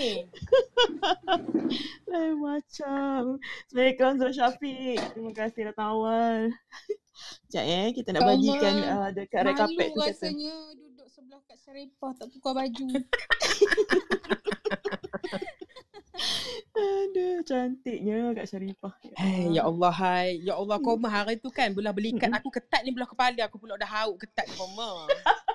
ni. Lain macam. Assalamualaikum Zul Syafiq. Terima kasih datang awal. Sekejap eh, kita nak bagikan uh, dekat red carpet Malu tu kata. rasanya duduk sebelah Kak Syarifah tak tukar baju. Aduh, cantiknya Kak Syarifah. Hai, ya Allah hai. Ya Allah kau mah hari tu kan belah belikat Mm-mm. aku ketat ni belah kepala aku pula dah hauk ketat kau mah.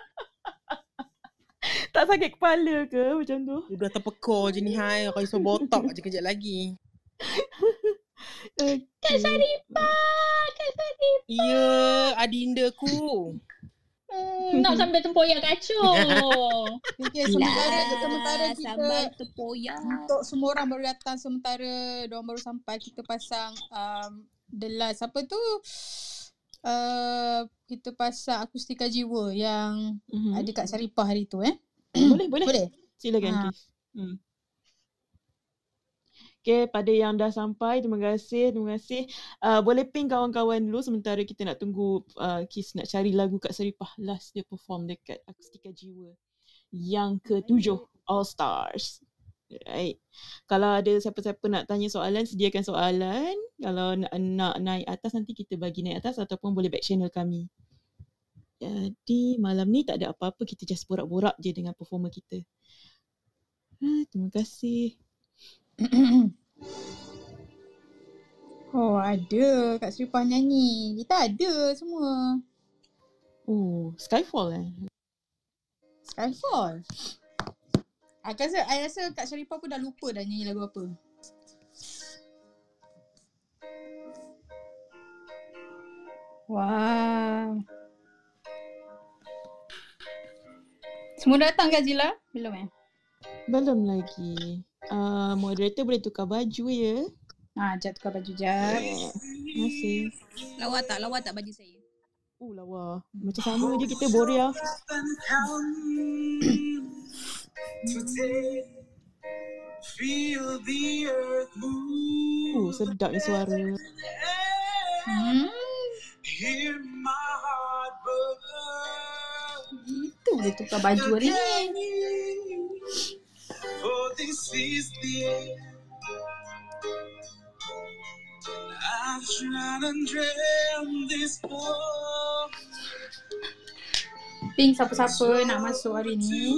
Tak sakit kepala ke macam tu? Dia dah terpekor je ni hai. Kau iso botak je kejap lagi. Okay. Kak Syarifah, Kak Syarifah. Ya, adinda ku. Hmm, nak sambil tempoyak kacau. Okay, sementara Lah, sementara kita tepoyak. untuk semua orang baru datang sementara diorang baru sampai kita pasang um, the last apa tu uh, kita pasang akustika jiwa yang Mhm. ada kat Syarifah hari tu eh. Boleh, boleh. Boleh? Silakan Ha. Kis. Hmm. Okay, pada yang dah sampai, terima kasih, terima kasih. Uh, boleh ping kawan-kawan dulu sementara kita nak tunggu uh, Kis nak cari lagu Kak Seripah last dia perform dekat Akustika Jiwa yang ketujuh All Stars. Right. Kalau ada siapa-siapa nak tanya soalan, sediakan soalan. Kalau nak, nak naik atas nanti kita bagi naik atas ataupun boleh back channel kami. Jadi malam ni tak ada apa-apa, kita just borak-borak je dengan performer kita. Ha, terima kasih. Oh ada Kak Syarifah nyanyi. Kita ada semua. Oh, Skyfall eh. Skyfall. Aku rasa, I rasa Kak Syarifah pun dah lupa dah nyanyi lagu apa. Wow. Semua datang ke Zila? Belum eh? Belum lagi. Uh, moderator boleh tukar baju ya. Ha, jap tukar baju jap. Terima kasih. Lawa tak? Lawa tak baju saya? Oh lawa. Macam sama je kita Boria. Oh, sedap ni suara. Hmm. Boleh tukar baju hari ni. Ping siapa-siapa nak masuk hari ni.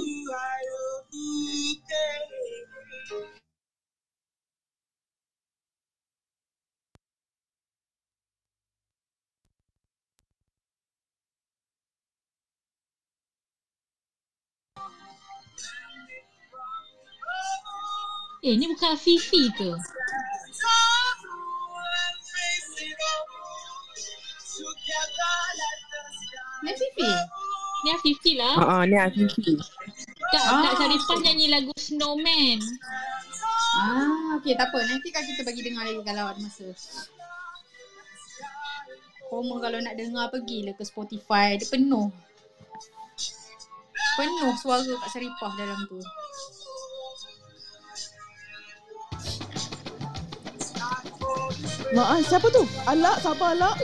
Eh, ni bukan Fifi ke? Ni Fifi. Ni Fifi lah. Ha ah, ni Afifi. Kak, Ah. Kak Syarifah nyanyi lagu Snowman. Ah, okey tak apa. Nanti kan kita bagi dengar lagi kalau ada masa. Homo kalau nak dengar pergilah ke Spotify. Dia penuh. Penuh suara Kak Syarifah dalam tu. Maaf, siapa tu? Alak, sabar Alak.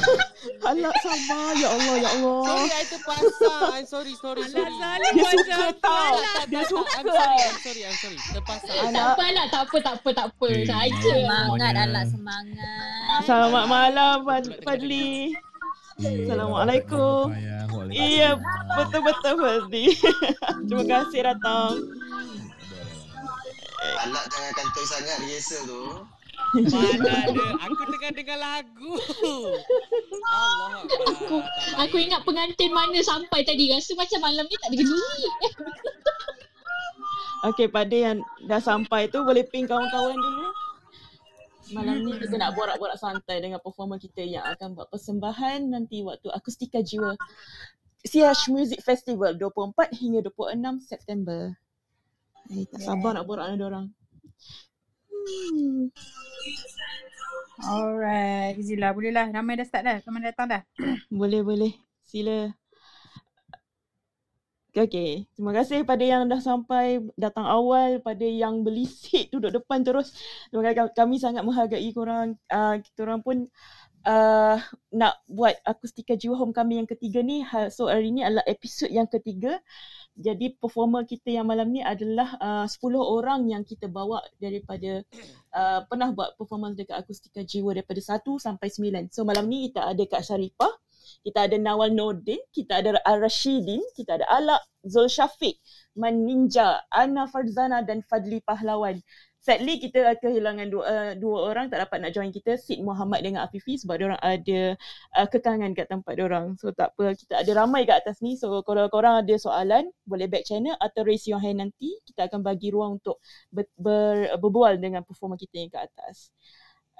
Alak, sabar. Ya Allah, ya Allah. Sorry, I terpasang. I'm sorry, sorry, sorry. Dia suka tau. Dia I'm suka. sorry, I'm sorry, I'm sorry. Terpasang. Tak Alak. apa lah, tak apa, tak apa, tak apa. Saja. Semangat. Alat semangat. Selamat malam Fad- Fadli. Assalamualaikum. Iya, betul-betul Fadli. Terima kasih datang. Alat jangan kantoi sangat rehearsal tu. Mana ada. Aku tengah dengar lagu. Allah. Aku, aku ingat pengantin mana sampai tadi. Rasa macam malam ni tak ada kenduri. Okey, pada yang dah sampai tu boleh ping kawan-kawan dulu. Malam ni kita nak borak-borak santai dengan performer kita yang akan buat persembahan nanti waktu Akustika Jiwa Siash Music Festival 24 hingga 26 September. Eh, tak sabar nak borak dengan orang. Alright. Zila boleh lah. Ramai dah start dah. Ramai datang dah. Boleh, boleh. Sila. Okay, terima kasih pada yang dah sampai datang awal, pada yang beli seat duduk depan terus. Terima kasih kami sangat menghargai korang. Uh, kita orang pun uh, nak buat akustika jiwa homecoming yang ketiga ni. Ha- So hari ni adalah episod yang ketiga. Jadi performer kita yang malam ni adalah uh, 10 orang yang kita bawa daripada uh, pernah buat performance dekat Akustika Jiwa daripada 1 sampai 9. So malam ni kita ada Kak Syarifah, kita ada Nawal Nordin, kita ada Ar-Rashidin, kita ada Alak, Zul Syafiq, Man Ninja, Ana Farzana dan Fadli Pahlawan. Sadly kita kehilangan dua, uh, dua orang tak dapat nak join kita Sid Muhammad dengan Afifi sebab orang ada uh, kekangan kat tempat orang. So tak apa kita ada ramai kat atas ni. So kalau korang ada soalan boleh back channel atau raise your hand nanti kita akan bagi ruang untuk ber, ber, berbual dengan performer kita yang kat atas.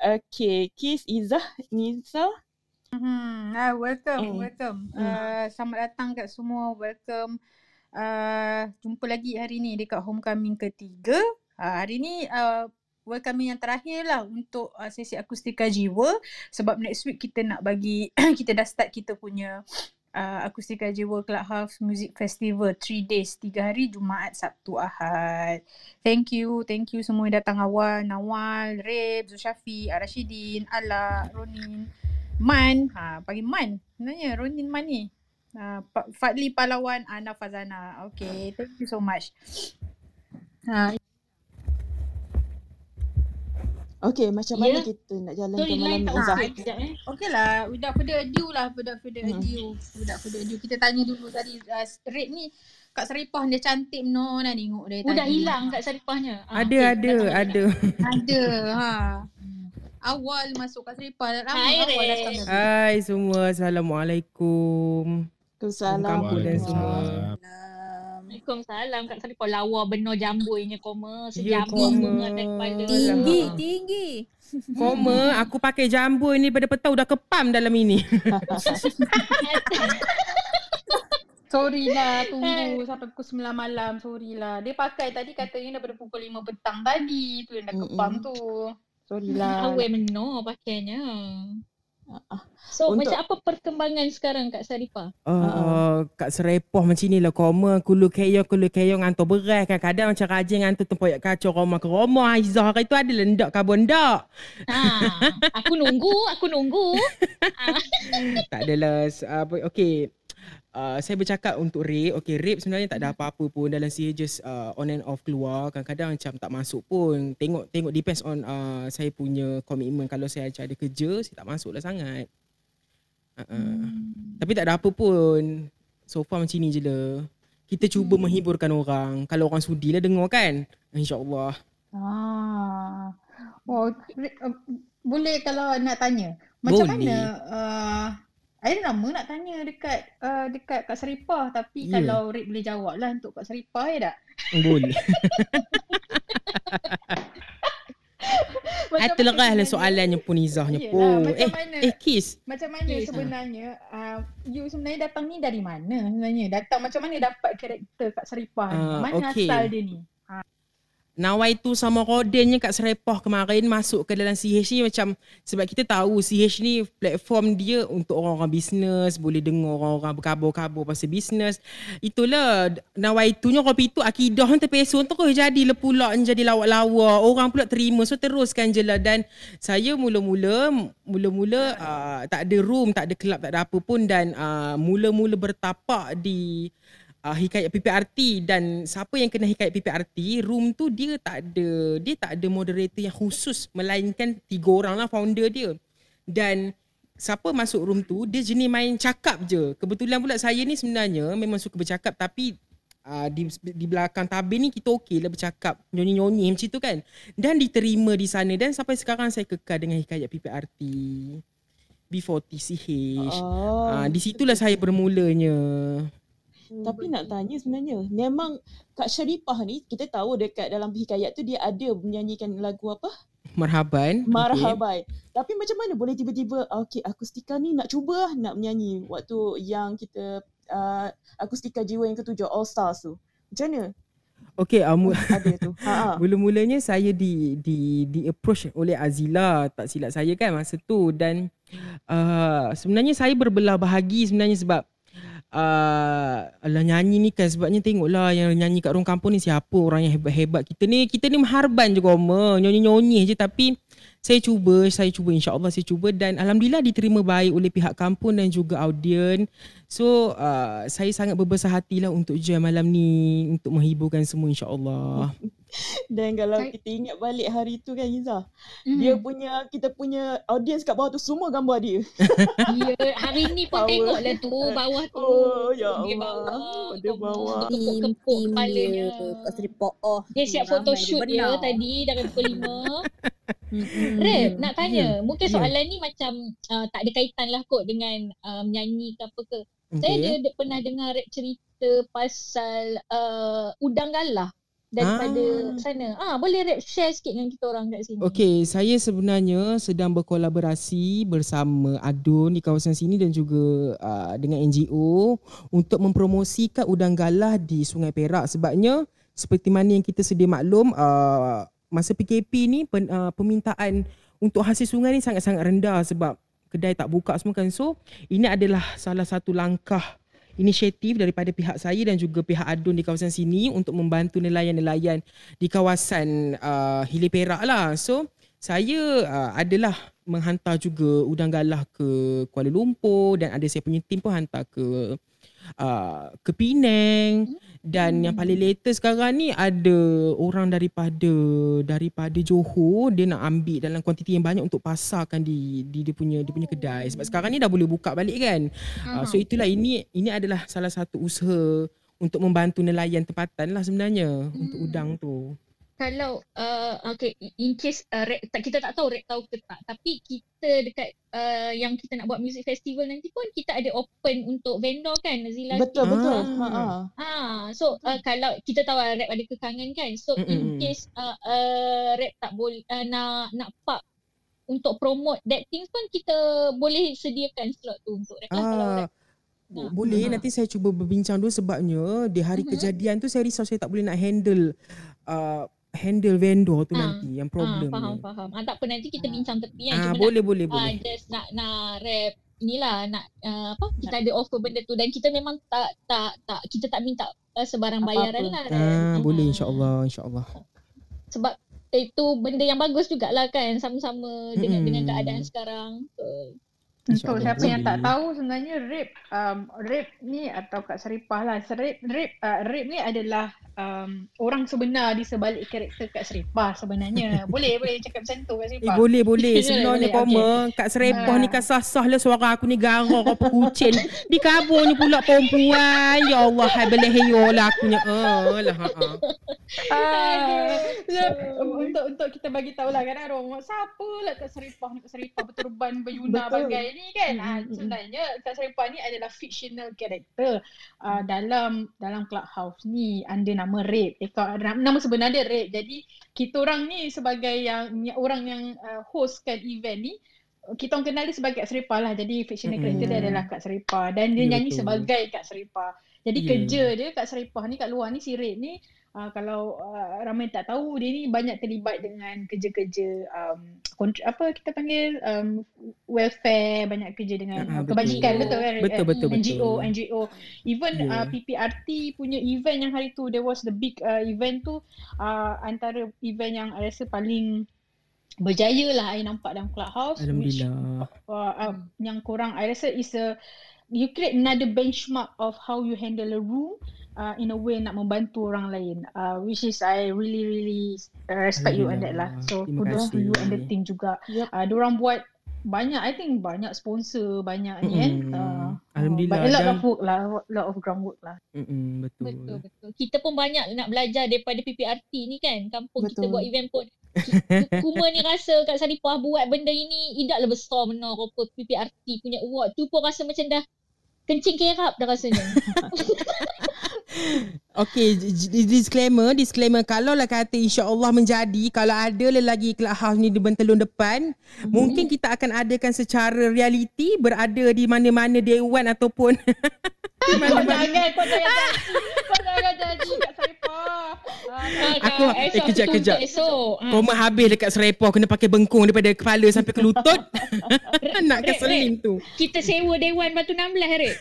Okay, Kiss Izzah Nisa. Hmm, ah, welcome, Hmm. welcome. Hmm. Uh, selamat datang kat semua, welcome. Uh, jumpa lagi hari ni dekat homecoming ketiga. Uh, hari ni uh, welcoming yang terakhir lah untuk uh, sesi akustika jiwa sebab next week kita nak bagi, kita dah start kita punya uh, akustika jiwa Clubhouse Music Festival 3 days, 3 hari Jumaat, Sabtu, Ahad. Thank you, thank you semua yang datang awal. Nawal, Reb, Zushafi, Arashidin, Ala, Ronin. Man, ha, panggil Man. Sebenarnya Ronin Man ni. Ha, Pa- Fadli Pahlawan, Ana Fazana. Okay, thank you so much. Ha, Okay, macam mana kita nak jalankan Sorry, malam ni Izzah? sekejap eh. okay lah, without further ado lah, without further Hmm. ado. Without further ado. Kita tanya dulu tadi, uh, rate ni Kak Seripah dia cantik no dah tengok dia Udah tadi. hilang kat saripahnya. Ah, Ada, okey, ada, ada. Ada, ha. Awal masuk Kak Seripah, lama Hai, awal datang. Hai semua, Assalamualaikum. Waalaikumsalam. Kampung dan semua. Waalaikumsalam Kak Saripah lawa benar jambuinya koma Ya, sejam koma. Tinggi, tinggi. Koma, aku pakai jambu ni pada petang dah kepam dalam ini. Sorry lah tunggu sampai pukul 9 malam. Sorry lah. Dia pakai tadi katanya daripada pukul 5 petang tadi. Tu yang dah kepam Mm-mm. tu. Sorry lah. Awal menor pakainya. Ah, So Untuk- macam apa perkembangan sekarang Kak Saripah? Uh, Kak Serepoh macam ni lah Koma Kulu keyong Kulu keyong Ngantuk beras Kadang-kadang macam rajin Ngantuk tempoyak kacau Roma ke Roma Aizah hari tu ada lendak kabon dak Ha, aku nunggu, aku nunggu. Tak adalah apa Okay Uh, saya bercakap untuk rape Okay rape sebenarnya tak ada apa-apa pun Dalam saya just uh, on and off keluar Kadang-kadang macam tak masuk pun Tengok tengok depends on uh, Saya punya komitmen Kalau saya macam ada kerja Saya tak masuk lah sangat uh-uh. Hmm. Tapi tak ada apa pun. So far macam ni je lah. Kita cuba Hmm. menghiburkan orang. Kalau orang sudi lah dengar kan. InsyaAllah. Ah. Oh, uh, boleh kalau nak tanya. Macam Boleh. mana uh, I lama nak tanya dekat uh, dekat Kak Seripah tapi Ya. kalau Rik boleh jawab lah untuk Kak Seripah ya tak? Boleh. Macam Itu mana lah lah soalannya pun Izzahnya Yelah, pun. macam Eh, mana? eh Kiss. Macam mana Yes, sebenarnya uh, you sebenarnya datang ni dari mana sebenarnya? Datang macam mana dapat karakter Kak Seripah ni? Ah, Mana okey. asal dia ni? Nawai tu sama Rodinnya kat Serepah kemarin masuk ke dalam CH ni macam sebab kita tahu CH ni platform dia untuk orang-orang bisnes, boleh dengar orang-orang berkabur-kabur pasal bisnes. Itulah Nawai tu nya kopi tu akidah ni terpesun terus jadi le pula jadi lawak-lawak. Orang pula terima so teruskan je lah dan saya mula-mula mula-mula uh, tak ada room, tak ada kelab, tak ada apa pun dan uh, mula-mula bertapak di uh, hikayat PPRT dan siapa yang kena hikayat PPRT room tu dia tak ada dia tak ada moderator yang khusus melainkan tiga orang lah founder dia. Dan siapa masuk room tu dia jenis main cakap je. Kebetulan pula saya ni sebenarnya memang suka bercakap tapi uh, di, di belakang tabir ni kita okey lah bercakap nyonyi-nyonyi macam tu kan. Dan diterima di sana dan sampai sekarang saya kekal dengan hikayat PPRT B40CH Oh. Ah, di situlah saya bermulanya. Tapi nak tanya sebenarnya, memang Kak Syarifah ni kita tahu dekat dalam hikayat tu dia ada menyanyikan lagu apa? Marhaban. Marhabai. Tapi macam mana boleh tiba-tiba okey akustika ni nak cuba lah nak menyanyi waktu yang kita uh, akustika jiwa yang ketujuh All Stars tu. Macam mana? Okey, mu- Ada tu. Ha mula-mulanya saya di di di approach oleh Azila tak silap saya kan masa tu dan uh, sebenarnya saya berbelah bahagi sebenarnya sebab Uh, alah nyanyi ni kan sebabnya tengoklah yang nyanyi kat orang kampung ni siapa orang yang hebat-hebat kita ni. Kita ni mengharban je koma nyonyi-nyonyi je. Tapi saya cuba saya cuba insyaallah saya cuba. Dan alhamdulillah diterima baik oleh pihak kampung dan juga audien so uh, saya sangat berbesar hatilah untuk jam malam ni untuk menghiburkan semua insyaallah Dan kalau Saya- kita ingat balik hari tu kan Iza, Hmm. dia punya kita punya audience kat bawah tu semua gambar dia. Ya, hari ni pun Power. tengok lah tu bawah tu. Oh, ya Dia Allah. bawah. Dia bawah. Kepuk-kepuk kepalanya. Kat Seri Pooh. Dia siap photoshoot dia tadi dari pukul 5. Mm-mm. Rep, nak tanya. Mungkin Ya. soalan ni macam uh, tak ada kaitan lah kot dengan uh, menyanyi ke apa ke. Saya ada, ada pernah dengar rap cerita pasal uh, udang galah daripada Ah. sana. Ah, boleh rap share sikit dengan kita orang kat sini. Okey, saya sebenarnya sedang berkolaborasi bersama Adun di kawasan sini dan juga uh, dengan NGO untuk mempromosikan udang galah di Sungai Perak sebabnya seperti mana yang kita sedia maklum uh, masa PKP ni pen, uh, permintaan untuk hasil sungai ni sangat-sangat rendah sebab kedai tak buka semua kan. So, ini adalah salah satu langkah inisiatif daripada pihak saya dan juga pihak Adun di kawasan sini untuk membantu nelayan-nelayan di kawasan uh, Hilir Perak lah. So saya uh, adalah menghantar juga udang galah ke Kuala Lumpur dan ada saya punya tim pun hantar ke uh, ke Penang. Dan yang paling latest sekarang ni ada orang daripada daripada Johor. Dia nak ambil dalam kuantiti yang banyak untuk pasarkan di di dia punya dia punya kedai. Sebab sekarang ni dah boleh buka balik kan. Uh, so itulah ini ini adalah salah satu usaha untuk membantu nelayan tempatan lah sebenarnya. Untuk udang tu. Kalau uh, okay in case uh, rap, tak, kita tak tahu rap tahu ke tak tapi kita dekat uh, yang kita nak buat music festival nanti pun kita ada open untuk vendor kan Nazila Betul Ah. betul. Ha ah. Ah, so uh, kalau kita tahu lah rap ada kekangan kan. So Mm-mm. in case uh, uh, rap tak boleh uh, nak nak park untuk promote that things pun kita boleh sediakan slot tu untuk rap. lah kalau Ah, rap. bo- Ah. boleh nanti saya cuba berbincang dulu sebabnya di hari Mhm. kejadian tu saya risau saya tak boleh nak handle uh, handle vendor tu Ah, nanti yang Ah, problem faham ni. faham. Ah, tak apa nanti kita Ah. bincang tepi kan. Ah, Cuma boleh boleh nak, ah, boleh. just nak nak rap inilah nak uh, apa kita ada offer benda tu dan kita memang tak tak tak kita tak minta uh, sebarang Apa-apa. bayaran lah. Ah, Ran. boleh Ah. insya-Allah insya-Allah. sebab itu benda yang bagus jugalah kan sama-sama dengan Mm-mm. dengan keadaan sekarang. So, Untuk InsyaAllah siapa yang tak boleh. tahu sebenarnya rape um, rape ni atau Kak Seripah lah. Rape rape uh, rape ni adalah um, orang sebenar di sebalik karakter Kak Seripah sebenarnya. boleh boleh cakap macam tu Kak Eh Seripah. boleh boleh sebenarnya boleh, koma kat serepah Ah. ni kan sah-sah lah suara aku ni garang apa kucing. Di kabur ni pula perempuan. Ya Allah hai boleh heyo lah akunya. Ah lah ha. ah. Ah, so, untuk untuk kita bagi tahu lah kadang orang siapa lah Kak Seripah ni Kak Seripah berturban beryuna Betul. bagai ni kan. Mm. sebenarnya Kak Seripah ni adalah fictional character uh, dalam dalam clubhouse ni under nama Rape. Eh, kau- nama sebenar dia Rape. Jadi kita orang ni sebagai yang orang yang uh, hostkan event ni kita orang kenal dia sebagai Kak Seripah lah. Jadi fictional Mm-mm. character dia adalah Kak Seripah dan dia Ya, nyanyi betul. sebagai Kak Seripah. Jadi Ya. kerja dia Kak Seripah ni kat luar ni si Rape ni Uh, kalau uh, ramai tak tahu dia ni banyak terlibat dengan kerja-kerja um, kontr- apa kita panggil um, welfare banyak kerja dengan Ah, uh, betul. kebajikan betul kan Betul, Uh, betul, NGO betul. NGO even Ya. uh, PPRT punya event yang hari tu there was the big uh, event tu uh, antara event yang I rasa paling berjaya lah I nampak dalam clubhouse which Alhamdulillah. uh, uh, yang korang I rasa is a you create another benchmark of how you handle a room uh, in a way nak membantu orang lain uh, which is I really really uh, respect you on that lah so kudos to you and the team juga Yep. uh, diorang buat banyak I think banyak sponsor banyak ni kan uh, Alhamdulillah, but a lot dan- of work lah a lot of groundwork lah Mm-mm, betul. betul betul. Kita pun banyak nak belajar daripada PPRT ni kan. Kampung kita Betul. buat event pun Kuma ni rasa Kak Saripah buat benda ini idaklah besar benar rupa PPRT punya award tu pun rasa macam dah kencing kerap dah rasanya. J- disclaimer, disclaimer kalau lah kata insya-Allah menjadi, kalau ada lelaki clubhouse ni di Bentelun depan, Mhm. mungkin kita akan adakan secara reality berada di mana-mana dewan ataupun di kau mana-mana. jangan kau jangan kau jangan janji kat Saripah uh, Aku- eh, esok kejap, kejap. Esok. Ha. Koma habis dekat serepah kena pakai bengkung daripada kepala sampai ke lutut. Nak Rek, keseling tu. Kita sewa Dewan Batu 16 Rek.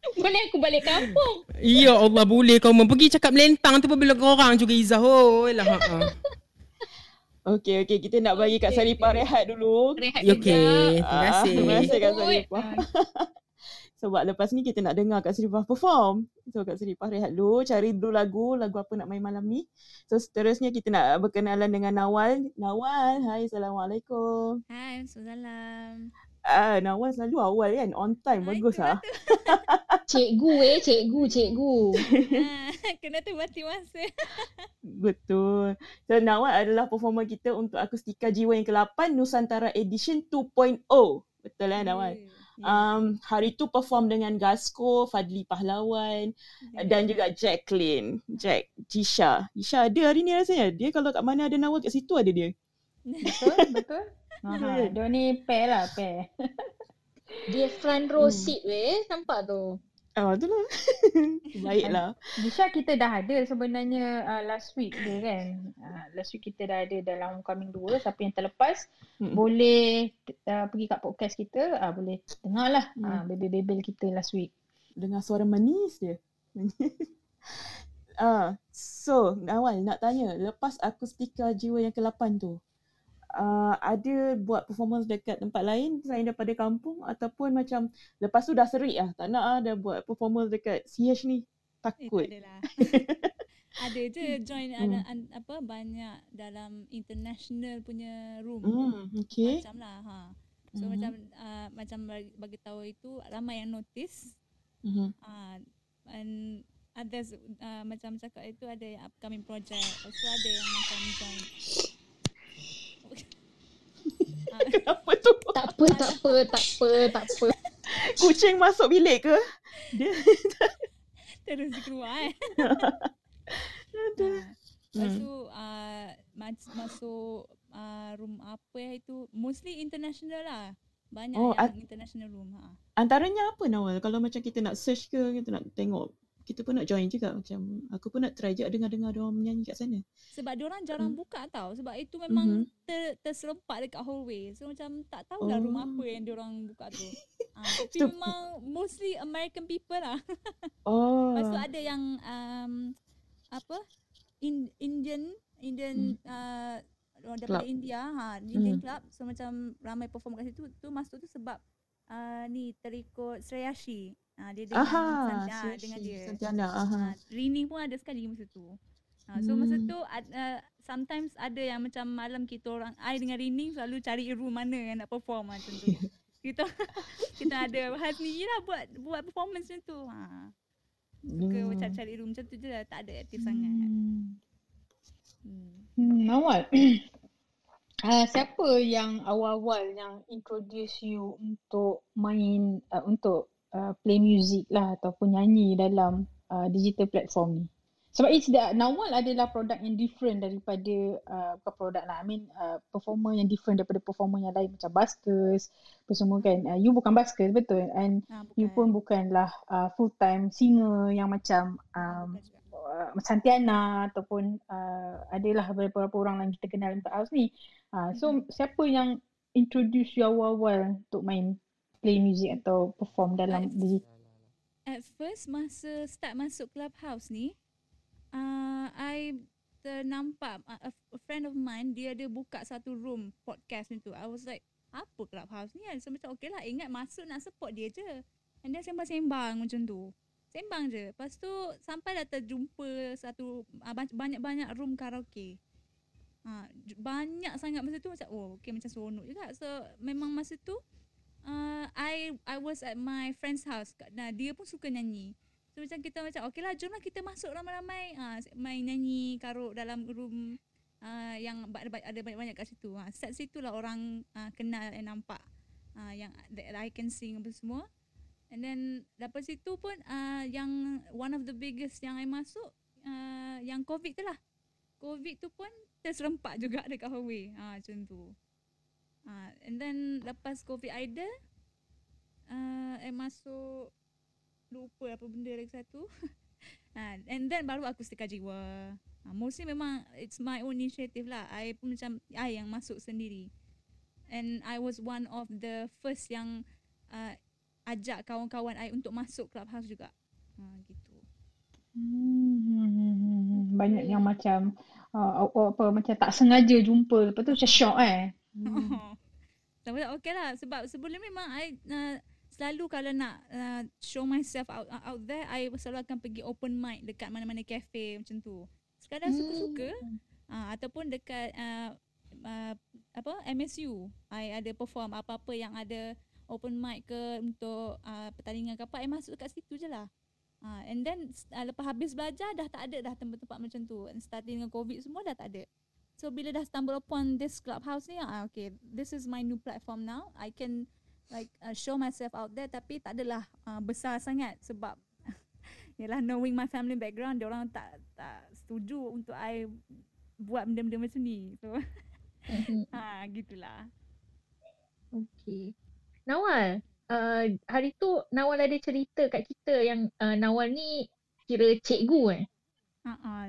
Boleh aku balik kampung. Ya Allah boleh kau mau pergi cakap melentang tu pun bila kau orang juga Izzah. Oh lah. Ha. Okey, okey. Kita nak bagi Kak Saripah rehat dulu. Rehat Ya, sekejap. Okey, terima Ah, kasih. Terima kasih Kak. Saripah. Sebab lepas ni kita nak dengar Kak Saripah perform. So Kak Saripah rehat dulu, cari dulu lagu, lagu apa nak main malam ni. So seterusnya kita nak berkenalan dengan Nawal. Nawal, hai Assalamualaikum. Hai, Salam. Ah, Nawal selalu awal kan, on time, Ah, bagus itu ah. Cikgu eh, cikgu, cikgu. Ah, Kena terbati masa. Betul. So Nawal adalah performer kita untuk Akustika Jiwa yang ke-8 Nusantara Edition 2.0. Betul eh Nawal? Um, hari tu perform dengan Gasko, Fadli Pahlawan dan juga Jacqueline, Jack, Jisha. Jisha ada hari ni rasanya. Dia kalau kat mana ada Nawal kat situ ada dia. Betul, betul. Aha, dia ni pair lah, pair. Dia front row Hmm. seat weh, nampak tu. Ah, tu lah. Baiklah. Disha kita dah ada sebenarnya uh, last week dia kan. Uh, last week kita dah ada dalam coming 2. Siapa yang terlepas Hmm. boleh uh, pergi kat podcast kita. Uh, boleh dengar lah Hmm. uh, bebel-bebel kita last week. Dengar suara manis dia. ah, so Nawal nak tanya, lepas Akustika Jiwa yang ke-8 tu, uh, ada buat performance dekat tempat lain selain daripada kampung ataupun macam lepas tu dah serik lah, tak nak ah dah buat performance dekat CH ni. Eh, tak Takut. adalah. ada je join Hmm. ada an, apa banyak dalam international punya room. Hmm, okay. Macam lah ha. So Mhm. macam uh, macam bagi, bagi tahu itu ramai yang notice Mhm. uh, and ada uh, macam cakap itu ada yang upcoming project. Tu ada yang macam join. Apa tu? Tak apa, tak apa, tak apa, tak apa. Kucing masuk bilik ke? Dia terus keluar eh. ada. Ah, Lepas Hmm. tu uh, mas- masuk uh, room apa yang itu mostly international lah. Banyak Oh, yang at- international room ha. Antaranya apa Nawal? Kalau macam kita nak search ke, kita nak tengok kita pun nak join juga macam aku pun nak try je dengar-dengar dia orang menyanyi kat sana. Sebab dia orang jarang Hmm. buka tau. Sebab itu memang Mhm. ter, terserempak dekat hallway. So macam tak tahulah room Oh. apa yang dia orang buka tu. ha, tapi So- memang mostly American people lah. Oh. Lepas tu ada yang um, apa? In, Indian Indian uh, orang daripada Club. India ha Indian Hmm. club so macam ramai perform kat situ tu masuk tu sebab uh, ni terikut Sreyashi ha dia dengan Aha, ah, Syashi, dengan dia Santiana. Aha. ha, Rini pun ada sekali masa tu ha, so masa Hmm. tu ad- uh, sometimes ada yang macam malam kita orang I dengan Rini selalu cari room mana yang nak perform macam tu kita kita ada hal sendiri lah buat buat performance macam tu ha suka Hmm. cari-cari room macam tu je lah. Tak ada aktif sangat. Hmm. Hmm. Hmm, Nawal. Uh, siapa yang awal-awal yang introduce you untuk main uh, untuk uh, play music lah ataupun nyanyi dalam uh, digital platform ni? Sebab it's the, Nawal adalah produk yang different daripada uh, bukan produk lah, I mean uh, performer yang different daripada performer yang lain macam buskers, apa semua kan. Uh, you bukan buskers betul and Ha, bukan. you pun bukanlah uh, full time singer yang macam um, juga. uh, Santiana ataupun uh, adalah beberapa orang yang kita kenal untuk house ni. Uh, so Mhm. siapa yang introduce you awal-awal untuk main play music atau perform dalam At- digital? At first masa start masuk clubhouse ni, uh, I ternampak uh, a, a friend of mine dia ada buka satu room podcast macam tu. I was like, apa clubhouse ni kan? So macam okay lah, ingat masuk nak support dia je. And dia sembang-sembang macam tu. Sembang je. Lepas tu sampai dah terjumpa satu uh, ba- banyak-banyak room karaoke. Ha, banyak sangat masa tu macam oh okay macam seronok juga. So memang masa tu uh, I I was at my friend's house. Nah, dia pun suka nyanyi. So macam kita macam okay lah jomlah kita masuk ramai-ramai ha, main nyanyi karuk dalam room uh, yang ada, ba- ada banyak-banyak kat situ. Ha, start situ lah orang uh, kenal and nampak uh, yang that I can sing apa semua. And then dapat situ pun uh, yang one of the biggest yang I masuk uh, yang COVID tu lah. COVID tu pun terserempak juga dekat hallway. Ha, macam tu. Ha, and then lepas COVID ada, uh, I masuk lupa apa benda lagi satu. ha, and then baru aku setika jiwa. Ha, mostly memang it's my own initiative lah. I pun macam I yang masuk sendiri. And I was one of the first yang uh, ajak kawan-kawan I untuk masuk clubhouse juga. Ha, gitu. Hmm, banyak yang macam uh, apa macam tak sengaja jumpa lepas tu macam shock eh. Hmm. Tapi okay lah sebab sebelum memang I uh, selalu kalau nak uh, show myself out out there I selalu akan pergi open mic dekat mana-mana cafe macam tu. Sekadar suka-suka uh, ataupun dekat uh, uh, apa MSU I ada perform apa-apa yang ada open mic ke untuk uh, pertandingan ke apa I masuk dekat situ je lah. Uh, and then uh, lepas habis belajar dah tak ada dah tempat-tempat macam tu. And starting dengan COVID semua dah tak ada. So bila dah stumble upon this clubhouse ni, ah okay, this is my new platform now. I can like uh, show myself out there tapi tak adalah uh, besar sangat sebab yalah knowing my family background, dia orang tak tak setuju untuk I buat benda-benda macam ni. So ha gitulah. Okay. Nawal, uh, hari tu Nawal ada cerita kat kita yang uh, Nawal ni kira cikgu eh. Ha uh,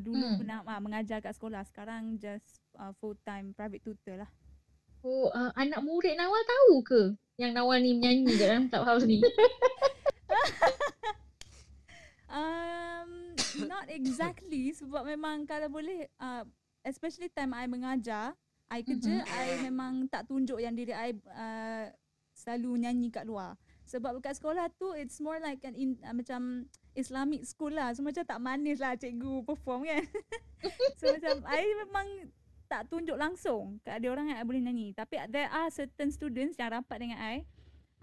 dulu Hmm. pernah uh, mengajar kat sekolah, sekarang just uh, full time private tutor lah. Oh, uh, anak murid Nawal tahu ke yang Nawal ni menyanyi kat dalam clubhouse ni? Um, not exactly sebab memang kalau boleh uh, especially time I mengajar, I kerja, Mhm. I memang tak tunjuk yang diri I uh, selalu nyanyi kat luar. Sebab kat sekolah tu it's more like an in, uh, macam Islamic school lah. So macam tak manis lah cikgu perform kan. so macam I memang tak tunjuk langsung kat ada orang yang I boleh nyanyi. Tapi there are certain students yang rapat dengan I.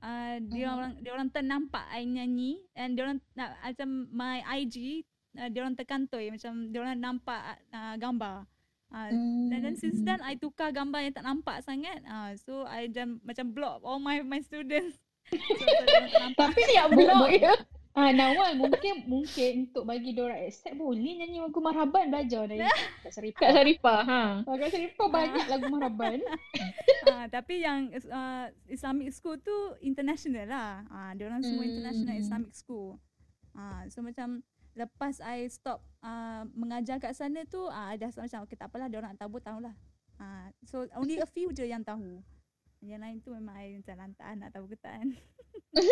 Uh, dia Mhm. orang dia orang ternampak I nyanyi and dia orang nak macam my IG uh, dia orang terkantoi macam dia orang nampak uh, gambar. Uh, and then since then I tukar gambar yang tak nampak sangat. Uh, so I macam block all my my students. Dia. Tapi yang blog ya. Ah Nawal mungkin mungkin untuk bagi dia orang accept boleh nyanyi lagu Marhaban belajar dari Kak Saripah. Kat Saripah, ha. Ah, Kak Saripah banyak lagu Marhaban. Ah, tapi yang uh, Islamic school tu international lah. Ah, dia orang semua international Hmm. Islamic school. Ah, so macam lepas I stop uh, mengajar kat sana tu, ah, I dah macam okay tak apalah dia orang nak tahu tahulah. Ah, so only a few je yang tahu. Yang lain tu memang I macam lantak nak tahu ke tak kan.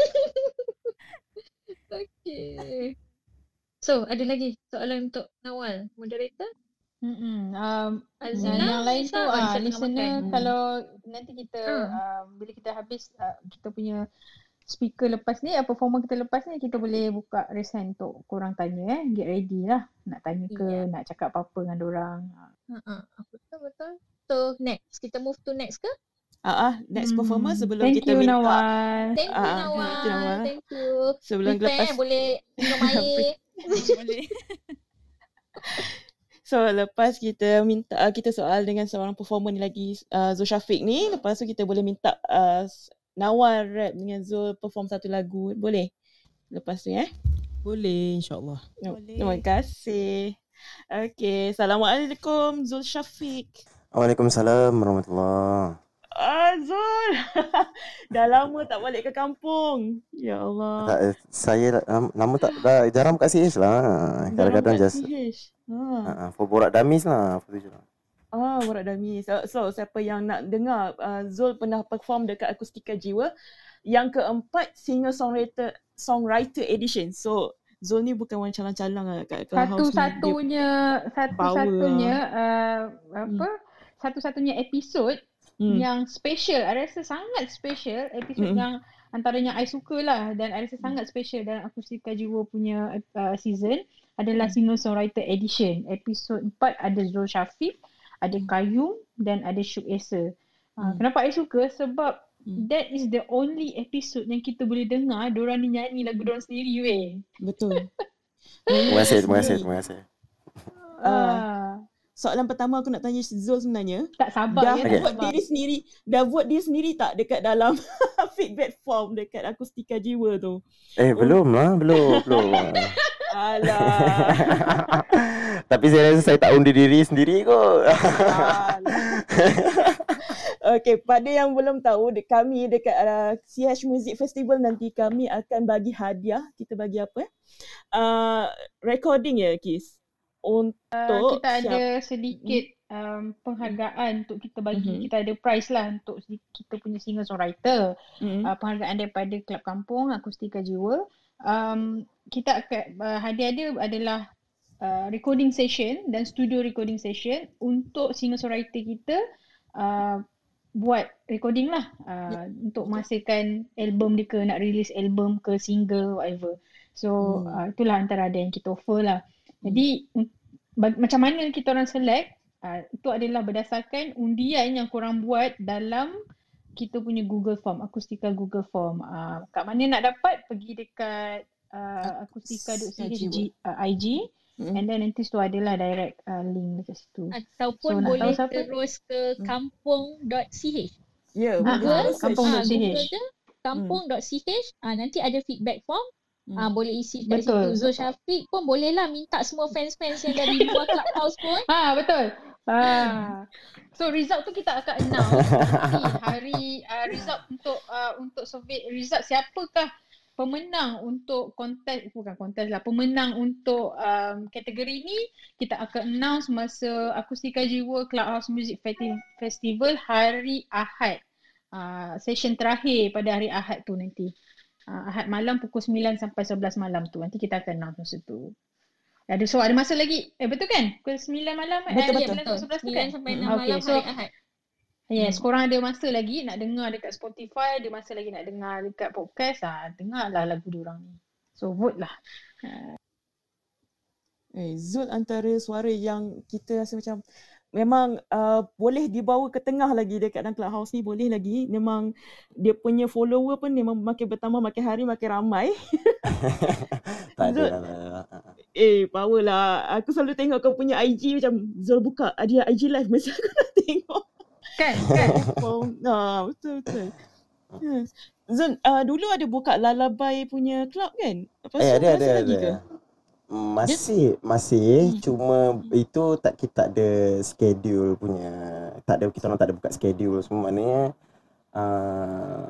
Okay. So, ada lagi soalan untuk Nawal, moderator? Mm-mm. Um, Azina, yang, yang lain tu ah listener makan. kalau nanti kita Hmm. uh, bila kita habis uh, kita punya speaker lepas ni uh, performer kita lepas ni kita boleh buka raise hand untuk korang tanya eh get ready lah nak tanya ke Ya. nak cakap apa-apa dengan dorang Ha ah, betul betul. So, next. Kita move to next ke? Ah, ah, next performer Hmm. sebelum Thank kita you, minta Nawal Thank you, Ah, ah, Nawal. thank you, Nawal. Thank you. sebelum Prepare, lepas boleh minum air. Boleh. So lepas kita minta uh, kita soal dengan seorang performer ni lagi uh, Zul Syafiq ni lepas tu kita boleh minta uh, Nawal rap dengan Zul perform satu lagu boleh lepas tu eh Boleh insyaAllah. Boleh. terima kasih Okay, Assalamualaikum Zul Syafiq Waalaikumsalam warahmatullahi Ah Zul Dah lama tak balik ke kampung Ya Allah Tak, eh, saya um, nama tak dah jarang kat CH lah. Kadang-kadang just CH. Ha. uh, for borak damis lah. Apa tu je lah. Ah, Warak Dami. So, so siapa yang nak dengar uh, Zul pernah perform dekat Akustika Jiwa yang keempat singer songwriter songwriter edition. So Zul ni bukan orang calang-calang lah kat Clubhouse ni. Dia- satu-satunya satu-satunya uh, apa satu-satunya episod Hmm. yang special I rasa sangat special episod Mm-mm. yang antaranya I suka lah dan I rasa sangat special dalam Akustika Jiwa punya uh, season adalah singer songwriter edition episod 4 ada Zul Syafiq ada Kayum dan ada Syuk Esa uh, Mm. kenapa I suka sebab Mm. that is the only episode yang kita boleh dengar diorang ni nyanyi lagu diorang sendiri weh Betul. Terima kasih, terima kasih, terima kasih. Ah, Soalan pertama aku nak tanya Zul sebenarnya. tak sabar Dah ya Okay. tak buat sabar diri sendiri, dah buat diri sendiri tak dekat dalam feedback form dekat Akustika Jiwa tu? Eh, belum lah, belum, belum. Alah. Tapi saya rasa saya tak undi diri sendiri kot. okay, pada yang belum tahu, de- kami dekat uh, CH Music Festival nanti kami akan bagi hadiah. Kita bagi apa eh? Uh, recording ya, Kis? Untuk Uh, kita ada siap- sedikit um, penghargaan untuk kita bagi. Mhm. kita ada prize lah untuk kita punya singer songwriter Mm. uh, penghargaan daripada Kelab Kampung Akustika Jiwa. Um, kita akan uh, hadiah dia adalah uh, recording session dan studio recording session untuk singer songwriter kita uh, buat recording lah. Uh, untuk menghasilkan album dia ke nak release album ke single whatever. So Hmm. uh, itulah antara ada yang kita offer lah jadi macam mana kita orang select uh, itu adalah berdasarkan undian yang korang buat dalam kita punya Google Form, Akustika Google Form. Uh, kat mana nak dapat? Pergi dekat uh, akustika.ch uh, IG Mm. and then nanti tu adalah direct uh, link dekat situ. Ataupun So, boleh tahu siapa? terus ke kampung.ch. Ya, Ah, boleh ah, terus kampung search. dot Ah, CH. Google je kampung.ch. Ah, nanti ada feedback form. Hmm. Ah, boleh isi kat Betul. situ. Zul Syafiq pun boleh lah minta semua fans-fans yang dari luar clubhouse pun. Ha betul. Ha. So result tu kita akan announce hari uh, result untuk uh, untuk survey result siapakah pemenang untuk kontes bukan kontes lah pemenang untuk um, kategori ni kita akan announce masa Akustika Jiwa Clubhouse Music Festi- Festival hari Ahad. Uh, session terakhir pada hari Ahad tu nanti. Uh, Ahad malam pukul 9 sampai 11 malam tu. Nanti kita akan announce masa tu. Ada so ada masa lagi. Eh betul kan? Pukul 9 malam eh Betul, 9 betul. sampai 11 tu 9 kan? sampai Hmm, 6 okay, malam so- hari Ahad. Yes, Hmm. korang ada masa lagi nak dengar dekat Spotify, ada masa lagi nak dengar dekat podcast, ah dengarlah lagu diorang ni. So vote lah. Eh, Zul antara suara yang kita rasa macam memang uh, boleh dibawa ke tengah lagi dekat dalam clubhouse ni boleh lagi memang dia punya follower pun memang makin bertambah makin hari makin ramai Tak ada Zul. lah. tak ada lah. eh power lah aku selalu tengok kau punya IG macam Zul buka ada IG live mesti aku nak tengok Kan? Kan? oh, nah, betul betul Hmm. Zul uh, dulu ada buka Lullaby punya club kan Lepas Eh tu ada ada lagi ke? Masih masih cuma itu tak kita tak ada schedule punya. Tak ada kita orang tak ada buka schedule semua maknanya uh,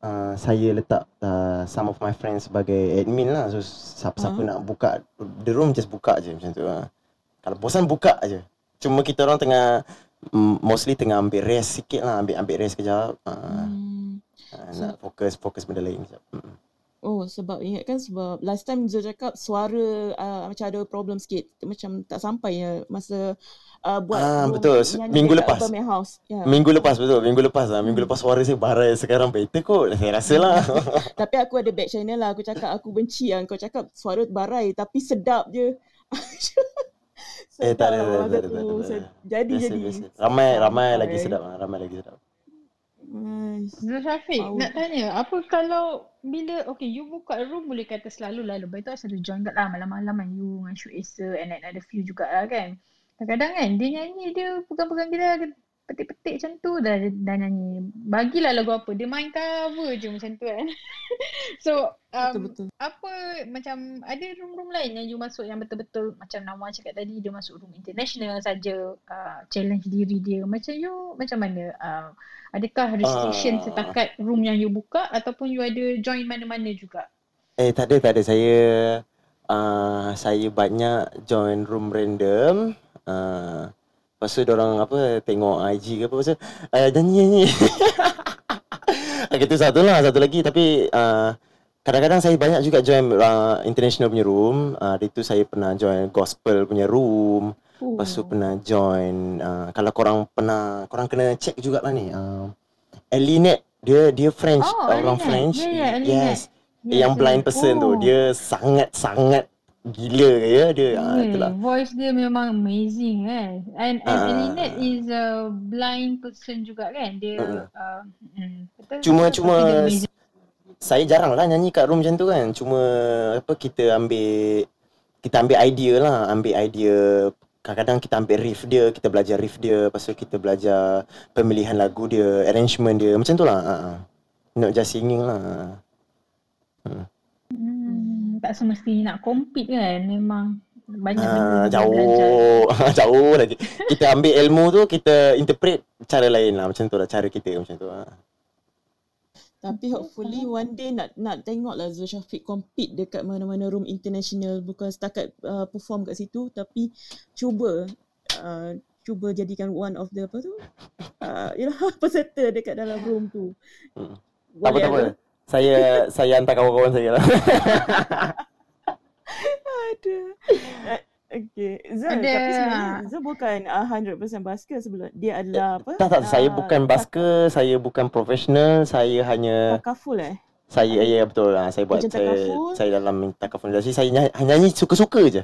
uh, saya letak uh, some of my friends sebagai admin lah. So siapa-siapa Ah. nak buka the room just buka je macam tu. lah. Kalau bosan buka aje. Cuma kita orang tengah mm, mostly tengah ambil rest sikit lah, ambil ambil rest kejap. Uh, Hmm. uh, nak fokus fokus benda lain kejap. Mm. Oh sebab ingat kan sebab last time Zul cakap suara uh, macam ada problem sikit macam tak sampai ya masa uh, buat Ah, betul. Minggu lepas. House. Ya. Minggu lepas betul, minggu lepas lah. Minggu lepas suara saya barai sekarang better kot. Saya rasa lah. Tapi aku ada back channel lah. Aku cakap aku benci lah. Kau cakap suara barai tapi sedap je. Eh, tak ada, tak ada, tak tak Jadi Biasa, jadi. biasa. Ramai ramai lagi sedap lah. Ramai lagi sedap. Nice. Zul Syafiq, Power. nak tanya, apa kalau bila, okay, you buka room boleh kata selalu lah, lepas tu asal join kat lah malam-malam kan, you dengan Shu Acer and then ada few jugalah kan. Kadang-kadang kan, dia nyanyi, dia pegang-pegang kita, petik-petik macam tu dah, dah nyanyi. Bagilah lagu apa, dia main cover je macam tu kan. so, um, apa macam ada room-room lain yang you masuk yang betul-betul macam Nawa cakap tadi dia masuk room international saja uh, challenge diri dia macam you macam mana uh, adakah restriction Ah. setakat room yang you buka ataupun you ada join mana-mana juga Eh tak ada tak ada. Saya uh, saya banyak join room random. Uh, lepas tu orang apa tengok IG ke apa pasal uh, nyanyi nyanyi. Itu satu lah satu lagi tapi uh, kadang-kadang saya banyak juga join uh, international punya room. Uh, hari tu saya pernah join gospel punya room. Lepas tu Oh. pernah join uh, kalau korang pernah korang kena check jugalah ni. Uh, Elinet dia dia French Oh, orang Elinet. French. Ya, ya, Elinet. Yes. yang blind person tu Oh. dia sangat-sangat gila ya dia ah, Yeah, itulah. voice dia memang amazing kan. And, and Ah. Elinet is a blind person juga kan. Dia Mm-mm. uh, mm, betul. Cuma betul, cuma saya jarang lah nyanyi kat room macam tu kan. Cuma apa kita ambil kita ambil idea lah, ambil idea kadang-kadang kita ambil riff dia, kita belajar riff dia, lepas tu kita belajar pemilihan lagu dia, arrangement dia, macam tu lah. Uh, not just singing lah. Hmm, tak semestinya nak compete kan. Memang banyak benda dia belajar. jauh, jauh lagi. Kita ambil ilmu tu, kita interpret cara lain lah. Macam tu lah, cara kita macam tu lah. Tapi hopefully one day nak nak tengok lah Zul Syafiq compete dekat mana-mana room international bukan setakat uh, perform kat situ tapi cuba uh, cuba jadikan one of the apa tu uh, yalah peserta dekat dalam room tu. Hmm. Tak apa, tak apa. Ada? Saya saya hantar kawan-kawan saya lah. Ada. Uh, Okay. Zul, Ada. tapi sebenarnya Zul bukan uh, 100% basker sebelum. Dia adalah apa? tak tak, saya Ah, bukan basker, saya bukan profesional, saya hanya Takaful eh? saya ya betul. Ha, saya buat Macam saya, takaful? saya dalam takaful industri saya nyanyi, nyanyi suka-suka je.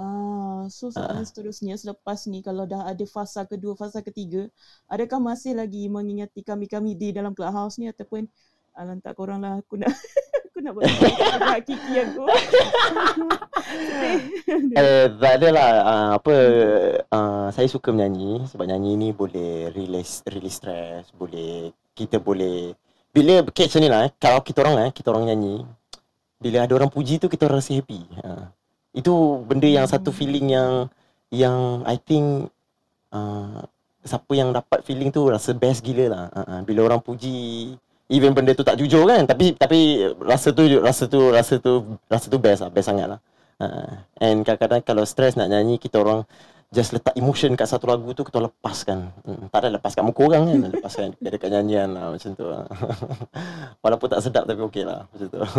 Ah, so soalan seterusnya selepas ni kalau dah ada fasa kedua, fasa ketiga, adakah masih lagi mengingati kami-kami di dalam clubhouse ni ataupun ah, lantak korang lah aku nak aku nak buat hakiki aku. Eh, tak adalah uh, apa uh, saya suka menyanyi sebab nyanyi ni boleh release release stress, boleh kita boleh bila catch ni lah eh, kalau kita orang eh kita orang nyanyi bila ada orang puji tu kita orang rasa happy. Ha. Itu benda yang satu feeling yang yang I think uh, siapa yang dapat feeling tu rasa best gila lah. Ha, ha. Bila orang puji even benda tu tak jujur kan tapi tapi rasa tu rasa tu rasa tu rasa tu best lah, best sangat lah. Uh, and kadang-kadang kalau stres nak nyanyi kita orang just letak emotion kat satu lagu tu kita lepaskan. Hmm, tak ada lepas kat muka orang kan, lepaskan dekat nyanyian lah macam tu. lah. Walaupun tak sedap tapi okey lah macam tu.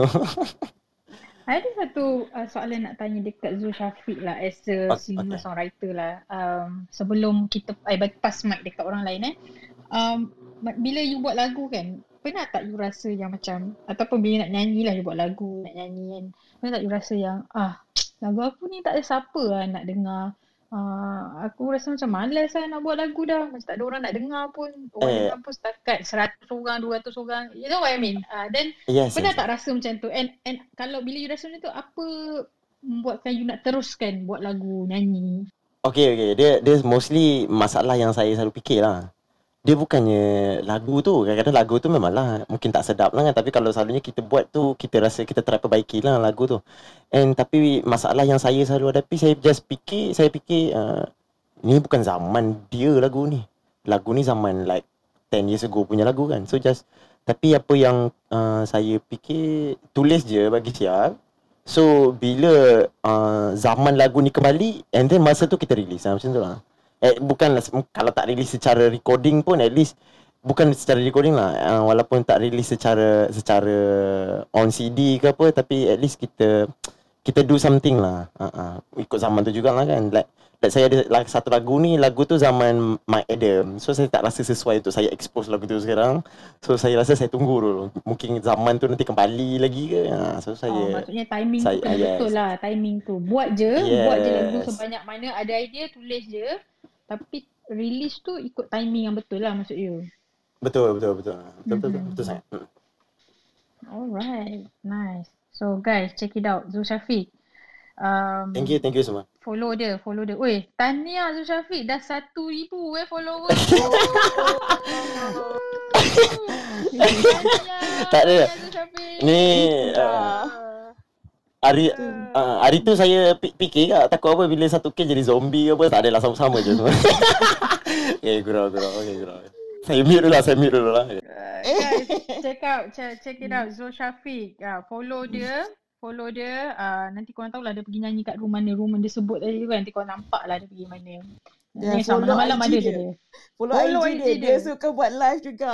Ada satu uh, soalan nak tanya dekat Zul Syafiq lah as a Ok- singer okay. songwriter lah. Um, sebelum kita I pass mic dekat orang lain eh. Um, bila you buat lagu kan, pernah tak you rasa yang macam ataupun bila nak nyanyi lah you buat lagu, nak nyanyi kan. Pernah tak you rasa yang ah lagu aku ni tak ada siapa lah nak dengar. Uh, aku rasa macam malas lah nak buat lagu dah. Macam tak ada orang nak dengar pun. Orang Eh. dengar pun setakat 100 orang, 200 orang. You know what I mean? Uh, then yes, Pernah yes. tak rasa macam tu? And and kalau bila you rasa macam tu, apa membuatkan you nak teruskan buat lagu, nyanyi? Okay, okay. Dia, dia mostly masalah yang saya selalu fikir lah. Dia bukannya lagu tu. Kadang-kadang lagu tu memanglah mungkin tak sedap lah kan. Tapi kalau selalunya kita buat tu, kita rasa kita try perbaiki lah lagu tu. And tapi masalah yang saya selalu hadapi, saya just fikir, saya fikir, uh, ni bukan zaman dia lagu ni. Lagu ni zaman like 10 years ago punya lagu kan. So just, tapi apa yang uh, saya fikir, tulis je bagi siap. So bila uh, zaman lagu ni kembali and then masa tu kita release lah macam tu lah. Eh bukanlah se- kalau tak release secara recording pun at least bukan secara recording lah uh, walaupun tak release secara secara on CD ke apa tapi at least kita kita do something lah. Uh, uh, ikut zaman tu jugalah kan. Like Like saya ada like, satu lagu ni, lagu tu zaman Mike Adam. So saya tak rasa sesuai untuk saya expose lagu tu sekarang. So saya rasa saya tunggu dulu. Mungkin zaman tu nanti kembali lagi ke. Ha, so saya oh, maksudnya timing saya- tu kena ah, yes. betul lah, timing tu. Buat je, buat je lagu Yes. sebanyak mana, ada idea, tulis je. Tapi release tu ikut timing yang betul lah maksud you. Betul, betul, betul. Betul, betul, betul, Mhm. betul sangat. Hmm. Alright, nice. So guys, check it out. Zul Syafiq. Um, Thank you, thank you semua. Follow dia, follow dia. Weh, tahniah Zul Syafiq. Dah 1,000 eh follower. tahniah. Tak ada. Ni uh, hari uh, hari tu saya fikir kat takut apa bila satu case jadi zombie ke apa tak adalah sama-sama je semua. okay, gurau, gurau. Okay, gurau. Saya mute dulu lah, saya mute dulu lah. Uh, guys, check out, check, check it out. Zul Syafiq. Uh, follow dia. Follow dia. Uh, nanti korang tahulah dia pergi nyanyi kat room mana. Yang dia sebut tadi tu kan. Nanti korang nampak lah dia pergi mana. Dan Ni sama follow malam IG ada dia. dia. Follow, Follow IG, IG dia. dia. dia. suka buat live juga.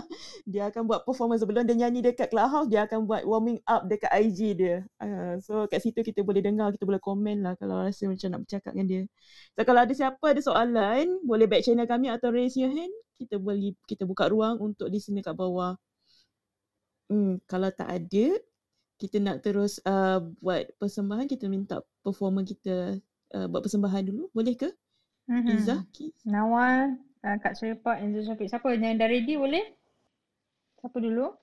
dia akan buat performance sebelum dia nyanyi dekat Clubhouse, dia akan buat warming up dekat IG dia. Uh, so kat situ kita boleh dengar, kita boleh komen lah kalau rasa macam nak bercakap dengan dia. So kalau ada siapa ada soalan, boleh back channel kami atau raise your hand. Kita boleh kita buka ruang untuk listener kat bawah. Hmm, kalau tak ada, kita nak terus uh, buat persembahan, kita minta performer kita uh, buat persembahan dulu. Boleh ke? Mhm. Izzah? Ki? Nawal, uh, Kak Seripak Zul Syafiq. Siapa yang dah ready boleh? Siapa dulu?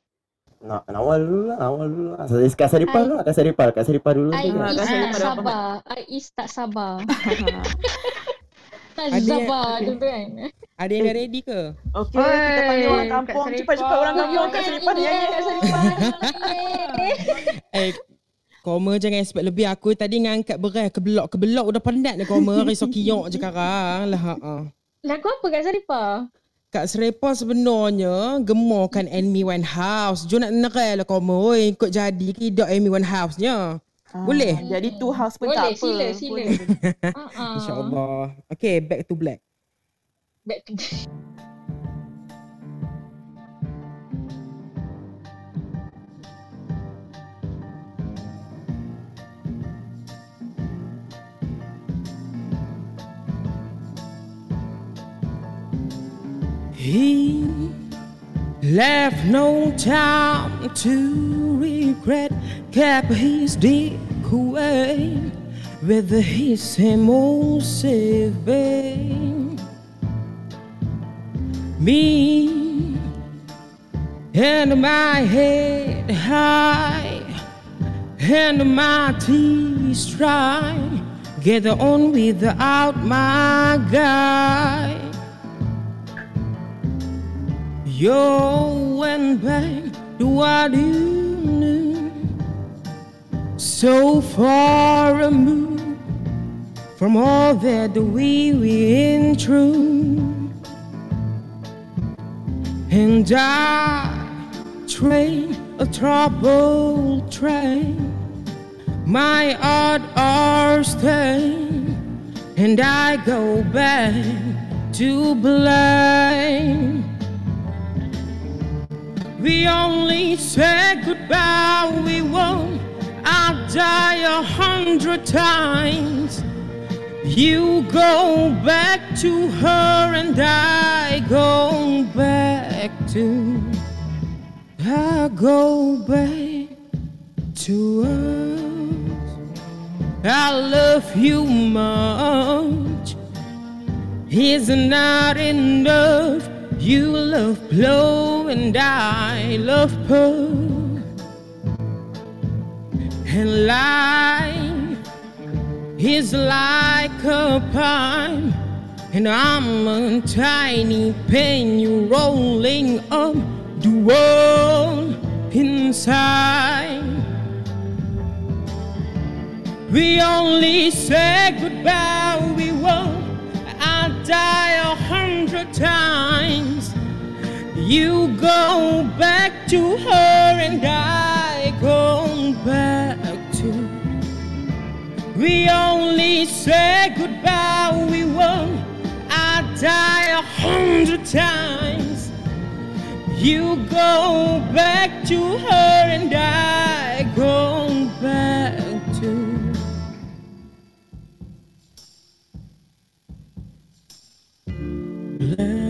Nak awal dulu lah, awal dulu lah. Kak Saripah dulu lah, Kak Saripah, Kak Saripah dulu. Ais tu kan. Ah, tak Kak Saripah sabar. Ais tak sabar. Tak sabar tu kan. Ada yang dah ready ke? Okey, kita panggil orang Oi, kampung. Kak Cepat-cepat orang kampung. Kak Yeay, Saripah dia yeay, nyanyi. Kak Saripah. Yeay. Eh, koma jangan expect lebih. Aku tadi ngangkat beras ke belok ke belok udah penat dah koma. Risau kiok je sekarang. Lah, ha. Lagu apa Kak Saripah? Kak Serepah sebenarnya gemorkan Amy Winehouse. Jo nak nerai lah kau oi. Ikut jadi kidak Amy Winehouse-nya. Ah, Boleh? Jadi two house pun Boleh, tak apa. sila, sila. Boleh. Uh-uh. InsyaAllah. Okay, back to black. Back to He left no time to regret, kept his dick away with his emotive vein. Me and my head high and my teeth dry, get on without my guy. You went back to what you knew, so far removed from all that we went through. And I train a troubled train, my heart are stained, and I go back to blame. We only said goodbye, we won't. I'll die a hundred times. You go back to her, and I go back to. I go back to us. I love you much. It's not enough. You love blow and I love pearl. And life is like a pine, and I'm a tiny penny rolling up the world inside. We only say goodbye, we won't. I'll die a hundred times. You go back to her and I go back to. We only say goodbye, we won't. I die a hundred times. You go back to her and I go back I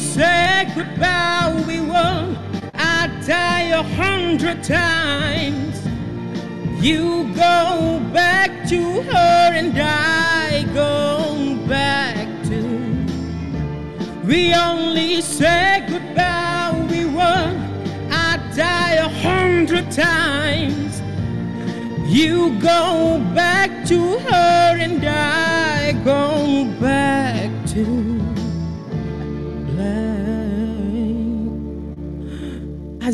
say goodbye, we won't. I die a hundred times. You go back to her and I go back to. We only say goodbye, we won't. I die a hundred times. You go back to her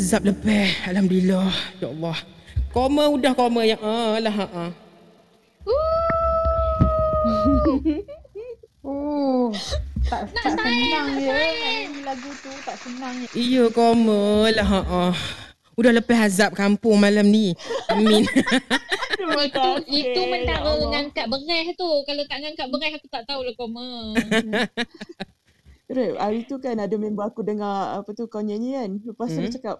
Azab lebih, Alhamdulillah. Ya Allah. Koma udah koma yang ah lah ha. ah. Oh, tak Nak tak senang ya. nyanyi lagu tu tak senang ya. Iya koma lah ha. ah. Udah lepas azab kampung malam ni. Amin. Itu, Ya mentara ngangkat beres tu. Kalau tak ngangkat beres aku tak tahu lah koma. Rep, hari tu kan ada member aku dengar apa tu kau nyanyi kan. Lepas tu dia Hmm. cakap,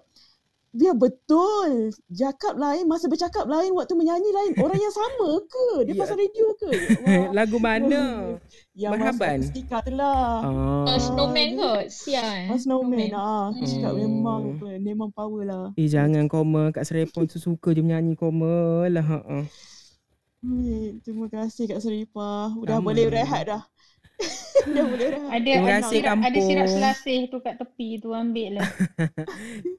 Ya betul. Cakap lain, masa bercakap lain, waktu menyanyi lain. Orang yang sama ke? Dia Ya. pasal radio ke? Lagu mana? yang Marhaban? masuk stika tu lah. Ah. Uh, snowman dia- kot. Sial. Ah, snowman. Snowman. Ah, aku cakap Hmm. memang memang power lah. Eh jangan koma Kak Serepon tu suka je menyanyi koma lah. Ha. Hmm, terima kasih Kak Seripah. Dah boleh rehat dah. Ada Terima ada kasih, sirap, ada kampung. sirap selasih tu kat tepi tu ambil lah.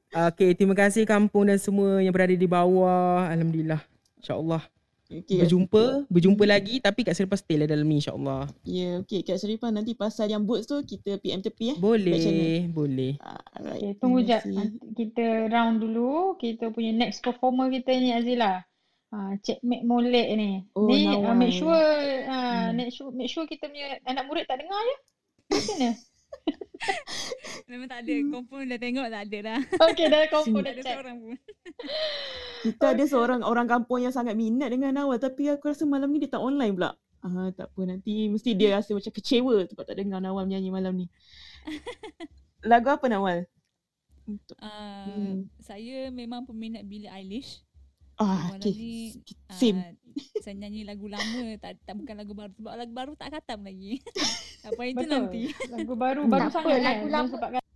Okay, terima kasih kampung dan semua yang berada di bawah. Alhamdulillah. InsyaAllah. Okay, Berjumpa. Berjumpa lagi tapi Kak Serepon stay lah dalam ni insyaAllah. Ya, okay. Kak Seripah nanti pasal yang boots tu kita PM tepi eh. Boleh. Boleh. Ah, alright. Okay, tunggu jap. Kita round dulu. Kita punya next performer kita ni Azila. Ha, Cik Mek Molek ni. Oh, ni uh, make sure uh, Hmm. make sure make sure kita punya anak murid tak dengar ya. Macam mana? Memang tak ada. Confirm dah tengok tak ada dah. Okay, dah confirm dah ada check. seorang pun. Kita ada seorang orang kampung yang sangat minat dengan Nawal tapi aku rasa malam ni dia tak online pula. Ah, tak apa nanti mesti dia rasa macam kecewa sebab tak dengar Nawal menyanyi malam ni. Lagu apa Nawal? Untuk Uh, Hmm. Saya memang peminat Billie Eilish. Ah, Malam okay. ni Same. uh, saya nyanyi lagu lama tak, tak bukan lagu baru sebab lagu baru tak khatam lagi. Apa itu Betul. nanti. Lagu baru Tak baru apa, sangat lagu kan. lama. Belum sempat kata. Ah,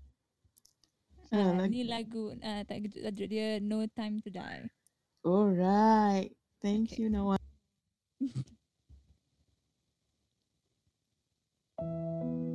Uh, lagu. ni lagu uh, tak tajuk dia No Time to Die. Alright. Thank Okay. you Nawal. I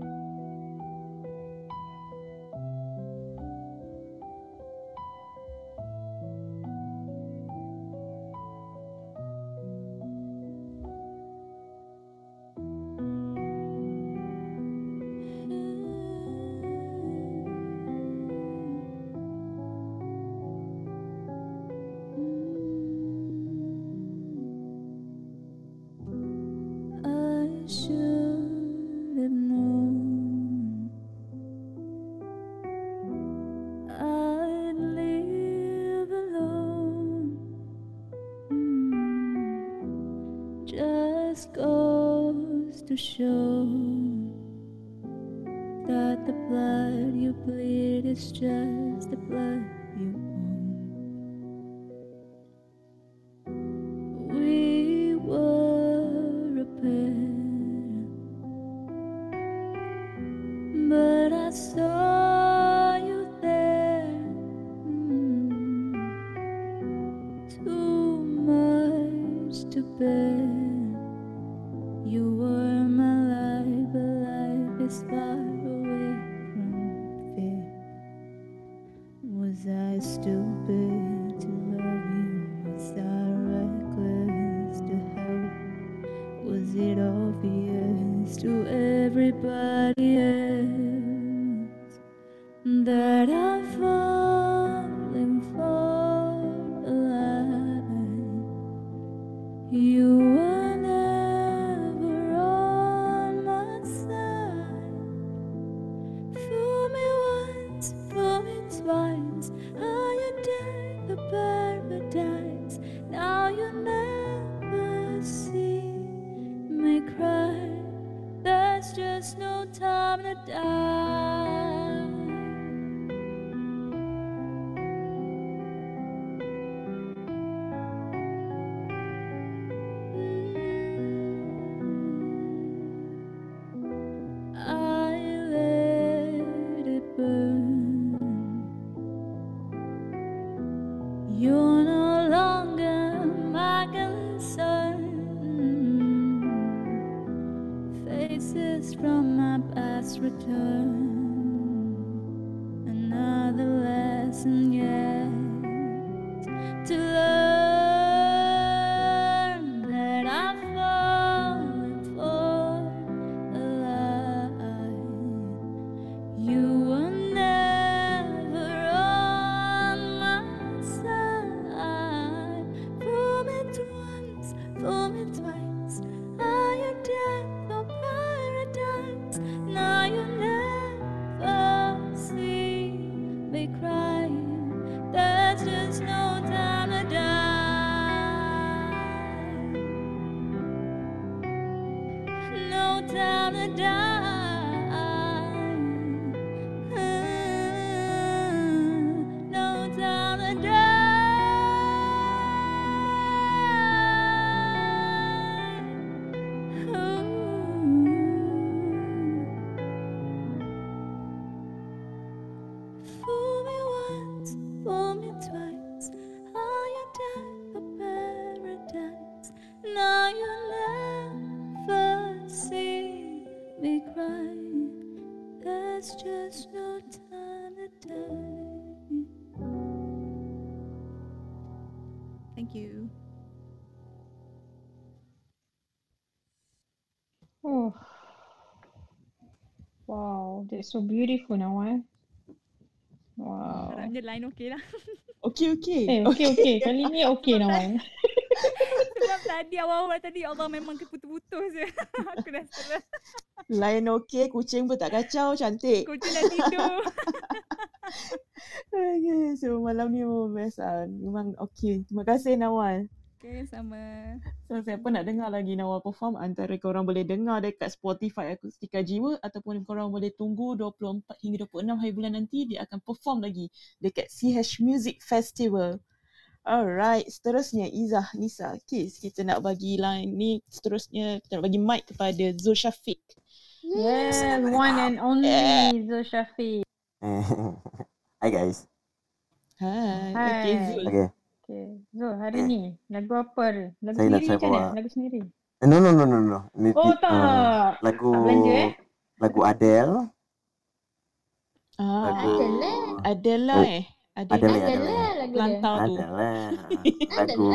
just no time to die. That's so beautiful now eh. Wow. Harapnya line okey lah. Okay, okay. Eh, okay, okay. Kali ni okay Nawal. Sebab tadi awal-awal tadi Allah memang keputus-putus je. Aku dah stress. Lain okay, kucing pun tak kacau, cantik. Kucing dah tidur. Okay, so malam ni memang best lah. Memang okay. Terima kasih Nawal. Okay, sama. So, siapa nak dengar lagi Nawal perform, antara korang boleh dengar dekat Spotify Akustika Jiwa ataupun korang boleh tunggu 24 hingga 26 hari bulan nanti, dia akan perform lagi dekat CH Music Festival. Alright, seterusnya Izzah, Nisa, Kis, kita nak bagi line ni, seterusnya kita nak bagi mic kepada Zul Syafiq. Yes, one and only Zul Syafiq. Hi guys. Hai. Hai. Okay, Zul. Okay. Okay, Zul, hari ni lagu apa? Lagu Saya sendiri try kan? bawa- eh? Lagu sendiri? Eh, No no no no no. Ni, Oh, tak. uh, lagu Tak belanja, eh? lagu Adele. Ah, Lagu Adalah. Adela eh. Adele Adalah Adele. lagu dia. Lantau tu. Adele. lagu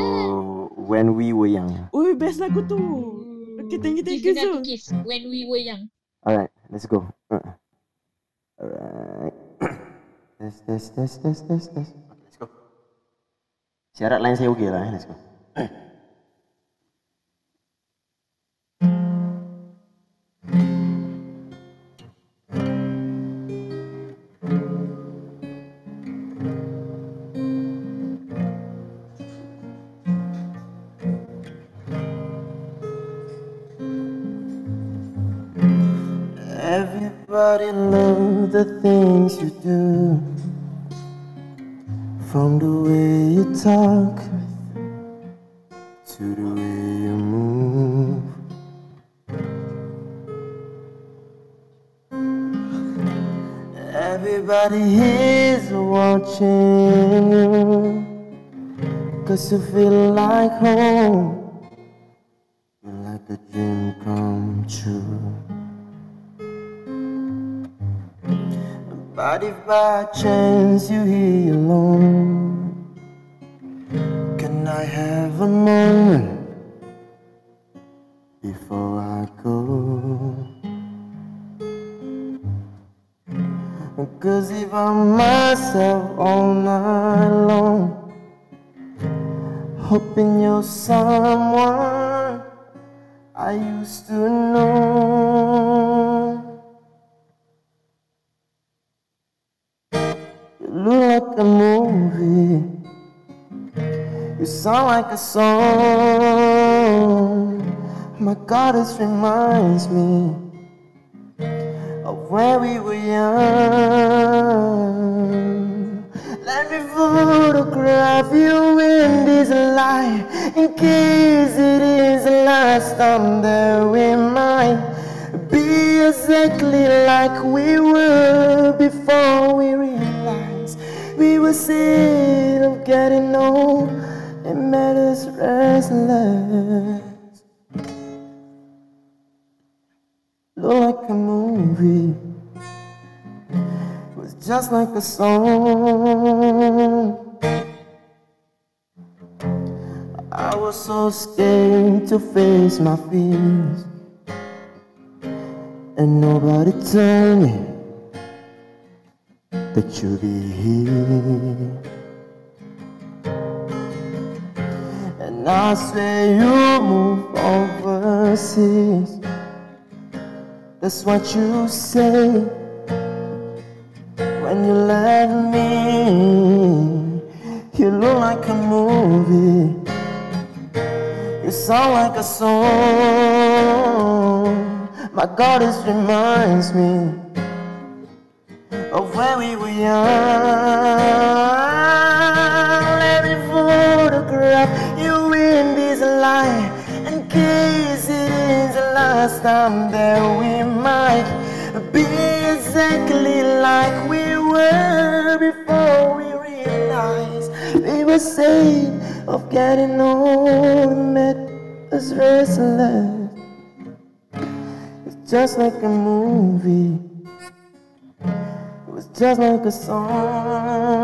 When We Were Young. Ui, best lagu tu. Okay, thank you, thank you, Kiss Zul. kiss. When we were young. Alright, let's go. Uh. Alright. test, test, test, test, test, test. Syarat lain saya okey lah. eh. Let's go. Talk To the way you move Everybody is watching you. Cause you feel like home. You're like a dream come true. But if by chance you hear alone, I have a moment before I go? Cause if I'm myself all night long, hoping you're someone sound like a song. My goddess reminds me of when we were young. Let me photograph you in this light in case it is the last time that we might be exactly like we were before we realized we were sick of getting old made us restless. Look like a movie, it was just like a song. I was so scared to face my fears. And nobody told me that you'd be here. And I swear you move overseas. That's what you say when you left me. You look like a movie. You sound like a song. My God, this reminds me of when we were young. Let me photograph in case it is the last time that we might be exactly like we were before we realized We were saying of getting old met us restless. It's just like a movie. It was just like a song.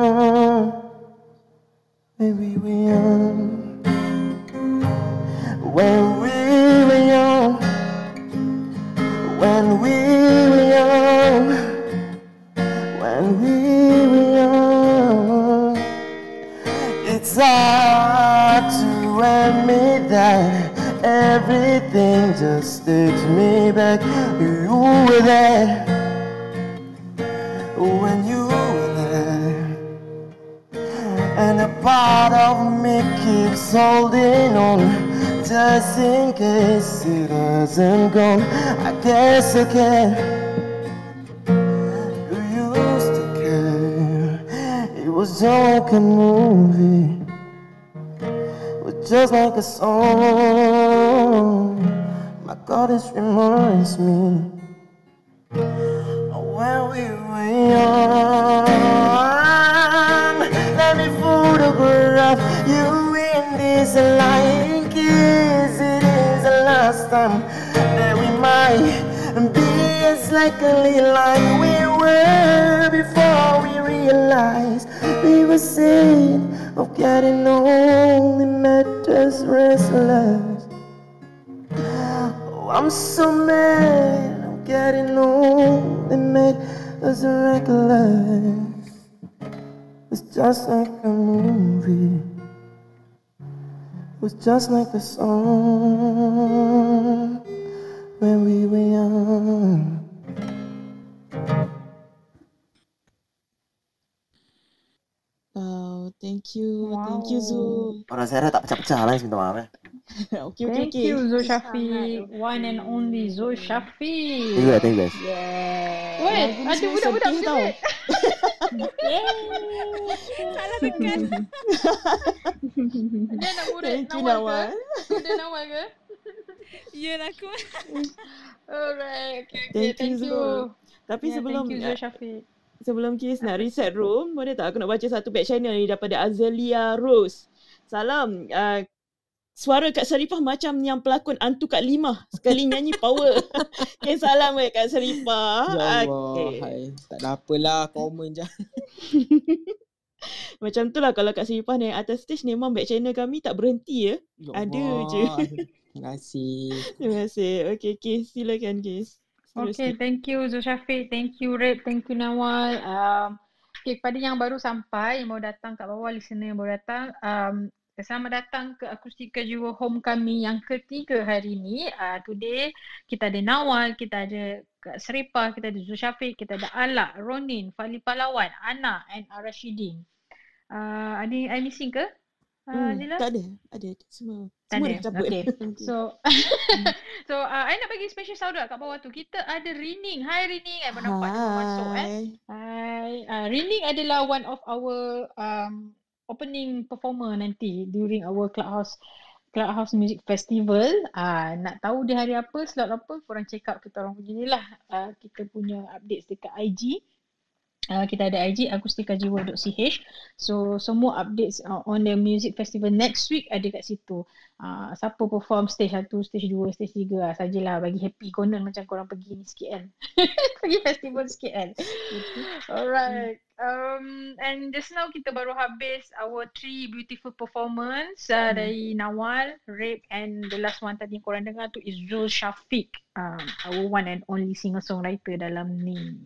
Maybe we young. When we were young. When we were young. When we were young. It's hard to admit that everything just takes me back. You were there when you were there, and a part of me keeps holding on just in case it hasn't gone. I guess I can. You used to care. It was just like a movie. It was just like a song. My God, this reminds me of when we were young. Let me photograph you in this light kiss. It is the last time that we might be as likely like we were before we realized we were sick of getting old and made us restless. Oh, I'm so mad I'm getting old and made us reckless. It's just like a movie. Was just like a song when we were young. Wow, thank you. Thank you Zul. Orang Sarah tak pecah-pecah lah, minta maaf eh. okay, okay, Thank okay. you Zul Syafiq. One and only Zul Syafiq. Thank you, thank you guys. Yeah. Wait, ada budak-budak sedih tau. Salah tekan. Dia nak murid Thank you Nawal ke? Dia Nawal ke? Ya lah aku. Alright, okay, okay. Thank you, Thank you. Zul. Tapi Yeah, sebelum Thank you Zul Syafiq. sebelum Kis nak reset room, boleh tak aku nak baca satu back channel ni daripada Azelia Rose. Salam. Uh, suara Kak Sarifah macam yang pelakon Antu Kak Limah. Sekali nyanyi power. okay, salam eh Kak Sarifah. Ya Allah, Okay. hai. Tak ada apalah, komen je. Macam tu lah kalau Kak Sarifah naik atas stage memang back channel kami tak berhenti ya. Ya Ada Allah. je. Terima kasih. Terima kasih. Okay, Kis. Silakan Kis. Okay, thank you Zul Syafiq. Thank you Rep. Thank you Nawal. Um, okay, kepada yang baru sampai, yang baru datang kat bawah, listener yang baru datang. Um, selamat datang ke Akustika Jiwa Homecoming yang ketiga hari ni. Uh, today, kita ada Nawal, kita ada Kak Seripah, kita ada Zul Syafiq, kita ada Alak, Ronin, Fali Palawan, Ana and Arashidin. Uh, ada yang I missing ke? Uh, Hmm, Zila? tak ada. Ada. Semua. Tak Semua ada. Okay. So so uh, I nak bagi special shout out kat bawah tu. Kita ada Rining. Hai Rining. I baru nampak baru masuk eh. Hai. Uh, Rining adalah one of our um, opening performer nanti during our Clubhouse Clubhouse Music Festival. Uh, nak tahu dia hari apa, slot apa, korang check out kita orang punya ni lah. Uh, kita punya updates dekat IG. Uh, kita ada IG akustikajiwa.ch So semua updates uh, on the music festival next week ada kat situ. Uh, siapa perform stage 1, stage 2, stage 3 lah sajalah bagi happy konon macam korang pergi ni sikit kan. pergi festival sikit kan. Alright. Um, and just now kita baru habis our three beautiful performance uh, dari Nawal, Rape and the last one tadi yang korang dengar tu is Zul Syafiq. Um, our one and only singer-songwriter dalam ni.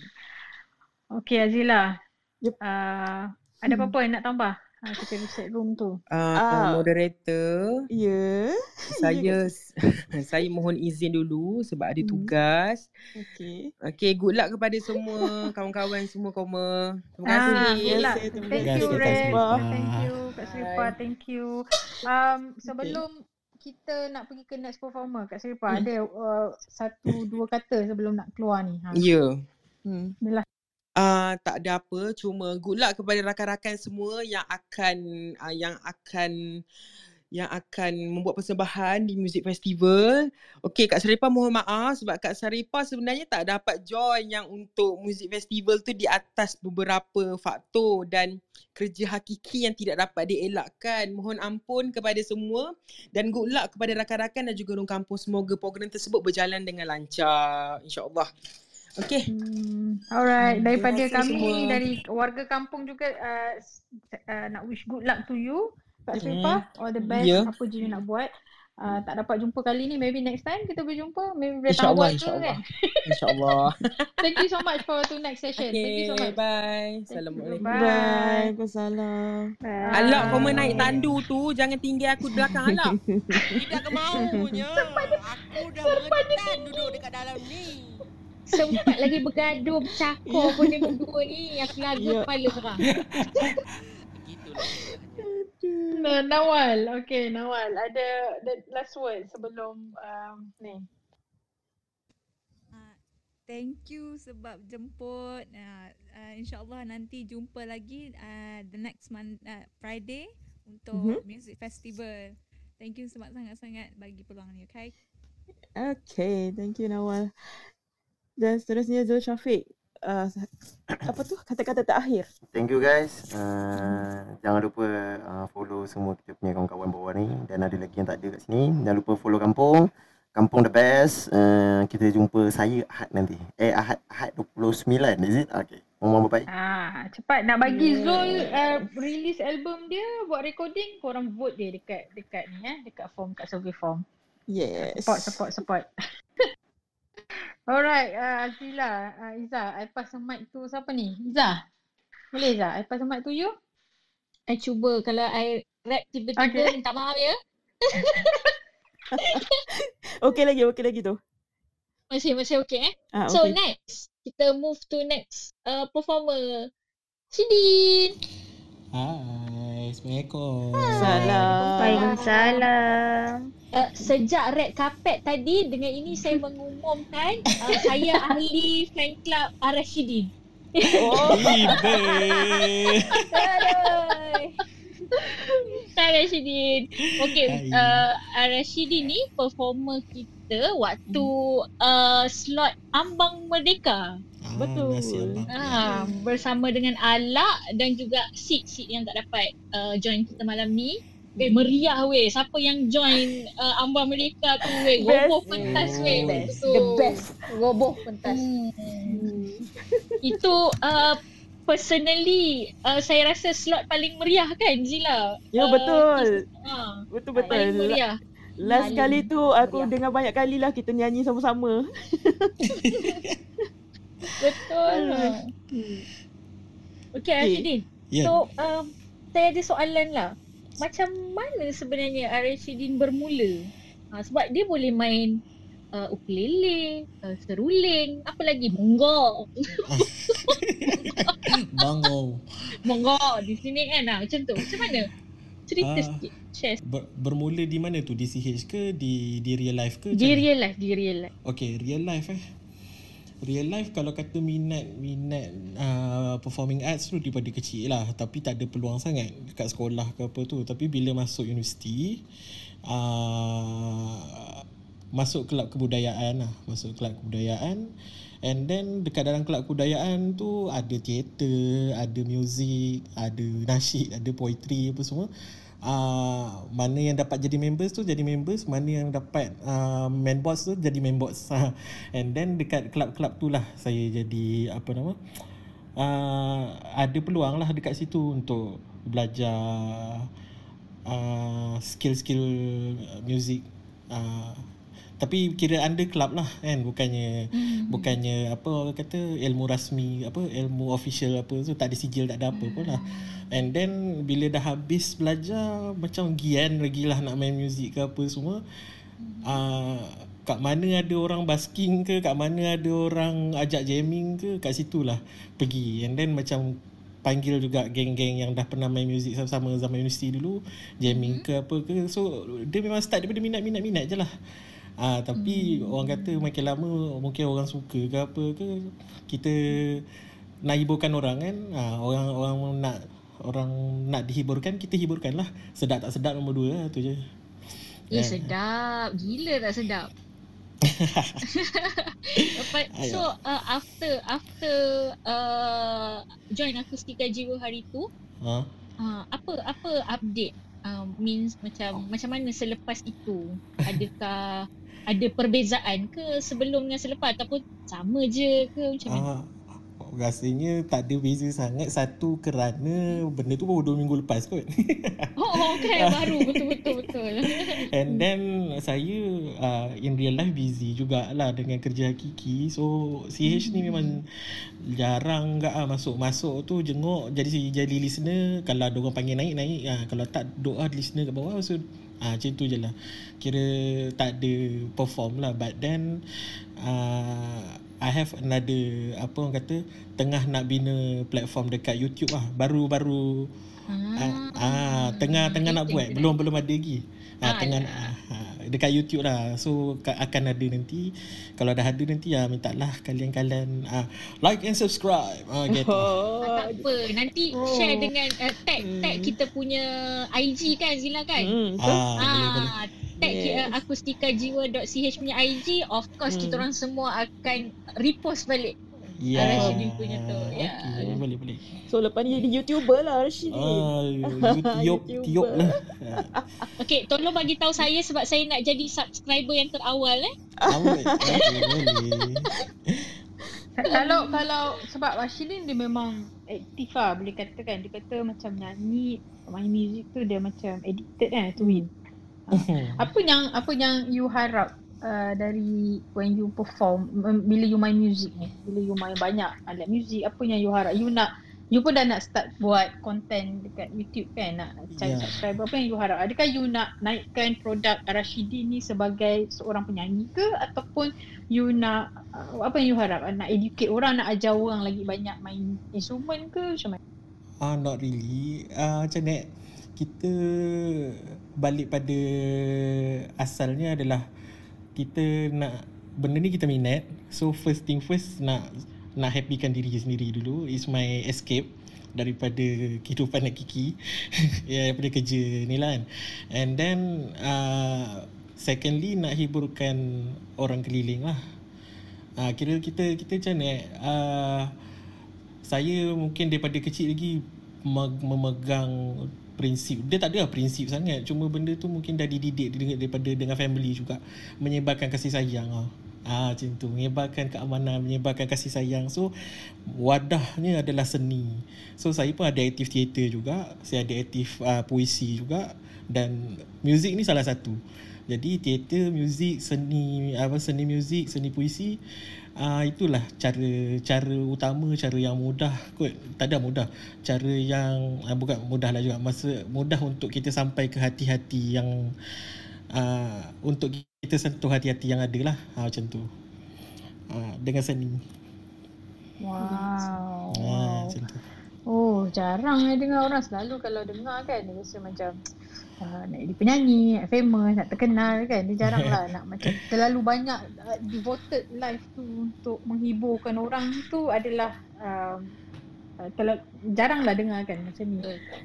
Okay Azila. Yup. Uh, ada apa-apa yang nak tambah? Uh, kita reset room tu. Uh, Ah. moderator, Ya. saya saya mohon izin dulu sebab ada Hmm. tugas. Okay. Okay, good luck kepada semua kawan-kawan semua koma. Terima Ah, kasih. good luck. Terima Thank kasih, you, Red. Sarifah. Thank you, Kak Seripah. Bye. Thank you. Um, sebelum kita nak pergi ke next performer, Kak Seripah, Hmm. ada uh, satu, dua kata sebelum nak keluar ni. Ha. Ya. Hmm. Adalah. Ah, tak ada apa, cuma good luck kepada rakan-rakan semua yang akan uh, yang akan yang akan membuat persembahan di Music Festival. Okey Kak Saripah mohon maaf sebab Kak Saripah sebenarnya tak dapat join yang untuk Music Festival tu di atas beberapa faktor dan kerja hakiki yang tidak dapat dielakkan. Mohon ampun kepada semua dan good luck kepada rakan-rakan dan juga orang kampung. Semoga program tersebut berjalan dengan lancar. InsyaAllah. Okay. Hmm, alright, Hmm, daripada terima kami semua. dari warga kampung juga uh, uh, nak wish good luck to you. Kak Hmm. Sripah, all the best Ya. apa je you nak buat. Uh, tak dapat jumpa kali ni, maybe next time kita boleh jumpa. Maybe boleh InsyaAllah, tawar ke insyaAllah. kan. InsyaAllah. Thank you so much for tonight session. Thank you so Okay, much. bye. Assalamualaikum. Bye. Waalaikumsalam. Alak kau menaik tandu tu Jangan tinggi aku di belakang alak Tidak kemaunya. Aku dah meretan duduk dekat dalam ni. Sempat lagi bergaduh bercakap pun ni berdua ni. Aku lagu Ya. kepala sekarang. Begitulah. Nah, Nawal, okay Nawal, ada the last word sebelum um, ni. Ah, Thank you sebab jemput. Uh, uh, InsyaAllah nanti jumpa lagi uh, the next month uh, Friday untuk Mhm. music festival. Thank you sebab sangat-sangat bagi peluang ni, okay? Okay, thank you Nawal. Dan seterusnya Zul Syafiq. Uh, apa tu kata-kata terakhir? Thank you guys. Uh, jangan lupa uh, follow semua kita punya kawan-kawan bawah ni dan ada lagi yang tak ada kat sini. Jangan lupa follow kampung. Kampung the best. Uh, kita jumpa saya Ahad nanti. Eh Ahad Ahad 29 is it? Okay. Mohon bye bye. Ah, cepat nak bagi Yeah. Zul uh, release album dia, buat recording, korang vote dia dekat dekat ni eh, dekat form kat survey form. Yes. Support, support, support. Alright, uh, Azila, uh, Iza, I pass the mic to siapa ni? Iza. Boleh Iza? I pass the mic to you? I cuba kalau I rap tiba-tiba Okay. minta maaf ya. Okay lagi, okay lagi tu. Masih masih okay eh. Ah, So okay. next kita move to next uh, performer. Sidin. Hai, Assalamualaikum. Salam. Waalaikumsalam. Uh, sejak red carpet tadi dengan ini saya mengumumkan uh, saya ahli fan club Arashidin. Oh. Arashidin. Okay, Hai. uh, Arashidin ni performer kita waktu uh, slot Ambang Merdeka. Ah, Betul. Ah, bersama dengan Alak dan juga Sid Sid yang tak dapat uh, join kita malam ni. Eh meriah weh. Siapa yang join uh, Ambang Merdeka tu weh. Roboh pentas weh. Betul. The best. Roboh pentas. Hmm. Itu uh, personally uh, saya rasa slot paling meriah kan Zila? Ya Uh, betul. Ah, Betul paling betul. meriah. Last Paling kali tu aku meriah. dengar banyak kali lah kita nyanyi sama-sama. Betul. Hmm. Okay, Okay. Arshidin. Ya. So, um, saya ada soalan lah. Macam mana sebenarnya Arshidin bermula? Ha, sebab dia boleh main uh, ukulele, uh, seruling, apa lagi? Monggok. Bango. Monggok di sini kan. Ha, macam tu. Macam mana? Cerita Ah. sikit. Share. Ber, bermula di mana tu? Di CH ke? Di di real life ke? Di real life, di real life. Okay, real life eh. Real life kalau kata minat minat uh, performing arts tu daripada kecil lah tapi tak ada peluang sangat dekat sekolah ke apa tu tapi bila masuk universiti uh, masuk kelab kebudayaan lah masuk kelab kebudayaan and then dekat dalam kelab kebudayaan tu ada teater ada music ada nasyid ada poetry apa semua. Uh, mana yang dapat jadi members tu jadi members. Mana yang dapat uh, main boss tu jadi main boss. And then dekat kelab-kelab tu lah saya jadi apa nama uh, ada peluang lah dekat situ untuk belajar uh, skill-skill music. Uh, tapi kira under club lah kan bukannya Hmm. bukannya apa orang kata ilmu rasmi apa ilmu official apa tu tak ada sijil tak ada apa pun lah. And then bila dah habis belajar macam gian lagi lah nak main muzik ke apa semua uh, kat mana ada orang basking ke kat mana ada orang ajak jamming ke kat situ lah pergi. And then macam panggil juga geng-geng yang dah pernah main muzik sama-sama zaman universiti dulu jamming ke apa ke. So dia memang start daripada minat-minat-minat je lah Ah tapi hmm. orang kata makin lama mungkin orang suka ke apa ke kita nak hiburkan orang kan. Ah orang orang nak orang nak dihiburkan kita hiburkan lah sedap tak sedap nombor dua lah tu je Eh Eh. sedap. Gila tak sedap. Lepas, so uh, after after uh, join akustika jiwa hari tu ha? uh, apa apa update uh, means macam macam mana selepas itu adakah ada perbezaan ke sebelum dengan selepas ataupun sama je ke? Macam mana? Ah, rasanya tak ada beza sangat. Satu kerana benda tu baru dua minggu lepas kot. Oh, kan baru. Betul-betul betul. And then saya uh, in real life busy jugalah dengan kerja hakiki. So CH ni memang jarang gak ah masuk-masuk tu jenguk. Jadi jadi listener kalau ada orang panggil naik naik ah kalau tak doa listener kat bawah. So ah macam tu je lah. Kira tak ada perform lah. But then uh, I have another apa orang kata tengah nak bina platform dekat YouTube lah. Baru-baru ah, ah tengah tengah nak buat. belum belum ada lagi. Ah, Ah, tengah ya. ah, dekat YouTube lah so ka- akan ada nanti kalau dah ada nanti ya minta lah kalian-kalian ah, like and subscribe ah, gitu Ah, tak apa. Nanti share dengan uh, tag tag kita punya IG kan Zila kan? Hmm, betul. ah, boleh boleh Ah, tag yes. akustikajiwa.ch punya IG of course Hmm. kita orang semua akan repost balik ya Rashidin punya tu. Ya. okay, boleh boleh So lepas ni jadi YouTuber lah Rashid. ah, YouTube tiup lah Ah, Okay, tolong bagi tahu saya sebab saya nak jadi subscriber yang terawal eh. kalau kalau sebab Rashidin dia memang aktif lah boleh katakan dia kata macam nyanyi main music tu dia macam addicted kan to it. Apa yang apa yang you harap uh, dari when you perform um, bila you main music ni. Bila you main banyak alat music apa yang you harap. You nak you pun dah nak start buat content dekat YouTube kan nak cari Ya. subscriber apa yang you harap? Adakah you nak naikkan produk Rashidin ni sebagai seorang penyanyi ke? Ataupun you nak uh, apa yang you harap? Nak educate orang nak ajar orang lagi banyak main instrumen ke? Macam mana? Ah, not really. Ah, macam ni, kita balik pada asalnya adalah kita nak benda ni kita minat. So first thing first nak nak happykan diri sendiri dulu. Is my escape daripada kehidupan nak kiki. ya, daripada kerja ni lah kan. And then uh, secondly nak hiburkan orang keliling lah. Ah, kira kita kita macam ni uh, saya mungkin daripada kecil lagi me- memegang prinsip. Dia tak ada lah prinsip sangat. Cuma benda tu mungkin dah dididik dengan daripada dengan family juga. Menyebarkan kasih sayang ah ah macam tu. Menyebarkan keamanan menyebarkan kasih sayang. So wadahnya adalah seni. So saya pun ada aktif teater juga. Saya ada aktif uh, puisi juga. Dan muzik ni salah satu. Jadi teater muzik seni apa seni muzik seni puisi uh, itulah cara cara utama cara yang mudah kot. Tak ada mudah. Cara yang uh, bukan mudah lah juga. Masa mudah untuk kita sampai ke hati-hati yang uh, untuk kita sentuh hati-hati yang ada lah. Uh, macam tu. Uh, dengan seni. Wow. Uh, macam tu. Oh, jarang saya dengar orang selalu kalau dengar kan. Dia rasa macam uh, nak jadi penyanyi, nak famous, nak terkenal kan. Dia jarang lah nak macam terlalu banyak uh, devoted life tu untuk menghiburkan orang tu adalah um, uh, terlalu, jarang lah dengar kan macam ni.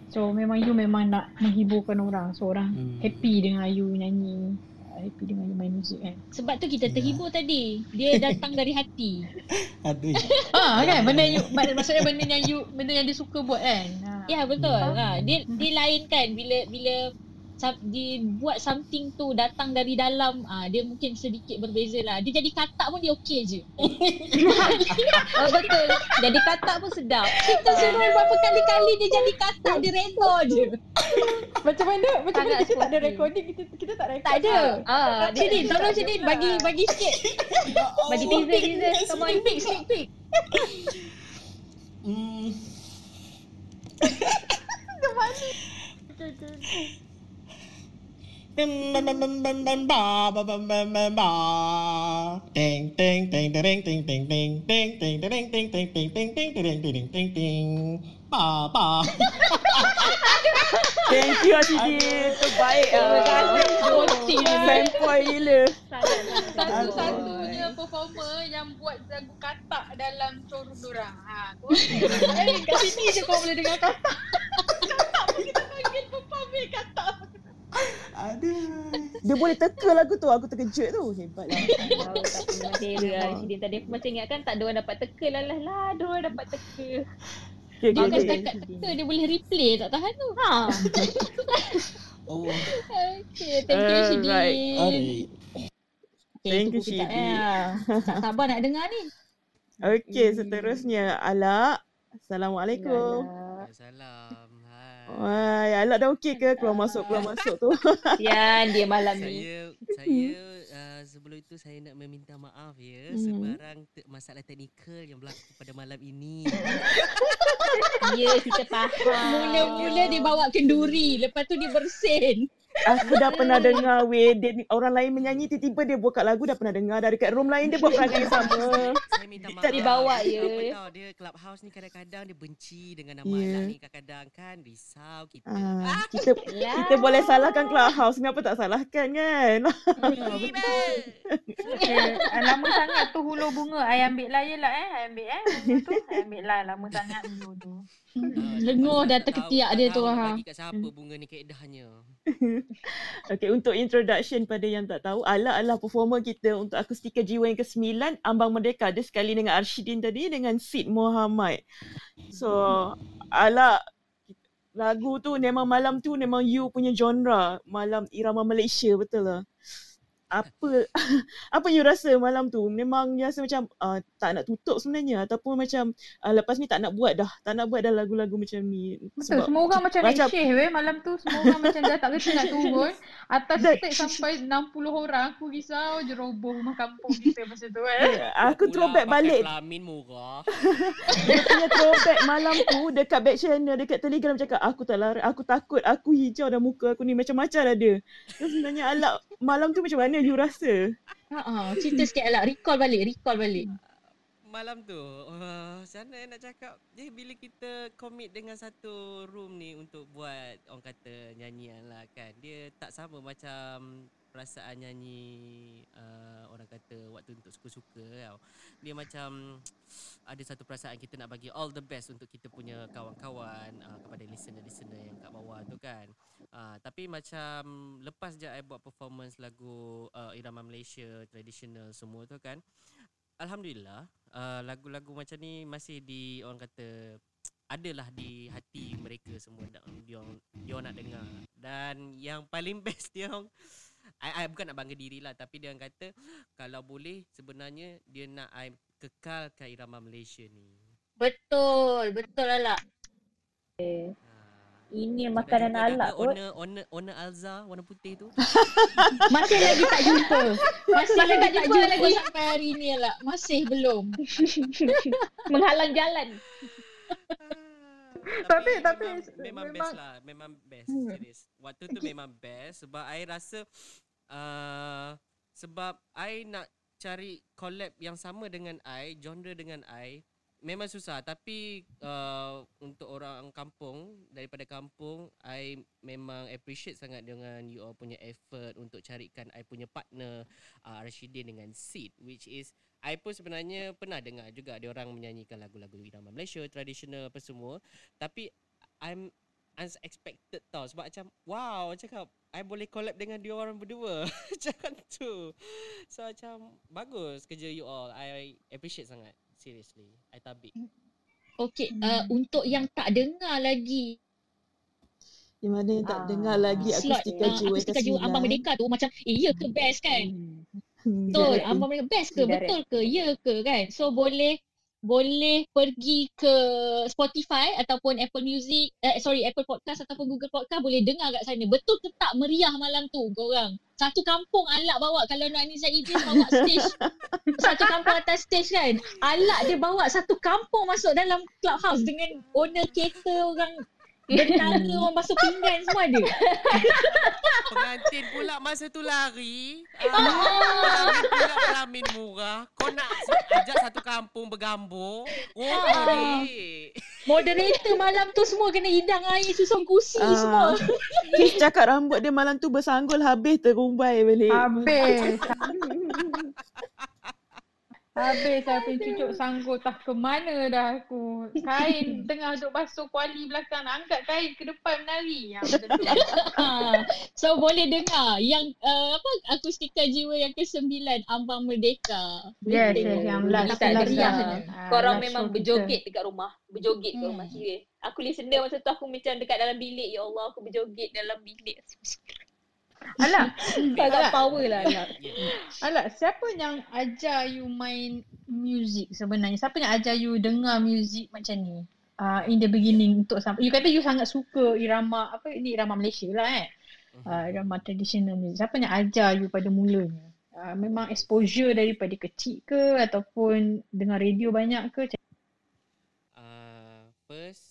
So memang you memang nak menghiburkan orang. So orang Hmm. happy dengan you nyanyi, uh, happy dengan you main muzik kan. Sebab tu kita terhibur tadi. Dia datang dari hati. ada Ah kan benda you mak- maksudnya benda yang you benda yang dia suka buat kan. Ha. Ya betul. Ha, dia dia lain kan bila bila dia buat something tu datang dari dalam ah dia mungkin sedikit berbeza lah. Dia jadi katak pun dia okey je. Oh, betul. Jadi katak pun sedap. Kita suruh berapa kali-kali dia jadi katak dia redha je. Macam mana macam mana kita tak ada recording kita kita tak record. Tak ada. Ah, Sini tolong sini bagi bagi sikit. Bagi teaser teaser. Come on. Sneak peek sneak peek. Hmm. Bam, ting, ting, ting, ting, ting, ting, ting, ting, ting, ting, ting, ting, ting, ting, ting, ting, ting, ting, ting. Ba, ba. Thank you Rashidin. Terbaik. Terima ah. kasih. Sporting. Sample boy gila. Satu-satunya performer yang buat lagu katak dalam showroom diorang. Ha, kau eh, kat sini je kau boleh dengar katak pun kita panggil performer katak. Aduh. Dia boleh teka lagu tu. Aku terkejut tu. Hebat lah. Tak pernah lah Rashidin tadi. Aku macam ingatkan tak ada orang dapat teka lah lah lah. Ada orang dapat teka. Okay, Dia okay, kan okay. setakat teka dia boleh replay tak tahan tu. Ha. Oh. Okay, thank you. Alright. Okay, Thank you, Syedi. eh. Tak sabar nak dengar ni. Okay, seterusnya. Alak. Assalamualaikum. Salam. Wah, Alak dah okey ke? Keluar masuk, keluar masuk tu. Sian dia malam ni. Saya saya uh, sebelum itu saya nak meminta maaf ya Hmm. sebarang te- masalah teknikal yang berlaku pada malam ini. Ya, kita faham. Mula-mula dia bawa kenduri. Lepas tu dia bersin. Aku dah pernah dengar weh dia, ni- orang lain menyanyi tiba-tiba dia buka lagu dah pernah dengar dari kat room lain dia buat perangai yang sama. Saya minta maaf. Tak dibawa, ya. Apa tahu dia clubhouse ni kadang-kadang dia benci dengan nama Ya. anak ni kadang-kadang kan risau kita. Ah, kita kita boleh salahkan Clubhouse. Kenapa tak salahkan kan? Eh, lama sangat tu hulu bunga. I ambil lah je lah eh. I ambil eh. Tu. Ambil lah. Lama sangat dulu tu. Lenguh dah terketiak dia tu. Ha. Bagi kat siapa bunga ni keedahnya. Okay, untuk introduction pada yang tak tahu, Ala adalah performer kita untuk Akustika Jiwa yang ke-9 Ambang Merdeka. Dia sekali dengan Arshidin tadi dengan Sid Muhammad. So, Ala lagu tu memang malam tu memang you punya genre. Malam irama Malaysia betul lah. Apa apa you rasa malam tu? Memang you rasa macam uh, tak nak tutup sebenarnya ataupun macam uh, lepas ni tak nak buat dah. Tak nak buat dah lagu-lagu macam ni. Betul, semua orang macam macam- receh weh malam tu. Semua orang macam dah tak kena nak turun. Atas stage sampai 60 orang. Aku risau je roboh rumah kampung kita masa tu eh. Aku throwback balik Pelamin murah. Dia punya throwback malam tu dekat back channel, dekat telegram cakap aku tak lari, aku takut, aku hijau dah muka aku ni macam-macam dah dia. Sebenarnya Alak malam tu macam mana you rasa? Ha ah, cerita sikit Alak. Recall balik, recall balik. Malam tu, uh, macam mana nak cakap, dia bila kita commit dengan satu room ni untuk buat orang kata nyanyian lah kan. Dia tak sama macam perasaan nyanyi uh, orang kata waktu untuk suka-suka tau. Dia macam ada satu perasaan kita nak bagi all the best untuk kita punya kawan-kawan uh, kepada listener-listener yang kat bawah tu kan. Uh, tapi macam lepas je I buat performance lagu uh, Irama Malaysia traditional semua tu kan. Alhamdulillah uh, lagu-lagu macam ni masih di orang kata adalah di hati mereka semua dia dia nak dengar. Dan yang paling best dia orang I, I bukan nak bangga diri lah tapi dia kata kalau boleh sebenarnya dia nak I kekalkan irama Malaysia ni. Betul, betul Alak. Eh, ini makanan Alak kot. Owner owner owner Alza warna putih tu. Masih lagi tak jumpa. Masih Masih lagi tak jumpa jumpa lagi. sampai hari ni Alak. Masih belum. Menghalang jalan. tapi tapi memang, memang, best memang- lah memang best Hmm. serius waktu tu memang best sebab I rasa uh, sebab I nak cari collab yang sama dengan I genre dengan I memang susah. Tapi uh, untuk orang kampung daripada kampung I memang appreciate sangat dengan you all punya effort untuk carikan I punya partner uh, Rashidin dengan Sid which is I pun sebenarnya pernah dengar juga dia orang menyanyikan lagu-lagu irama Malaysia tradisional apa semua. Tapi I'm unexpected tau sebab macam wow cakap I boleh collab dengan dia orang berdua macam tu so macam bagus kerja you all I appreciate sangat seriously I tabik Okey, uh, untuk yang tak dengar lagi Di mana yang tak Ah, dengar lagi slot Akustika uh, Jiwa Akustika Jiwa Ambang ke-9. Merdeka tu macam eh ya ke best kan? Hmm, Betul. Ambang Merdeka best ke? Betul ke? Ya ke kan? So boleh boleh pergi ke Spotify ataupun Apple Music, eh, sorry Apple Podcast ataupun Google Podcast boleh dengar kat sana. Betul ke tak meriah malam tu korang? Satu kampung Alak bawa kalau nak Nisa Idris bawa stage. satu kampung atas stage kan. Alak dia bawa satu kampung masuk dalam clubhouse dengan owner kereta orang bentara orang basuh pinggan semua ada. pengantin pula masa tu lari. Ah, pelamin pula pelamin murah. Kau nak ajak satu kampung bergambung. Oh, dek. Moderator malam tu semua kena hidang air susun kursi Ah. semua. Kiss cakap rambut dia malam tu bersanggul habis terumbai balik. Habis. Habis aku cucuk sanggul tak ke mana dah aku. Kain tengah duk basuh kuali belakang nak angkat kain ke depan menari. Ya. Ha. so boleh dengar yang uh, apa akustika jiwa yang ke-9 Ambang Merdeka. Yes, yes, yang Boleh last tak last Korang last memang berjoget dekat rumah. Berjoget Hmm. rumah serius. Aku listener masa tu aku macam dekat dalam bilik. Ya Allah aku berjoget dalam bilik. Alah, Agak power lah anak. Alah, siapa yang ajar you main music sebenarnya? Siapa yang ajar you dengar music macam ni? Uh, in the beginning untuk sampai you kata you sangat suka irama apa ini irama Malaysia lah eh. Uh, irama traditional music. Siapa yang ajar you pada mulanya? Uh, memang exposure daripada kecil ke ataupun dengar radio banyak ke? Uh, first,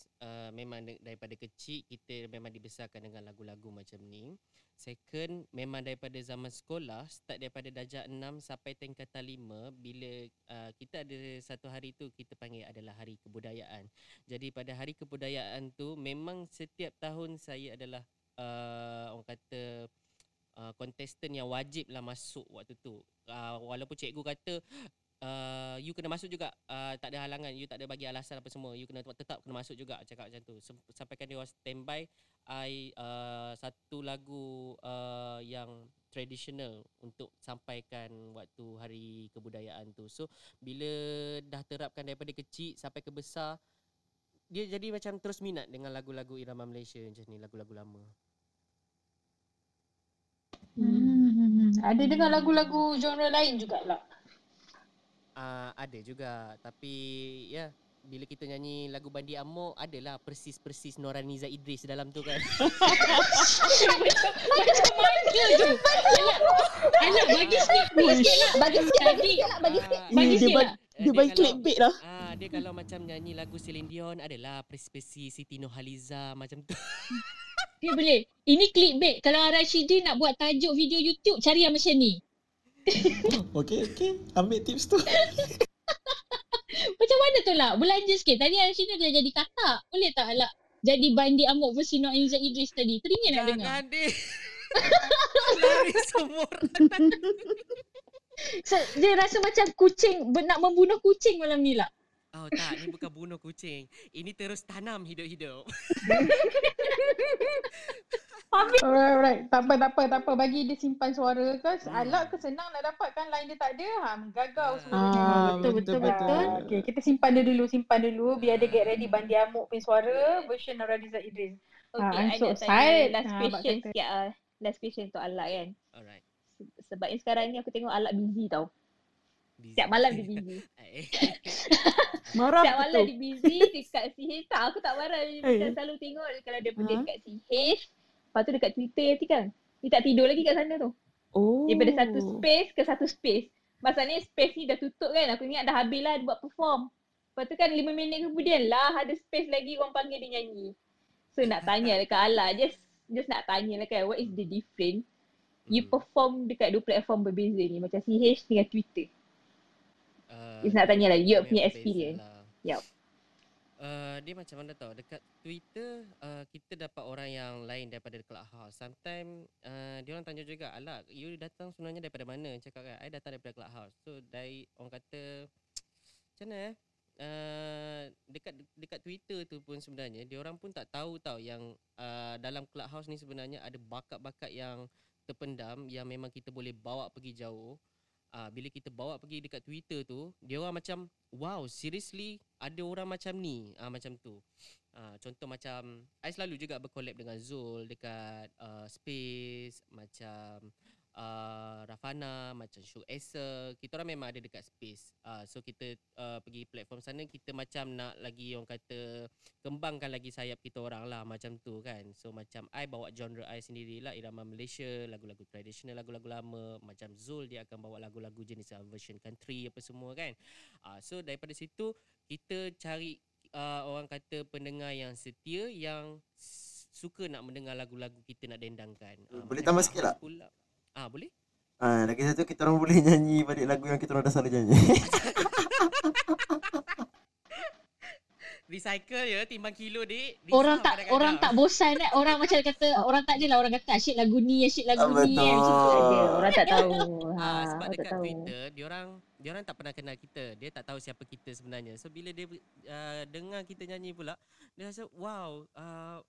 uh, memang daripada kecil kita memang dibesarkan dengan lagu-lagu macam ni. Second, memang daripada zaman sekolah, start daripada darjah 6 sampai tingkatan 5, bila uh, kita ada satu hari tu kita panggil adalah hari kebudayaan. Jadi pada hari kebudayaan tu memang setiap tahun saya adalah uh, orang kata uh, contestant yang wajib lah masuk waktu tu. Uh, walaupun cikgu kata uh, you kena masuk juga. Uh, tak ada halangan you tak ada bagi alasan apa semua. You kena tetap kena masuk juga cakap macam tu. Sampaikan dia standby I uh, satu lagu uh, yang traditional untuk sampaikan waktu hari kebudayaan tu. So bila dah terapkan daripada kecil sampai ke besar dia jadi macam terus minat dengan lagu-lagu irama Malaysia macam ni lagu-lagu lama. Hmm. Ada dengar lagu-lagu genre lain jugalah. Uh, ada juga tapi ya bila kita nyanyi lagu Bandi Amok adalah persis-persis Noraniza Idris dalam tu kan. Macam mana je? Anak, anak bagi sikit, bagi sikit. Bagi sikit, bagi sikit bagi sikit. Bagi dia, sikit bagi, dia bagi kalau- clickbait lah. Ah, dia kalau macam nyanyi lagu Celine Dion adalah persis-persis Siti Nurhaliza macam tu. Dia boleh. Ini clickbait. Kalau Rashidi nak buat tajuk video YouTube, cari yang macam ni. Okey, okey. Ambil tips tu. Macam mana tu lah? Belanja sikit. Tadi Rashidi dah jadi kakak. Boleh tak lah? Jadi bandi amok versi Nur Aizat Idris tadi. Teringin nak dengar. Jangan deh. Lari semua orang. So, dia rasa macam kucing, nak membunuh kucing malam ni lah. Oh tak, ni bukan bunuh kucing. Ini terus tanam hidup-hidup. Alright, alright. Tak apa, tak apa, tak apa. Bagi dia simpan suara ke. Alak ke senang nak dapatkan line dia tak ada. Ha, menggagau semua. Ah, betul, betul, betul. Okay, kita simpan dia dulu, simpan dulu. Biar dia get ready bandi amuk punya suara. Version Nurhaliza Idris. Okay, Ah, I so tanya last Ah, question sikit ah. Last question untuk Alak kan. Alright. Se- Sebab yang sekarang ni aku tengok Alak busy tau. Busy. Setiap malam dia busy. Marah Setiap malam dia busy dekat CH. Tak, aku tak marah. Dia Eh. macam selalu tengok kalau dia pergi Ha? dekat CH. Lepas tu dekat Twitter nanti kan. Dia tak tidur lagi kat sana tu. Oh. Daripada satu space ke satu space. Masalahnya space ni dah tutup kan. Aku ingat dah habis lah dia buat perform. Lepas tu kan 5 minit kemudian lah ada space lagi orang panggil dia nyanyi. So nak tanya dekat Ala. Just just nak tanya lah kan. What is the difference? You Hmm. perform dekat dua platform berbeza ni. Macam CH dengan Twitter. Uh, nak tanya lah. You punya experience. lah. Yup. Uh, dia macam mana tau dekat Twitter uh, kita dapat orang yang lain daripada Clubhouse. Sometimes uh, dia orang tanya juga, "Alak, you datang sebenarnya daripada mana?" Cakap kan, "I datang daripada Clubhouse." So dari orang kata macam mana eh? Uh, dekat dekat Twitter tu pun sebenarnya dia orang pun tak tahu tau yang uh, dalam Clubhouse ni sebenarnya ada bakat-bakat yang terpendam yang memang kita boleh bawa pergi jauh. Uh, bila kita bawa pergi dekat Twitter tu, dia orang macam wow, seriously ada orang macam ni. Uh, macam tu. Uh, contoh macam I selalu juga berkolab dengan Zul dekat uh, Space macam uh, Rafana, macam Show Esa. Kita orang memang ada dekat Space. Ah uh, so kita uh, pergi platform sana kita macam nak lagi orang kata kembangkan lagi sayap kita orang lah macam tu kan. So macam I bawa genre I sendirilah irama Malaysia, lagu-lagu tradisional, lagu-lagu lama. Macam Zul dia akan bawa lagu-lagu jenis uh, version country apa semua kan. Uh, so daripada situ kita cari uh, orang kata pendengar yang setia yang suka nak mendengar lagu-lagu kita nak dendangkan. Uh, Boleh macam tambah Clubhouse sikit tak? Pula. Ah, boleh? Ah, lagi satu kita orang boleh nyanyi balik lagu yang kita orang dah selalu nyanyi. Recycle ya timbang kilo dik. Orang tak kadang-kadang. orang tak bosan eh. Orang macam kata orang tak adalah orang kata asyik lagu ni, asyik lagu Ah, ni. Eh. Macam tu betul. ada. Orang tak tahu. Ha, Ah, sebab orang dekat tahu. Twitter diorang diorang tak pernah kenal kita. Dia tak tahu siapa kita sebenarnya. So bila dia uh, dengar kita nyanyi pula, dia rasa wow, uh,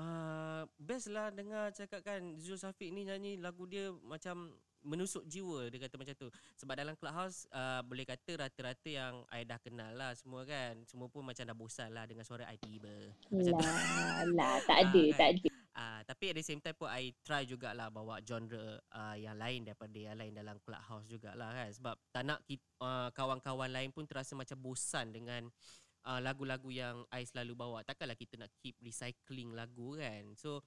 uh, best lah dengar cakap kan Zul Safiq ni nyanyi lagu dia macam menusuk jiwa dia kata macam tu. Sebab dalam clubhouse uh, boleh kata rata-rata yang I dah kenal lah semua kan. Semua pun macam dah bosan lah dengan suara I tiba. Macam tu. Lah, lah, tak Ah, ada, kan? tak ada. Ah, tapi at the same time pun I try jugalah bawa genre uh, yang lain daripada yang lain dalam clubhouse jugalah kan sebab tak nak uh, kawan-kawan lain pun terasa macam bosan dengan uh, lagu-lagu yang I selalu bawa. Takkanlah kita nak keep recycling lagu kan. So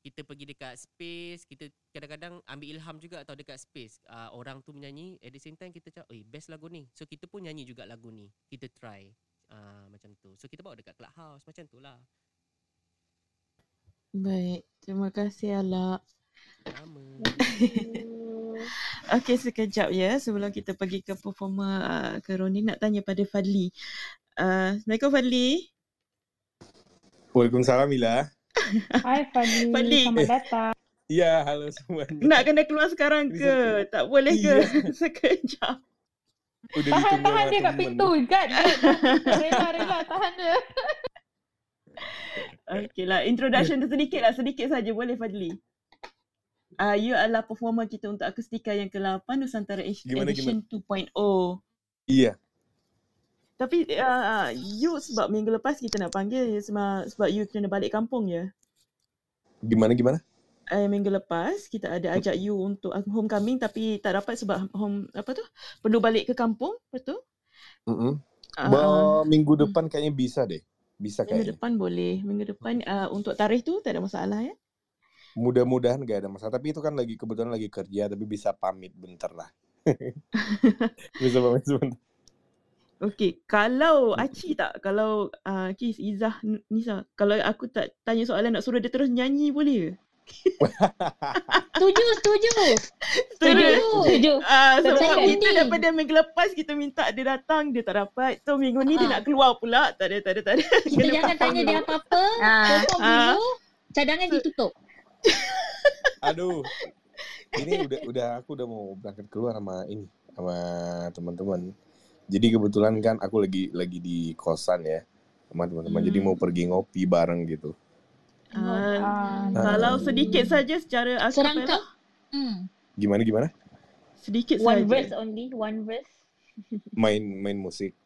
kita pergi dekat space, kita kadang-kadang ambil ilham juga atau dekat space. Uh, orang tu menyanyi, at the same time kita cakap, eh best lagu ni. So kita pun nyanyi juga lagu ni. Kita try. Uh, macam tu. So kita bawa dekat clubhouse macam tu lah. Baik, terima kasih Alak. Sama. Okey, sekejap ya sebelum kita pergi ke performer uh, ke Roni nak tanya pada Fadli. Uh, Assalamualaikum Fadli. Waalaikumsalam Mila. Hai Fadli, Fadli. selamat datang. Ya, halo semuanya. Nak kena keluar sekarang ke? Tak boleh ke? Iya. Sekejap. Udah Tahan, ditunggu tahan dia kat pintu. Gad, rela, rela, tahan dia. Okey lah, introduction tu sedikit lah, sedikit saja boleh Fadli. Uh, you adalah performer kita untuk akustika yang ke-8 Nusantara Gimana, Edition 2.0. Iya. Tapi uh, you sebab minggu lepas kita nak panggil sebab, sebab you kena balik kampung ya. Gimana gimana? Uh, minggu lepas kita ada ajak you untuk homecoming tapi tak dapat sebab home apa tu? Perlu balik ke kampung, betul? Mm-mm. Ah, Ba- minggu depan kayaknya bisa deh. Bisa Minggu kayaknya. depan boleh. Minggu depan uh, untuk tarikh tu tak ada masalah ya. Mudah-mudahan gak ada masalah. Tapi itu kan lagi kebetulan lagi kerja tapi bisa pamit bentar lah. bisa pamit sebentar. Okey, kalau Aci tak, kalau uh, Kis, Izzah, Nisa, kalau aku tak tanya soalan nak suruh dia terus nyanyi boleh ke? Setuju, setuju. Setuju. Setuju. Ah, sebab Saya kita daripada minggu lepas kita minta dia datang, dia tak dapat. So minggu ni dia Ah. nak keluar pula. Tak ada, tak ada, tak ada. Kita jangan tanya dia apa-apa. Ah. dulu. Cadangan ditutup. Aduh. Ini udah udah aku udah mau berangkat keluar sama ini sama teman-teman. Jadi kebetulan kan aku lagi lagi di kosan ya sama teman-teman. Jadi Hmm. mau pergi ngopi bareng gitu. Ah, Ah, kalau sedikit saja secara Serangkap. acapella, Hmm. Gimana gimana? sedikit one saja. verse only, one verse. Main main musik.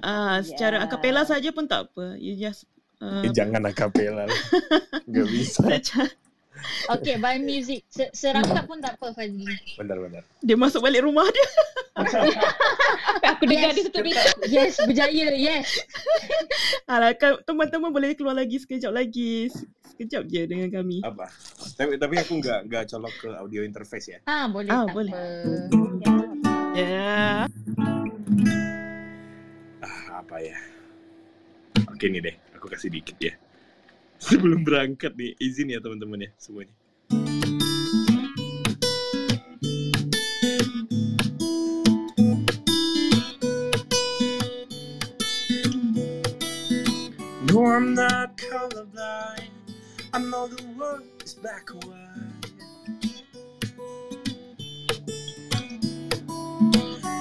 Ah, secara Ya. acapella saja pun tak apa. You just uh, Eh, jangan akapela lah. Gak bisa. secara, Okay, by music. Se- serangkap pun tak apa, Fazli. Bentar-bentar. dia masuk balik rumah dia. Aku dengar Yes. dia tutup pintu. Yes, berjaya. Yes. Alah, teman-teman boleh keluar lagi sekejap lagi. Se- Sekejap je dengan kami. Apa? Tapi tapi aku nggak nggak colok ke audio interface ya. Ah, boleh. Ah, tak boleh. Apa. Ya. Ah, apa ya? Oke nih deh, aku kasih dikit ya. Sebelum berangkat nih, izin ya teman-teman ya semuanya. No, I'm not colorblind. I know the world is black and white.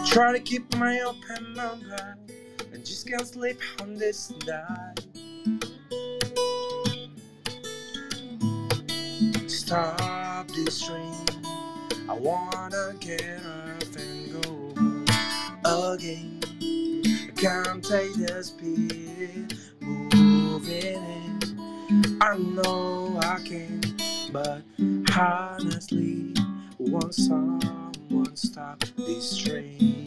Try to keep my open mind and just can't sleep on this night. Stop this train. I wanna get off and go again. I can't take the speed moving in. I know I can, but honestly, won't someone stop this train?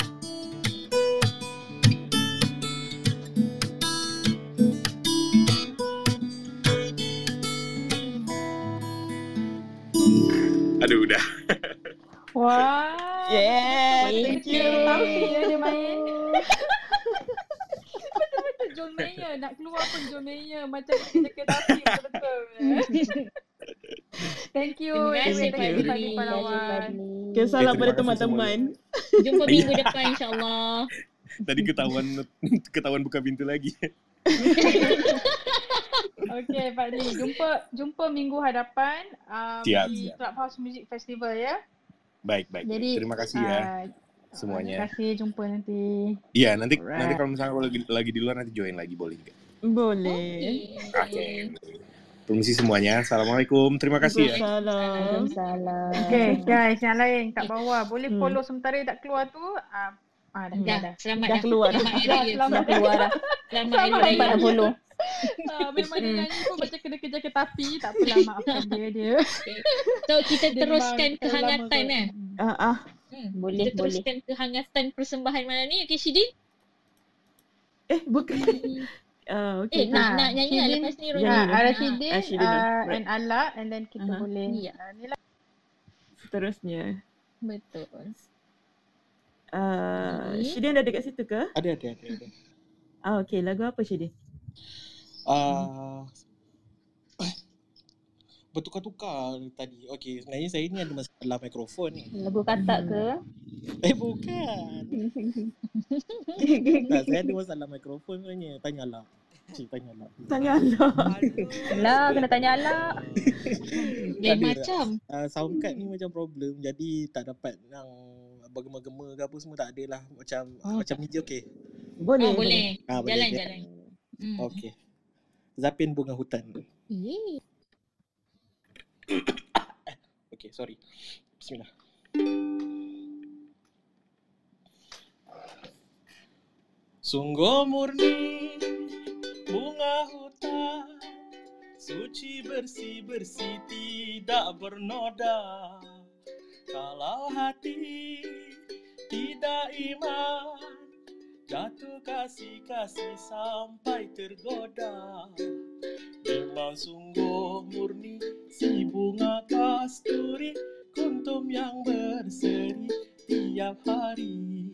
Aduh udah. Wah. Yeah, Thank thank you. you. Tahu dia dia main. Betul-betul John Mayer. Nak keluar pun John Mayer. Macam kita tapi betul-betul. Thank you. Terima kasih Fadli. Pada terima kasih teman-teman. Jumpa minggu depan insyaAllah. Tadi ketahuan ketahuan buka pintu lagi. Okay, Fadli. Jumpa jumpa minggu hadapan um, Siap, di siap. Clubhouse Music Festival ya. Baik, baik. Jadi Terima kasih ya uh, Terima semuanya. kasih. Jumpa nanti. Iya, nanti nanti Alright. kalau misalnya aku lagi lagi di luar nanti join lagi boleh juga. Boleh. Oke. Permisi semuanya. Assalamualaikum. Terima kasih ya. Salam. Waalaikumsalam. Okay, guys, yang lain kat bawah boleh Hmm. follow sementara tak keluar tu. Uh, ah, dah, dah, dah. Selamat Dah dah. keluar dah. Selamat Dah, selamat. Dah keluar dah. Selamat Hari Selamat Raya. Hari Raya. follow. Ah, memang dia nyanyi pun macam kena kejar ke tapi. Tak apalah, maafkan dia. dia. So kita Dia teruskan lama kehangatan eh. Ah, ah. Hmm, boleh, kita teruskan kehangatan persembahan malam ni. Okay, Shidin? Eh, bukan. Ah, okay. Eh, nak, nak nyanyi lah Shidin- lepas ni. Nyanyi Rona. Ah, dulu. Arashidin Ah, Shidin dulu. uh, Right. and Ala and then kita Aha. boleh. Ya. ah, ni lah. Seterusnya. Betul. Uh, Okay. Shidin dah dekat situ ke? Ada, ada, ada. ada. Ah, okay. Lagu apa Shidin? Ah, bertukar-tukar tadi. Okey, sebenarnya saya ni ada masalah mikrofon ni. Lagu katak ke? Eh bukan. tak, saya ada masalah mikrofon sebenarnya. Tanyalah. Cik, tanyalah. Tanya Allah. Lah, kena tanya Ala. Lain macam. Uh, sound card ni macam problem. Jadi tak dapat yang bergema-gema ke apa semua tak ada lah. Macam Oh. macam ni je okey. Boleh. Ah, boleh. Ah, boleh Jalan, je. jalan. Hmm. Okey. Zapin bunga hutan. Yeay. Okey, sorry. Bismillah. Sungguh murni bunga hutan Suci bersih-bersih tidak bernoda Kalau hati tidak iman Jatuh kasih-kasih sampai tergoda. Memang sungguh murni si bunga kasturi Kuntum yang berseri tiap hari.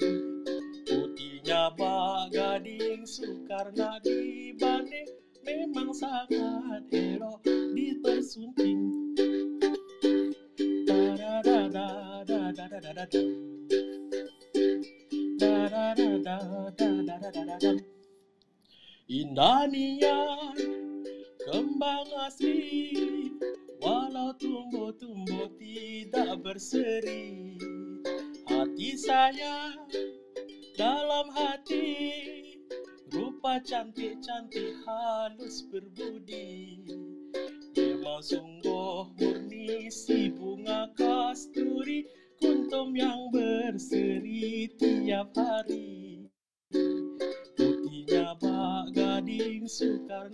Putihnya bak gading Soekarno dibanding Memang sangat elok Indah niat kembang asli Walau tumbuh-tumbuh tidak berseri. Hati saya dalam hati Rupa cantik-cantik halus berbudi. Memang sungguh murni si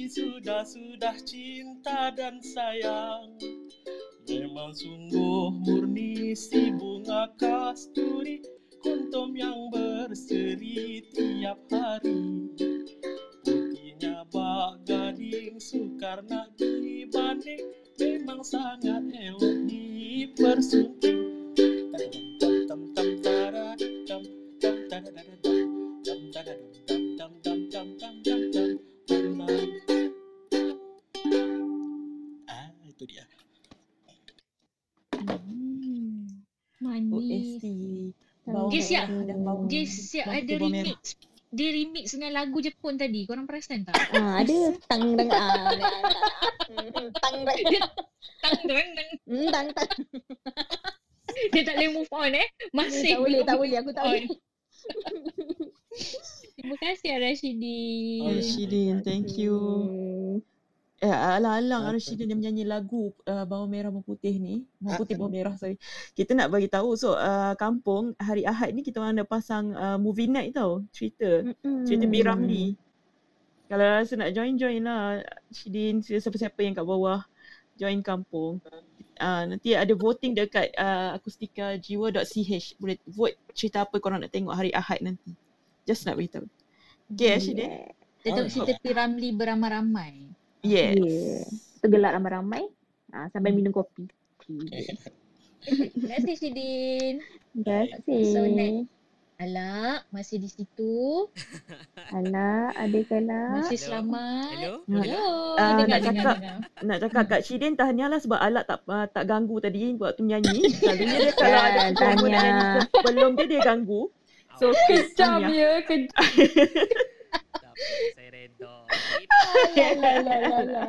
Hati sudah-sudah cinta dan sayang. Memang sungguh murni si bunga kasturi Kuntum yang berseri tiap hari. Putihnya bak gading Soekarno dibanding Memang sangat elok dipersunting Dia siap, dia siap ada remix. Dia remix dengan lagu Jepun tadi. Korang perasan tak? Ah, ada tang dang ah. Tang dang. Tang dang dang. Hmm, tang tang. Dia tak boleh move on eh. Masih tak boleh, tak boleh. Aku tak boleh. Terima kasih Rashidin. Rashidin, thank you. Eh, alang-alang Apa? Rashidin dia menyanyi lagu uh, bawang merah bawang putih ni. Bawang putih bawang merah sorry. Kita nak bagi tahu so uh, kampung hari Ahad ni kita orang ada pasang uh, movie night tau. Cerita. Cerita B Ramli. Kalau rasa nak join join lah Rashidin siapa-siapa yang kat bawah join kampung. Uh, nanti ada voting dekat uh, akustika.jiwa.ch boleh vote cerita apa korang nak tengok hari Ahad nanti. Just nak beritahu. Okay Rashidin. Tengok cerita Piramli beramai-ramai. Yes. Yeah. Tergelak ramai-ramai. Ah, sambil minum kopi. Terima kasih Shidin. Terima kasih. So next. Alak masih di situ. Alah, ada kalah. Masih selamat. Hello? Hello. Ah, dengar, nak dengar, cakap dengar. nak cakap Kak Shidin tahniah lah sebab Alat tak uh, tak ganggu tadi waktu menyanyi. Selalunya dia kalau ada tahniah. sebelum dia dia ganggu. So Kejam ya, kejam. Saya reda. Alah, alah, alah, alah.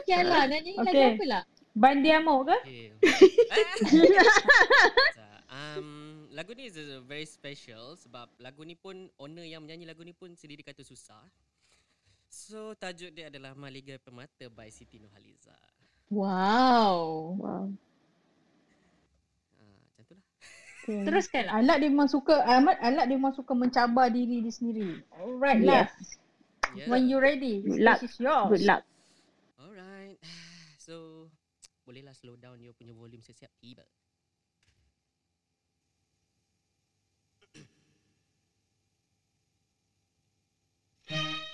Okey nak nyanyi lagu Okey. apa lah? Bandiamo ke? Okay. um, lagu ni is a very special sebab lagu ni pun owner yang menyanyi lagu ni pun sendiri kata susah. So tajuk dia adalah Maligai Permata by Siti Nurhaliza. Wow. Wow. Ah, macam tu lah. Okay. Teruskan. Alat dia memang suka Ahmad Alat dia memang suka mencabar diri dia sendiri. Alright lah. Yes. Yeah. When you ready, Good luck. is yours. Good luck. Alright. So bolehlah slow down you punya volume siap-siap tiba. Thank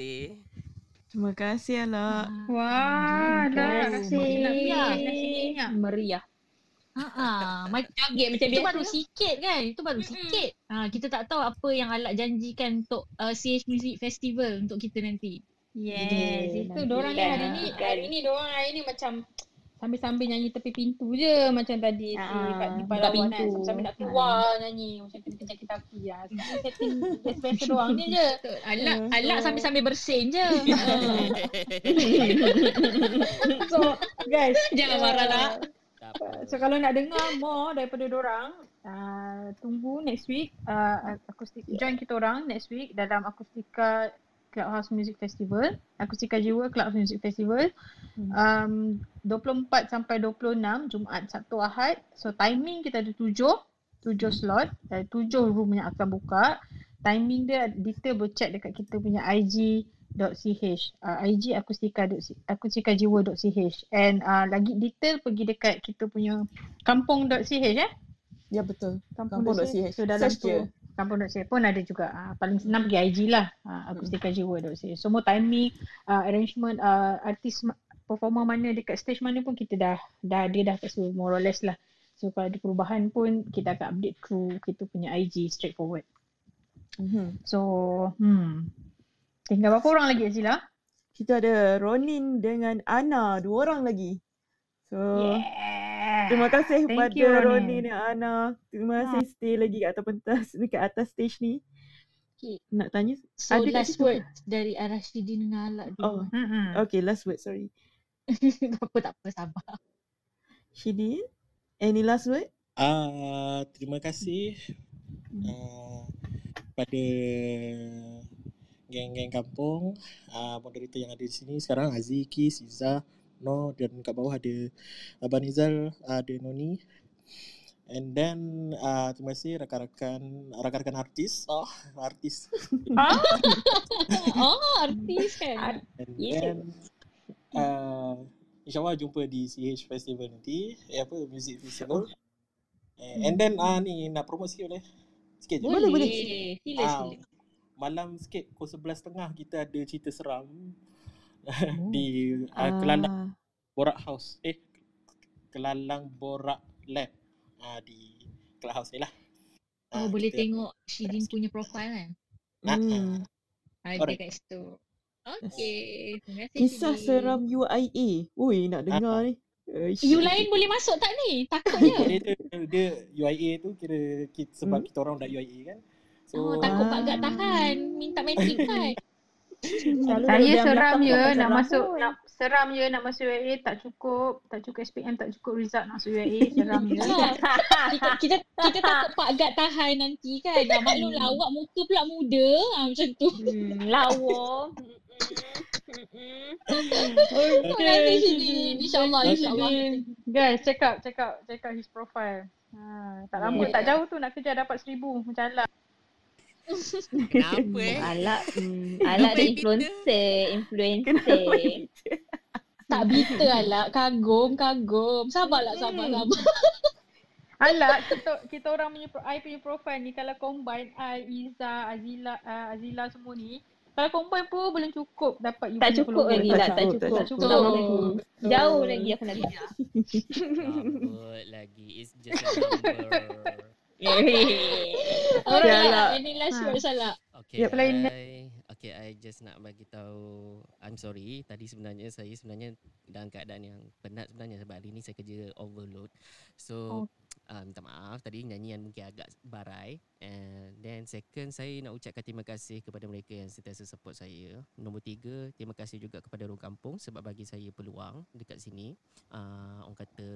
kasih. Terima kasih Alak. Wah, dah. Terima kasih. Meriah. Meriah. Ha macam Joget macam itu biasa. baru sikit kan. Itu baru sikit. Ha, kita tak tahu apa yang Alak janjikan untuk uh, CH Music Festival untuk kita nanti. Yes, Dia itu nanti dorang ni kan, hari ni kan. hari ni dorang hari ni macam sambil-sambil nyanyi tepi pintu je macam tadi si Ah, kat di buka Palawan kan pintu. sambil-sambil nak keluar nyanyi macam kejap kita kaki lah. Sekarang setting biasa-biasa doang ni je. Alak, Hmm, Alak so- sambil-sambil bersin je. so guys Jangan uh, marah lah. So kalau nak dengar more daripada dorang uh, tunggu next week uh, akustik join kita orang next week dalam Akustika Clubhouse Music Festival, Akustika Jiwa Clubhouse Music Festival. Um 24 sampai 26 Jumaat, Sabtu, Ahad. So timing kita ada 7, 7 slot, uh, 7 room yang akan buka. Timing dia detail boleh check dekat kita punya IG.ch uh, IG akustika akustikajiwa.ch and uh, lagi detail pergi dekat kita punya kampung.ch eh Ya betul. kampung.ch so dalam Search tu je. kampung.ch pun ada juga uh, paling senang pergi IG lah uh, akustikajiwa.ch semua timing uh, arrangement uh, artis performer mana dekat stage mana pun kita dah dah ada dah kat situ more or less lah so kalau ada perubahan pun kita akan update through kita punya IG straightforward Mhm. so hmm tinggal berapa orang lagi Azila? Kita ada Ronin dengan Ana, dua orang lagi. So Yeah. Terima kasih Thank kepada you. Ronin dan Ana. Terima kasih stay lagi kat atas pentas dekat atas stage ni. Okay. Nak tanya? So Ada last situ word dari Arashidin dengan Alak Oh, dulu. Mm-mm. okay last word sorry. tak apa tak apa sabar. Shidin, any last word? Ah, terima kasih uh, pada geng-geng kampung, uh, moderator yang ada di sini sekarang Aziki, Siza, No dan kat bawah ada Abang Nizal, ada Noni. And then uh, terima kasih rakan-rakan rakan-rakan artis. Oh, artis. Ah, oh, artis kan. And Yeah. then uh, InsyaAllah jumpa di CH Festival nanti eh, apa Music Festival eh, And then uh, ni nak promote sikit boleh? Sikit je Boleh, boleh. Sila Ah, sila. Malam sikit pukul 11.30 kita ada cerita seram Oh. Di uh, Kelalang Ah, Borak House Eh Kelalang Borak Lab uh, Di Clubhouse ni lah Oh, Ah, boleh kita- tengok Shidin punya profile kan? Ah, hmm. Ada Alright. kat situ. Okay, terima kasih Kisah Shidin. seram UIA. Ui, nak dengar Ah. ni. You lain boleh masuk tak ni? Takutnya. dia, dia, dia UIA tu kira kita, sebab Hmm. kita orang dah UIA kan So Oh, takut Ah. Pak Gad tahan. Minta matric card. Selalu Saya seram tak nak seram masuk pun. nak seram je nak masuk UAA tak cukup tak cukup SPM tak cukup result nak masuk UAA seram je. Ha, kita, kita kita takut Pak Gad tahan nanti kan. Dah maklum lah awak muka pula muda. Ha, macam tu. Hmm, lawa. Kasih Shidin. InsyaAllah, insyaAllah. Guys check out check out check out his profile. Ha, tak lama Yeah. tak jauh tu nak kerja dapat seribu macam Alak. Kenapa eh? Alak, hmm, alak ni influencer, influencer. Tak bitter lah. Kagum, kagum. Sabarlah, sabar, Hmm. sabar. Alak kita kita orang punya I punya profile ni kalau combine I, Iza, Azila, uh, Azila semua ni kalau combine pun belum cukup dapat you Tak cukup lagi Tak lah, tak cukup, tak cukup. Tak Tak cukup. lagi. Jauh lagi aku nak kejar. Rambut lagi. It's just a number. Ya, Alak. Alak. Any last Ha. Alak? Okay, Yep, lain. I, okay, I just nak bagi tahu I'm sorry. Tadi sebenarnya saya sebenarnya dalam keadaan yang penat sebenarnya sebab hari ni saya kerja overload. So, uh, minta maaf tadi nyanyian mungkin agak barai. And then second saya nak ucapkan terima kasih kepada mereka yang sentiasa support saya. Nombor tiga, terima kasih juga kepada Rung Kampung sebab bagi saya peluang dekat sini. Uh, orang kata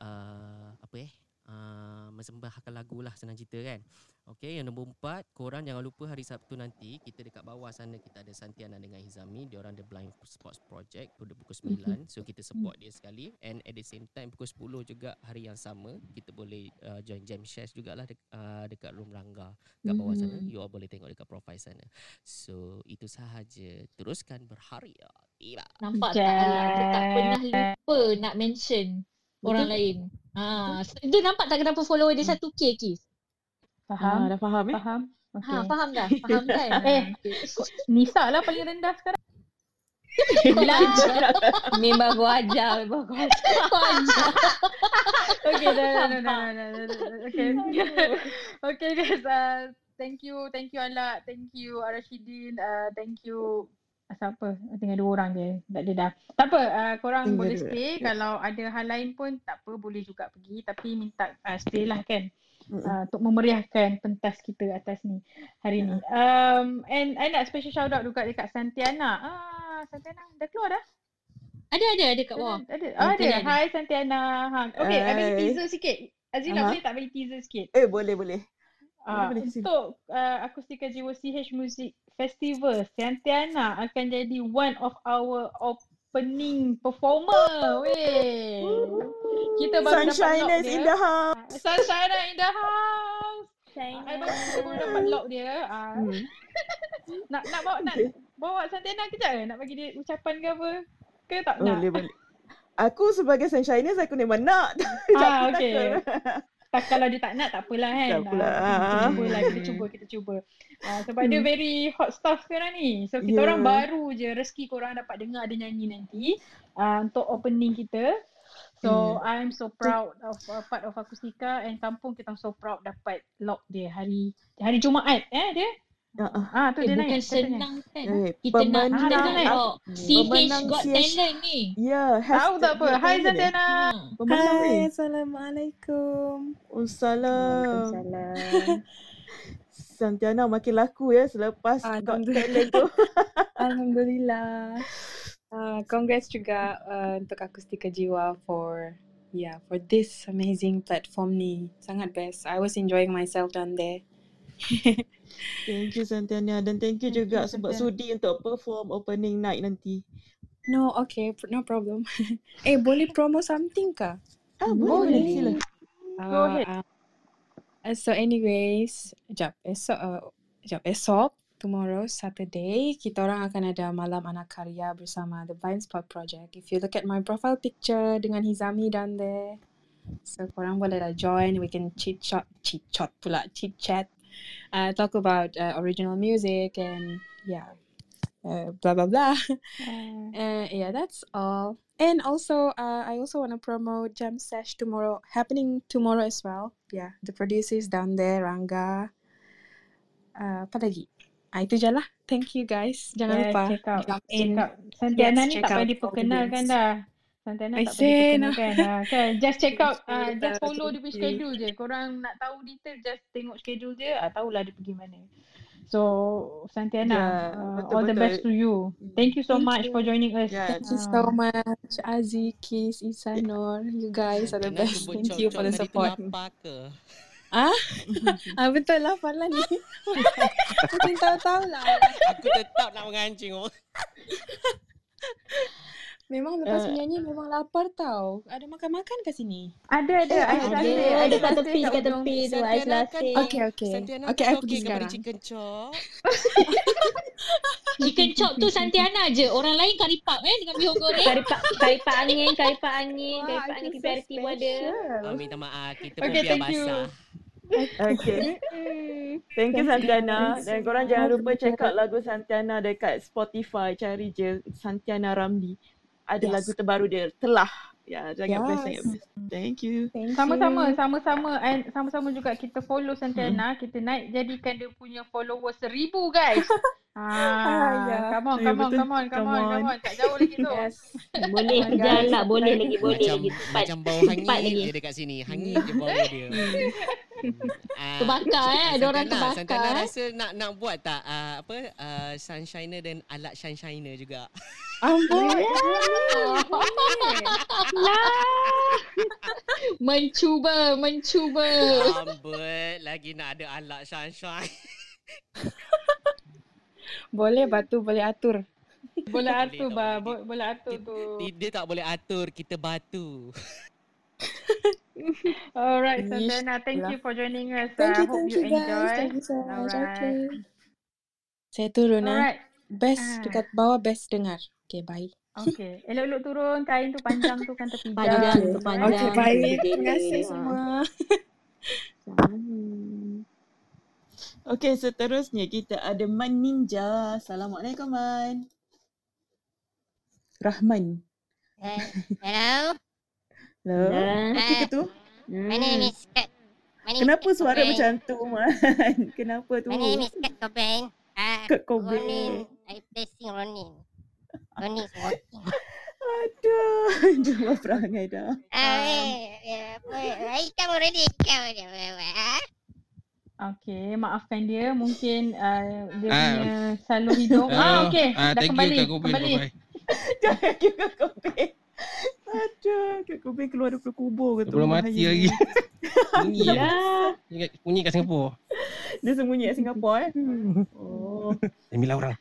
uh, apa eh? Uh, mesembahkan lagu lah senang cerita kan. Okey, yang nombor empat, korang jangan lupa hari Sabtu nanti kita dekat bawah sana kita ada Santiana dengan Hizami, dia orang ada Blind Sports Project pada pukul 9. So kita support dia sekali and at the same time pukul 10 juga hari yang sama kita boleh uh, join jam shares jugalah dek, uh, dekat room Rangga kat bawah sana. Mhm. You all boleh tengok dekat profile sana. So itu sahaja. Teruskan berharya. Tiba. Nampak tak? Dia tak pernah lupa nak mention orang lain. Ha, dia nampak tak kenapa follower dia 1k Kis? Faham? Ah, dah faham eh? Faham? Ha, faham dah? Faham kan? Eh, Nisa lah paling rendah sekarang. Belajar. Memang gua ajar, memang gua ajar. okay, dah, dah, dah, dah, dah, dah, dah, okay. okay guys, uh, thank you, thank you Ala, thank you Arashidin, uh, thank you siapa? Tinggal dua orang je. Tak ada dah. Tak apa, uh, korang Tinggal boleh stay. Ya. Kalau ada hal lain pun tak apa, boleh juga pergi. Tapi minta uh, stay lah kan. Uh, untuk memeriahkan pentas kita atas ni hari ni. Um, and I nak special shout out juga dekat Santiana. Ah, Santiana dah keluar dah? Ada ada ada kat bawah. Ada. Ah, ada. Ada, ada. Hai Santiana. Ha. Okay, I bagi Hai. teaser sikit. Azila Aha. boleh tak bagi teaser sikit? Eh, boleh, boleh. Ah, boleh, untuk uh, Akustika Jiwa CH Music Festival, Santiana akan jadi one of our opening performer. Weh. Kita baru dapat lock Sunshiners dia. in the house. Sunshine in the house. I baru, kita baru dapat lock dia. Ah. Hmm. Nak nak bawa nak bawa Santiana kejap ke? Nak bagi dia ucapan ke apa? Ke tak nak? Boleh, boleh. Aku sebagai Sunshiners, aku memang nak. Ah, okay. Tak, kalau dia tak nak, tak apalah kan. Tak apalah. Ah, kita Ah. cuba lah, kita cuba, kita cuba. Ah, sebab dia Hmm. very hot stuff sekarang ni. So kita Yeah. orang baru je rezeki korang dapat dengar dia nyanyi nanti ah, untuk opening kita. So I'm so proud of uh, part of Akustika and kampung kita so proud dapat lock dia hari hari Jumaat eh dia. Ah tu Eh, dia bukan naik katanya. senang kan. Eh, Kita nak kita Ah, nak naik. oh, CH Pemenang Got CH. Talent ni. Ya, Tahu hashtag tak apa. Hai. Pemenang Hai. Assalamualaikum. Waalaikumsalam. Waalaikumsalam. Santiana makin laku ya selepas Got Talent tu. Alhamdulillah. Uh, congrats juga uh, untuk Akustika Jiwa for yeah for this amazing platform ni. Sangat best. I was enjoying myself down there. Thank you Santiana dan thank you Thank juga you, sebab Santiana. sudi untuk perform opening night nanti. No, okay, no problem. eh, boleh promo something kah? Ah, boleh, boleh. Sila. Go ahead. Uh, uh, so anyways, jap, esok, uh, jap, esok, tomorrow, Saturday, kita orang akan ada Malam Anak Karya bersama The Blind Spot Project. If you look at my profile picture dengan Hizami down there, so korang boleh lah join, we can chit chat, chit chat pula, chit chat, uh, talk about uh, original music and yeah, uh, blah blah blah. Uh, yeah, that's all. And also, uh, I also want to promote Jam Sesh tomorrow, happening tomorrow as well. Yeah, the producers down there, Ranga. Uh, apa lagi? Ah, itu je lah. Thank you guys. Jangan Yes, lupa. check out. Check out. Santiana Yes, ni tak payah diperkenalkan links. dah. Santiana I tak no. diperkenalkan. Ha, kan? Just check out. Uh, just follow dia punya schedule je. Korang nak tahu detail, just tengok schedule dia. Ah, tahulah dia pergi mana. So, Santiana, Ya, uh, betul, all the best to you. Thank you so Thank much you. for joining us. Ya, Thank you so much, Aziz, Kiss, Isanor. You guys are the best. Thank you for the support. Ah, ah betul lah Farlan ni. Mungkin tahu-tahu lah. Aku tetap nak mengancing orang. Memang lepas Uh, menyanyi memang lapar tau. Ada makan-makan kat sini? Ada, ada. Eh, Ais ada. lasih. Ada Ais kat tepi, kat tepi tu ais Santiana kan. Okay, okay. Santiana Okay, I okey pergi ke beli sekarang. chicken chop? Chicken chop tu Santiana je. Orang lain kari pap eh dengan bihun goreng. Kari pak angin, kari pak angin, Wah, kari pak I angin so PPRT pun ada. Ah, special. minta maaf, kita Okay, pun biar thank you. basah. Okay. Thank you Santiana. Dan korang jangan lupa check out lagu Santiana dekat Spotify. Cari je Santiana Ramli. Ada Yes. lagu terbaru dia. Telah. Ya, sangat best, sangat Yes. best. Thank you. Thank Sama-sama, you. sama-sama and sama-sama juga kita follow Santiana, kita naik jadikan dia punya follower seribu guys. Ah, ya. Come on, Ya, come on, come on, come Come on, come on. Tak jauh lagi tu. Yes. Boleh kejar lah, boleh lagi, boleh Macam lagi. Tepat. macam bau hangit lagi. je dekat sini. Hangit je bau dia. Ah, Terbakar eh. Ada orang Santana, terbakar Santana eh. rasa nak nak buat tak uh, apa uh, sunshiner dan alat sunshiner juga. Amboi. Mencuba, mencuba. Ambet lagi nak ada alat sunshine. Boleh batu boleh atur. Boleh atur tak boleh. bo- boleh atur tu. Dia, dia tak boleh atur, kita batu. Alright, Ish, Santana, thank you for joining us. Thank I you, hope thank you you guys. enjoy. Thank you so much. Alright. Okay. Saya turun ah. Alright. Best Ah. dekat bawah best dengar. Okay, bye. Okay. Elok-elok turun, kain tu panjang tu kan terpijak. Panjang Okay. panjang Okay, baik. Terima kasih semua. Okey, seterusnya kita ada Man Ninja. Assalamualaikum Man. Rahman. Uh, hello. Hello. Ke tu? My name is. My name Kenapa is suara Cobain. macam tu Man? Kenapa tu? My name is Kurt Cobain. Uh, Kurt Cobain. Ronin. I placing Ronin. Ronin is walking. Aduh, jumpa perangai dah. Ah, eh, eh, apa, I come already. Come already. Okay, maafkan dia. Mungkin uh, dia Ah. punya salur hidung. ah, okay. Ah, Dah thank kembali. you Kak Kobe. kembali. Bye-bye. Jangan kira Kurt Cobain. Aduh, Kurt Cobain keluar daripada kubur ke tu. Belum mati lagi. Bunyi. Ya. Bunyi kat- Singapura. Dia sembunyi kat Singapura eh. Oh. Sembilan orang.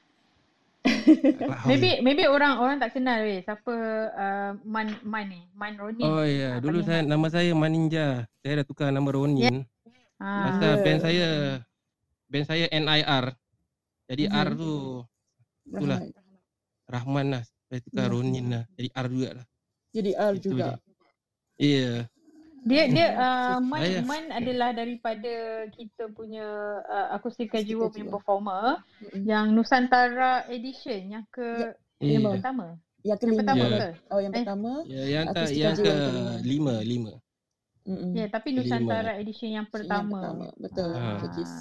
Maybe maybe orang orang tak kenal weh siapa uh, Man Man ni. Man Ronin. Oh ya, dulu paling saya nama saya Maninja. Saya dah tukar nama Ronin. Ah. Pasal band saya band saya NIR. Jadi R Mhm. tu itulah Rahman lah. Saya tukar Hmm. Ronin lah. Jadi R juga lah. Jadi R Itu juga. dia. Iya. Dia dia uh, Man Saya- Man adalah daripada kita punya uh, akustika jiwa punya performer yang Nusantara edition yang ke Iya. yang pertama. Yang Yang pertama Ya. ke? Oh, yang Eh, pertama. Ya, yang Akustika yang ke lima, lima. Mm-mm. Ya, tapi. Nusantara edition yang Yang pertama. pertama. Betul. Kis.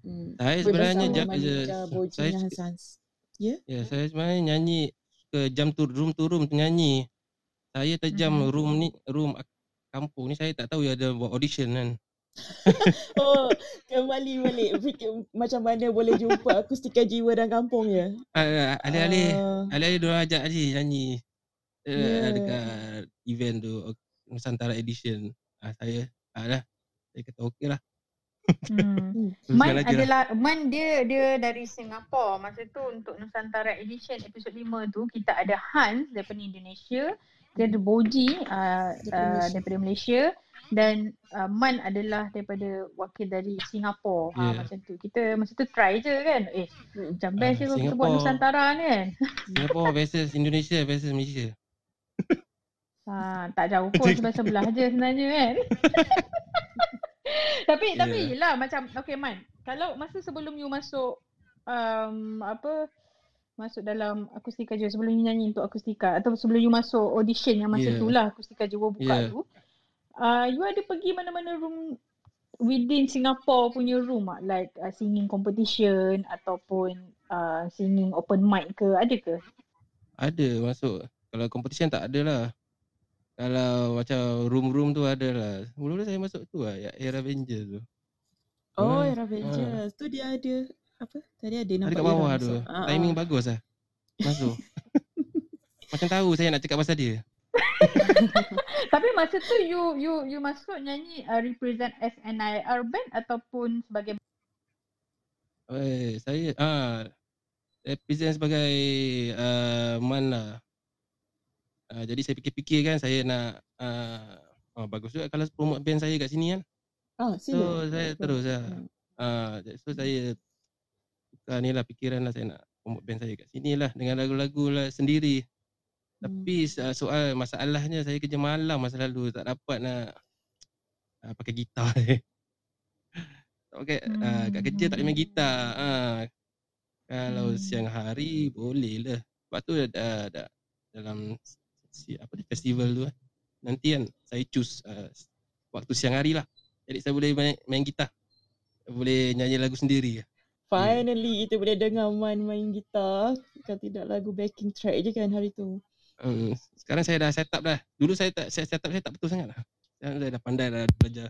Hmm. Saya sebenarnya Bersama ja, Man je, Ninja, Boji saya dengan Sans. Ya? ya saya sebenarnya nyanyi ke jam tu room to room tu nyanyi. Saya terjam Mhm. room ni room kampung ni saya tak tahu ya ada buat audition kan. Oh, kembali balik. Fikir macam mana boleh jumpa akustika jiwa dan kampung ya? Ah, alih-alih Ah. alih-alih dia ajak je nyanyi uh, Ya. dekat event tu Nusantara edition. Ah saya ah dah saya kata okey lah. Hmm. Teruskan Man lah. adalah Man dia dia dari Singapura. Masa tu untuk Nusantara edition episod 5 tu kita ada Hans daripada Indonesia, kita ada Boji uh, Daripada uh, Malaysia. daripada Malaysia dan uh, Man adalah daripada wakil dari Singapura. Ha Yeah. macam tu. Kita masa tu try je kan. Eh macam best je Ah, kalau kita buat Singapore- Nusantara ni kan. Singapore versus Indonesia versus Malaysia. Ha, tak jauh pun sebelah-sebelah je sebenarnya kan. tapi Ya. tapi yelah macam okay Man, kalau masa sebelum you masuk um, apa masuk dalam akustika jiwa sebelum you nyanyi untuk akustika atau sebelum you masuk audition yang masa Yeah. tu lah akustika jiwa buka Yeah. tu. Uh, you ada pergi mana-mana room within Singapore punya room tak? Like uh, singing competition ataupun uh, singing open mic ke? Ada ke? Ada masuk. Kalau competition tak ada lah. Kalau macam room-room tu ada lah. Mula-mula saya masuk tu lah. Ya, Air Avenger tu. Oh, Ah, Era Avengers. Tu dia ada apa? Tadi ada Ada nampak kat Era bawah tu. masuk. Ah, Timing ah. bagus lah. Masuk. macam tahu saya nak cakap pasal dia. Tapi masa tu you you you masuk nyanyi uh, represent SNIR band ataupun sebagai Eh, saya ah represent sebagai uh, man lah. Uh, jadi saya fikir-fikir kan saya nak uh, oh, bagus juga kalau promote band saya kat sini kan. Ah, So saya terus lah. Uh, so saya tukar ni lah fikiran lah saya nak promote band saya kat sini lah dengan lagu-lagu lah sendiri. Tapi uh, soal masalahnya saya kerja malam masa lalu tak dapat nak uh, pakai gitar. Okay, uh, kat kerja tak boleh main gitar. Uh, kalau siang hari boleh lah. Sebab tu dah, dah dalam si, apa ni, festival tu kan. Nanti kan saya choose uh, waktu siang hari lah. Jadi saya boleh main, main gitar. Boleh nyanyi lagu sendiri. Finally kita boleh dengar Man main gitar. Kalau tidak lagu backing track je kan hari tu. Um, sekarang saya dah set up dah. Dulu saya tak saya set up saya tak betul sangat lah. Sekarang saya dah pandai dah belajar.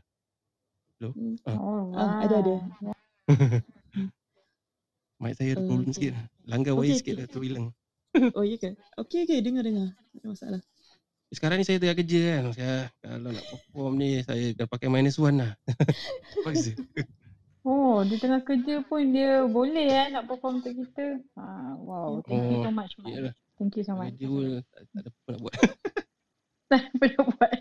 Hello. Ah. Oh, Ah, ada ada. Mic saya ada Oh, problem okay. sikit. Langgar Okay, wire okay. sikit dah tu hilang. Oh ya ke? Okey okey dengar dengar. Tak ada masalah. Sekarang ni saya tengah kerja kan. Saya, kalau nak perform ni saya dah pakai minus one lah. Paksa. Oh, di tengah kerja pun dia boleh eh nak perform untuk kita. Ha, wow, thank you so Oh, much, Man. iyalah. Thank you so much. Kerja pun tak, tak ada apa nak buat. Tak apa nak buat.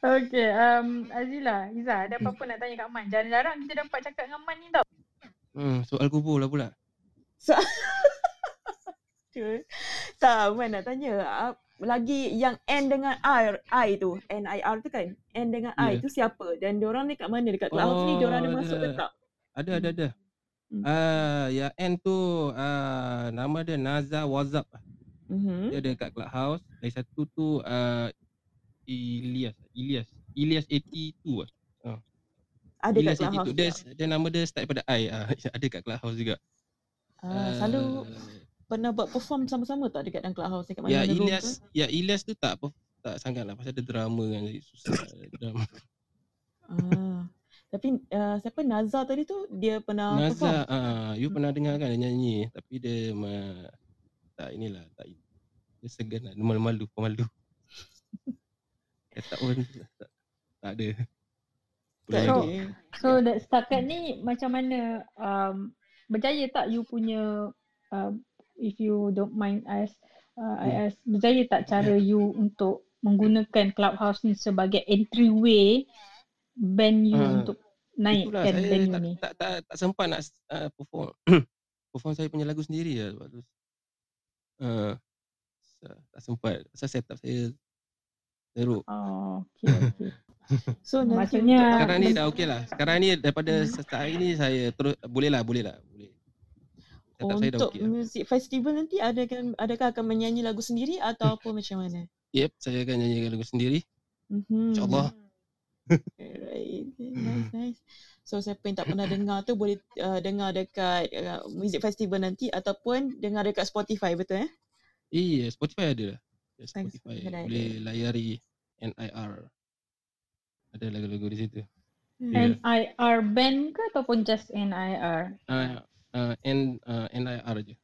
Okay, um, Azila, Iza, ada apa-apa nak tanya Kak Man? Jarang-jarang kita dapat cakap dengan Man ni tau. Hmm, soal kubur lah pula. So, Tak, Man nak tanya. Lagi yang N dengan R, I tu. N-I-R tu kan? N dengan I Ya. tu siapa? Dan diorang ni kat mana? Dekat clubhouse ni diorang ada masuk ke ada. tak? Ada ada ada. Hmm. Ah, yang N tu ah nama dia Naza WhatsApp. Mhm. Dia ada kat Clubhouse. Lagi satu tu ah Ilyas, Ilyas. Ilyas 82 ah. Ah. Ada kat Ilyas 82. Clubhouse Dia, dia nama dia start pada I. Ah, ada kat Clubhouse juga. Ah, selalu pernah buat perform sama-sama tak dekat dalam clubhouse dekat Ya mana-mana room Ilyas, tu? ya Ilyas tu tak apa tak sangat lah pasal ada drama kan jadi susah drama. Ah. Tapi uh, siapa Nazar tadi tu dia pernah perform? Nazar, ah, you pernah dengar kan dia nyanyi tapi dia ma, tak inilah tak dia segan lah, dia malu-malu, pemalu. Kata pun tak, tak ada. Boleh So, lagi. so that setakat ni macam mana um, berjaya tak you punya uh, if you don't mind as uh, I Hmm. ask berjaya tak cara you untuk menggunakan clubhouse ni sebagai entryway band you Ah, untuk Itulah naikkan saya band you tak, ni tak, tak, tak sempat nak uh, perform perform saya punya lagu sendiri lah sebab tu. Uh, tak sempat. Pasal setup saya teruk. Oh, okay, okay. So nanti Maksudnya Sekarang ni dah okey lah. Sekarang ni daripada setakat hari ni saya terus boleh lah, boleh lah. Untuk okey lah. music festival nanti adakah adakah akan menyanyi lagu sendiri atau apa macam mana? Yep, saya akan nyanyikan lagu sendiri. Mhm. InsyaAllah. Alright, nice, nice. So siapa yang tak pernah dengar tu boleh uh, dengar dekat uh, music festival nanti ataupun dengar dekat Spotify betul eh? Iya, Spotify ada lah. Thanks, Spotify ada. boleh layari NIR. Ada lagu-lagu di situ. Hmm. NIR band ke ataupun just NIR Uh, uh, N, uh, NIR je.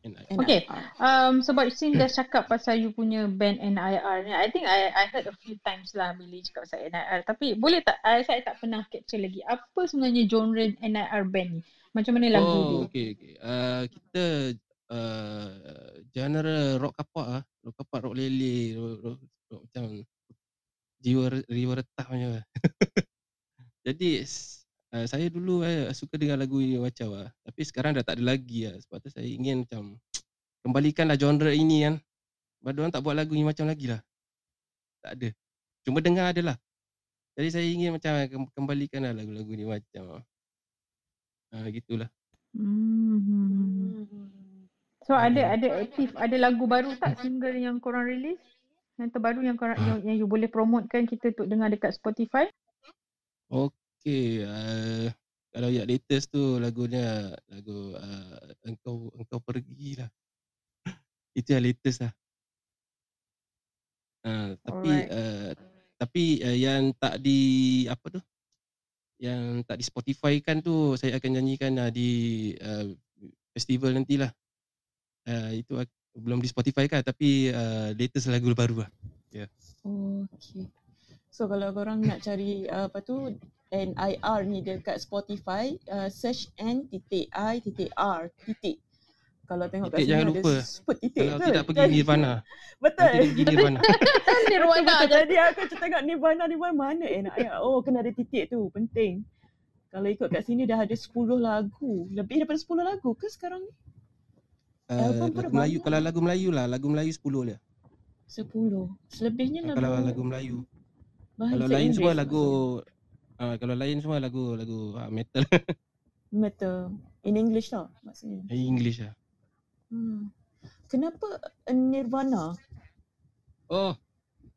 NIR. Okay, um, sebab Sin dah cakap pasal you punya band NIR ni, I think I I heard a few times lah bila you cakap pasal NIR. Tapi boleh tak, I, saya tak pernah capture lagi. Apa sebenarnya genre NIR band ni? Macam mana lagu dia? Oh, okay, okay. Uh, kita uh, genre rock kapak ah, rock kapak, rock lele, rock, rock, rock macam jiwa jiwa retah macam. Jadi uh, saya dulu uh, suka dengar lagu macam ah, tapi sekarang dah tak ada lagi ah. Sebab tu saya ingin macam kembalikanlah genre ini kan. Sebab orang tak buat lagu ni macam lagi lah. Tak ada. Cuma dengar ada lah. Jadi saya ingin macam kem- kembalikanlah lagu-lagu ni macam ah. Ah, gitulah. Hmm. So ada ada aktif ada lagu baru tak single yang korang release? Yang terbaru yang korang yang, yang you boleh promotekan kita untuk dengar dekat Spotify? Okey, uh, kalau yang latest tu lagunya lagu uh, engkau engkau pergilah. Itu yang latest lah. Uh, tapi Alright. uh, tapi uh, yang tak di apa tu? Yang tak di Spotify kan tu saya akan nyanyikan uh, di uh, festival nantilah. Uh, itu ak- belum di Spotify kan tapi uh, latest lagu baru lah. Ya. Yeah. Okay. So kalau korang nak cari uh, apa tu NIR ni dekat Spotify, uh, search N titik I titik R titik. Kalau tengok kat Titik sini jangan ada lupa. sebut titik Kalau betul. tidak pergi Nirvana. Betul. Nanti pergi Nirvana. Nirvana betul, je. Tadi aku cakap tengok Nirvana Nirvana mana NIR. Oh kena ada titik tu, penting. Kalau ikut kat sini dah ada 10 lagu. Lebih daripada 10 lagu ke sekarang ni? Uh, lagu Melayu kalau lagu Melayu lah, lagu Melayu 10 dia. 10. Selebihnya lagu kalau lagu Melayu. Bahasa Kalau lain semua lagu ah kalau lain semua lagu lagu ah, metal metal. In English tau maksudnya. English lah. Hmm. Kenapa uh, Nirvana? Oh,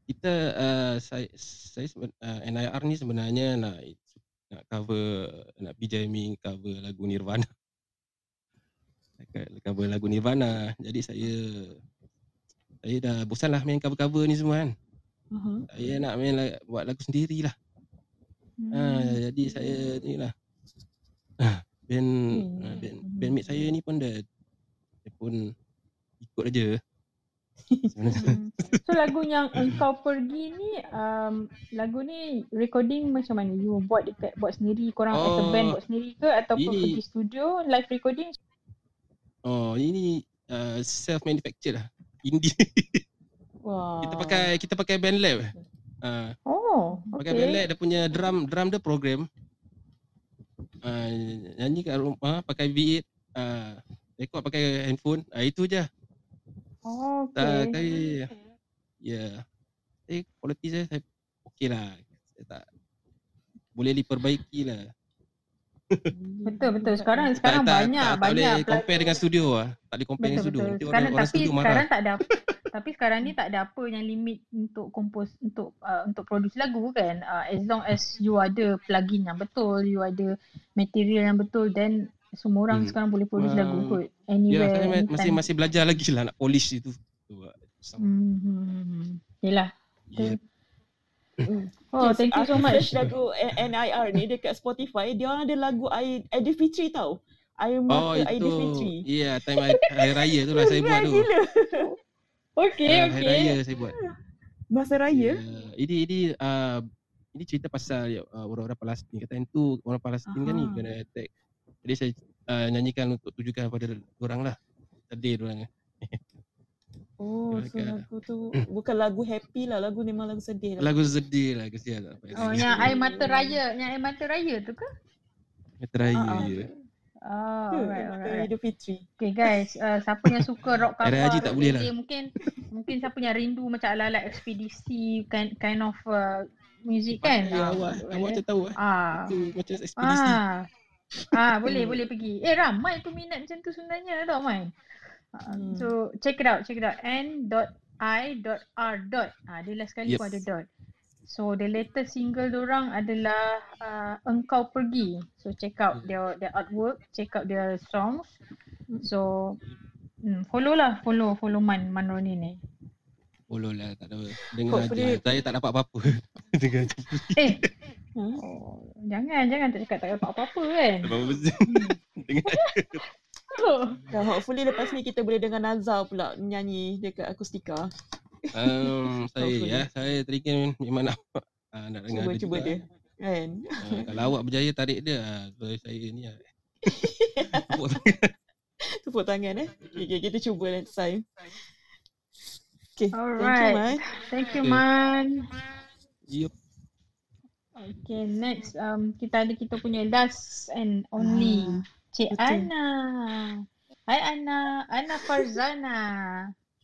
kita uh, saya saya uh, NIR ni sebenarnya nak nak cover nak pergi jamming cover lagu Nirvana. Nak cover lagu Nirvana. Jadi saya saya dah bosan lah main cover-cover ni semua kan. Uh-huh. Saya nak main la- buat lagu sendirilah. Hmm. Ha, jadi saya ni lah. Ah, band Hmm. ah, band bandmate saya ni pun dah dia pun ikut aja. So lagu yang engkau pergi ni um, lagu ni recording macam mana? You buat dekat buat sendiri korang as a band Oh, buat sendiri ke ataupun ini- pergi studio live recording? Oh, ini uh, self manufactured lah. Indie. Wah. kita pakai kita pakai band lab. Ah, Oh, pakai band lab okay. dia punya drum drum dia program. Ah, nyanyi kat rumah pakai V8 ah, record pakai handphone. Ah, itu je. Oh, Tak okay. kali ya. Eh quality saya, saya okey lah. Saya tak boleh diperbaiki lah. Betul betul. Sekarang tak, sekarang tak, banyak tak, tak boleh banyak compare dengan studio lah. Tak boleh compare dengan Betul studio. betul. Nanti Sekarang orang, orang tapi studio marah. sekarang tak ada tapi sekarang ni tak ada apa yang limit untuk kompos untuk uh, untuk produce lagu kan. Uh, as long as you ada plugin yang betul, you ada material yang betul then semua orang Hmm. sekarang boleh produce Ah, lagu kot. Ya, Anywhere, saya ma- masih anytime. masih belajar lagi lah nak polish itu. Tu, susah. Hmm, hmm, hmm, hmm. Yelah. Yep. Oh, Yes, thank you so much. lagu NIR ni dekat Spotify, dia orang ada lagu Ai- Aidilfitri tau. Air Oh Aidilfitri. iya time hari, hari raya tu lah saya buat tu. Gila. Okey, Ah, hari okey. raya saya buat. Masa raya? Uh, ini ini uh, ini cerita pasal uh, orang-orang Palestin. Kata yang tu orang Palestin kan ni Aha. kena attack. Jadi saya uh, nyanyikan untuk tujukan pada orang lah. Sedih orang. Oh, so lagu tu bukan lagu happy lah, lagu memang lagu sedih lah. Lagu sedih lah kesian payah Oh, yang air mata raya, yang air mata raya tu ke? Kata raya Ah, ah. je. Oh, Ke alright, alright. Aidilfitri. Okay guys, uh, siapa yang suka rock cover, Haji tak boleh lah. mungkin mungkin siapa yang rindu macam ala-ala ekspedisi kind kind of uh, music kan? Ya, Ah, awak awak eh. macam tahu ah. Ah. Itu macam ekspedisi. Ah. Ah, boleh boleh pergi. Eh ramai peminat macam tu sebenarnya tau Mai. Uh, Hmm. So check it out, check it out. n.i.r. dot. Ah, dia last sekali Yes. pun ada dot. So the latest single dorang adalah uh, Engkau Pergi. So check out their their artwork, check out their songs. So hmm, follow lah, follow follow Man Man Roni ni. Follow lah tak ada. Dengar Hopefully- je. Saya tak dapat apa-apa. Dengar. Eh, Hmm? oh, jangan jangan tak cakap tak dapat apa-apa kan. Tak apa-apa. Dengar je. Ya, hopefully lepas ni kita boleh dengar Nazar pula nyanyi dekat akustika. Um, saya ya, saya teringat memang nak uh, nak dengar Cuba dia cuba juga. dia. Kan? Uh, kalau awak berjaya tarik dia, uh, kalau saya ni lah. Tepuk tangan. Tepuk tangan eh. Okay, okay, kita cuba next time. Okay, thank you Alright. Man. Thank you Okay. Man. Yup. Okay, next um kita ada kita punya last and only Cik betul. Ana. Hai Ana, Ana Farzana.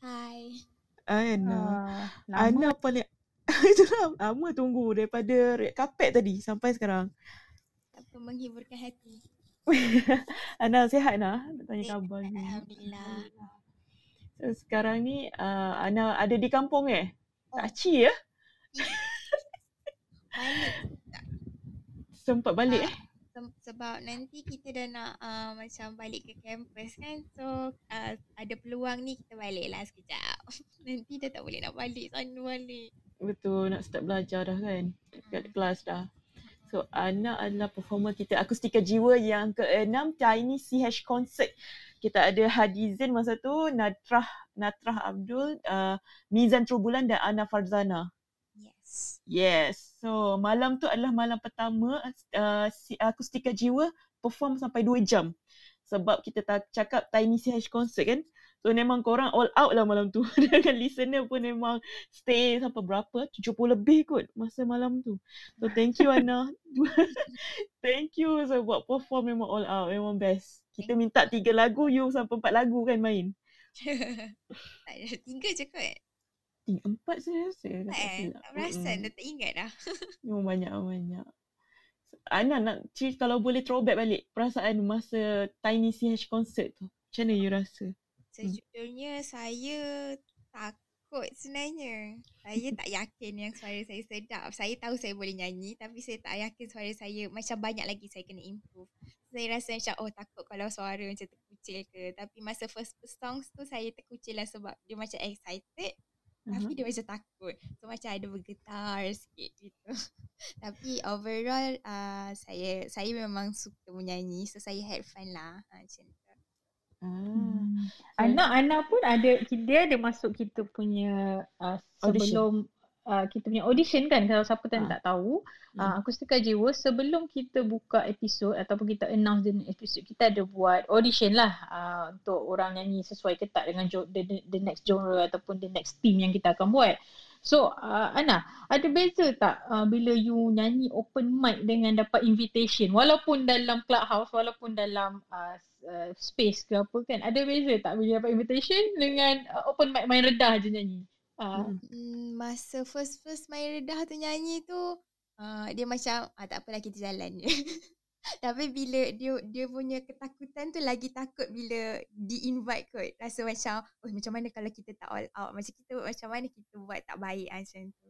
Hai. Ana. Ah, Ana paling itu lah, lama tunggu daripada red carpet tadi sampai sekarang. Apa menghiburkan hati. Ana sihat Ana? Nak tanya khabar ni. Alhamdulillah. So, sekarang ni uh, Ana ada di kampung eh? Oh. Tak ci ya? Balik. Sempat balik eh? Sebab nanti kita dah nak uh, macam balik ke kampus kan. So uh, ada peluang ni kita balik lah sekejap. nanti dah tak boleh nak balik sana balik. Betul, nak start belajar dah kan? Dekat kelas dah. So, Ana adalah performer kita Akustika Jiwa yang ke-6 Tiny CH Concert. Kita ada Hadizin masa tu, Natrah Natrah Abdul, uh, Mizan Trubulan dan Ana Farzana. Yes. So, malam tu adalah malam pertama uh, Akustika Jiwa perform sampai 2 jam. Sebab kita tak cakap Tiny CH Concert kan. So memang korang all out lah malam tu. Dengan listener pun memang stay sampai berapa? 70 lebih kot masa malam tu. So thank you Ana. thank you sebab perform memang all out. Memang best. Kita minta tiga lagu, you sampai empat lagu kan main. tiga je kot. Tiga, empat saya rasa. Tak eh? silap. Tak perasan Mm-mm. dah tak ingat dah. Memang banyak banyak. Ana nak cerita kalau boleh throwback balik perasaan masa Tiny CH concert tu. Macam mana you rasa? Sejujurnya saya takut sebenarnya. Saya tak yakin yang suara saya sedap. Saya tahu saya boleh nyanyi tapi saya tak yakin suara saya macam banyak lagi saya kena improve. Saya rasa macam oh takut kalau suara macam terkucil ke. Tapi masa first first songs tu saya terkucil lah sebab dia macam excited tapi dia macam takut. So macam ada bergetar sikit gitu. tapi overall uh, saya saya memang suka menyanyi so saya had fun lah. Ha, macam tu. Hmm. Ana Ana pun ada dia ada masuk kita punya uh, sebelum uh, kita punya audition kan kalau siapa yang tak tahu uh, Akustika Jiwa sebelum kita buka episod ataupun kita announce the episode kita ada buat audition lah uh, untuk orang nyanyi sesuai ke tak dengan jo- the, the, next genre ataupun the next theme yang kita akan buat. So uh, Ana, ada beza tak uh, bila you nyanyi open mic dengan dapat invitation walaupun dalam clubhouse walaupun dalam uh, uh, space ke apa kan ada beza tak bila dapat invitation dengan uh, open mic main redah je nyanyi. Uh, Hmm, masa first first main redah tu nyanyi tu uh, dia macam ah, tak apalah kita jalan je. Tapi bila dia dia punya ketakutan tu lagi takut bila di-invite kot. Rasa macam, oh macam mana kalau kita tak all out. Macam kita macam mana kita buat tak baik ah, macam tu.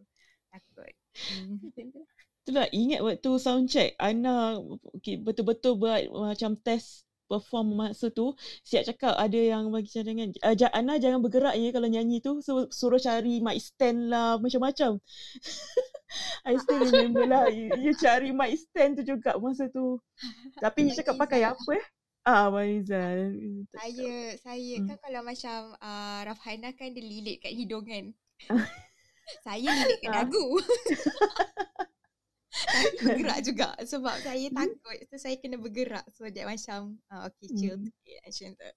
Takut. Hmm. Itulah ingat waktu sound check Ana okay, betul-betul buat macam test perform masa tu siap cakap ada yang bagi cadangan uh, Ana jangan bergerak ya kalau nyanyi tu so, suruh cari mic stand lah macam-macam I still remember lah you, you cari mic stand tu juga masa tu tapi you cakap pakai apa eh Ah, Marizal. Saya, saya Hmm. kan kalau macam uh, Rafhana kan dia lilit kat hidung kan. saya lilit kat Ah. dagu. Bergerak juga sebab saya Hmm. takut. So saya kena bergerak so that macam uh, okay chill Hmm. sikit macam tu.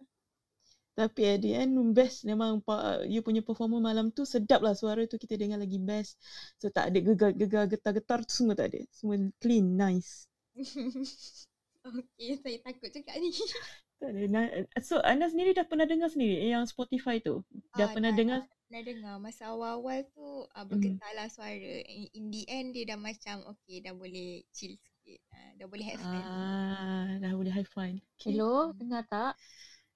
Tapi at the end best memang you punya performance malam tu sedap lah suara tu kita dengar lagi best. So tak ada gegar-gegar getar-getar tu semua tak ada. Semua clean, nice. okay, saya takut juga ni. Tak ada. Na- So Ana sendiri dah pernah dengar sendiri yang Spotify tu? Dah Ah, pernah dah, dengar? dah, Pernah dengar masa awal-awal tu uh, Hmm. bergetar lah suara. In, in the end dia dah macam okay dah boleh chill sikit. Uh, dah boleh have fun. Ah, dah boleh high five. Okay. Hello, dengar tak?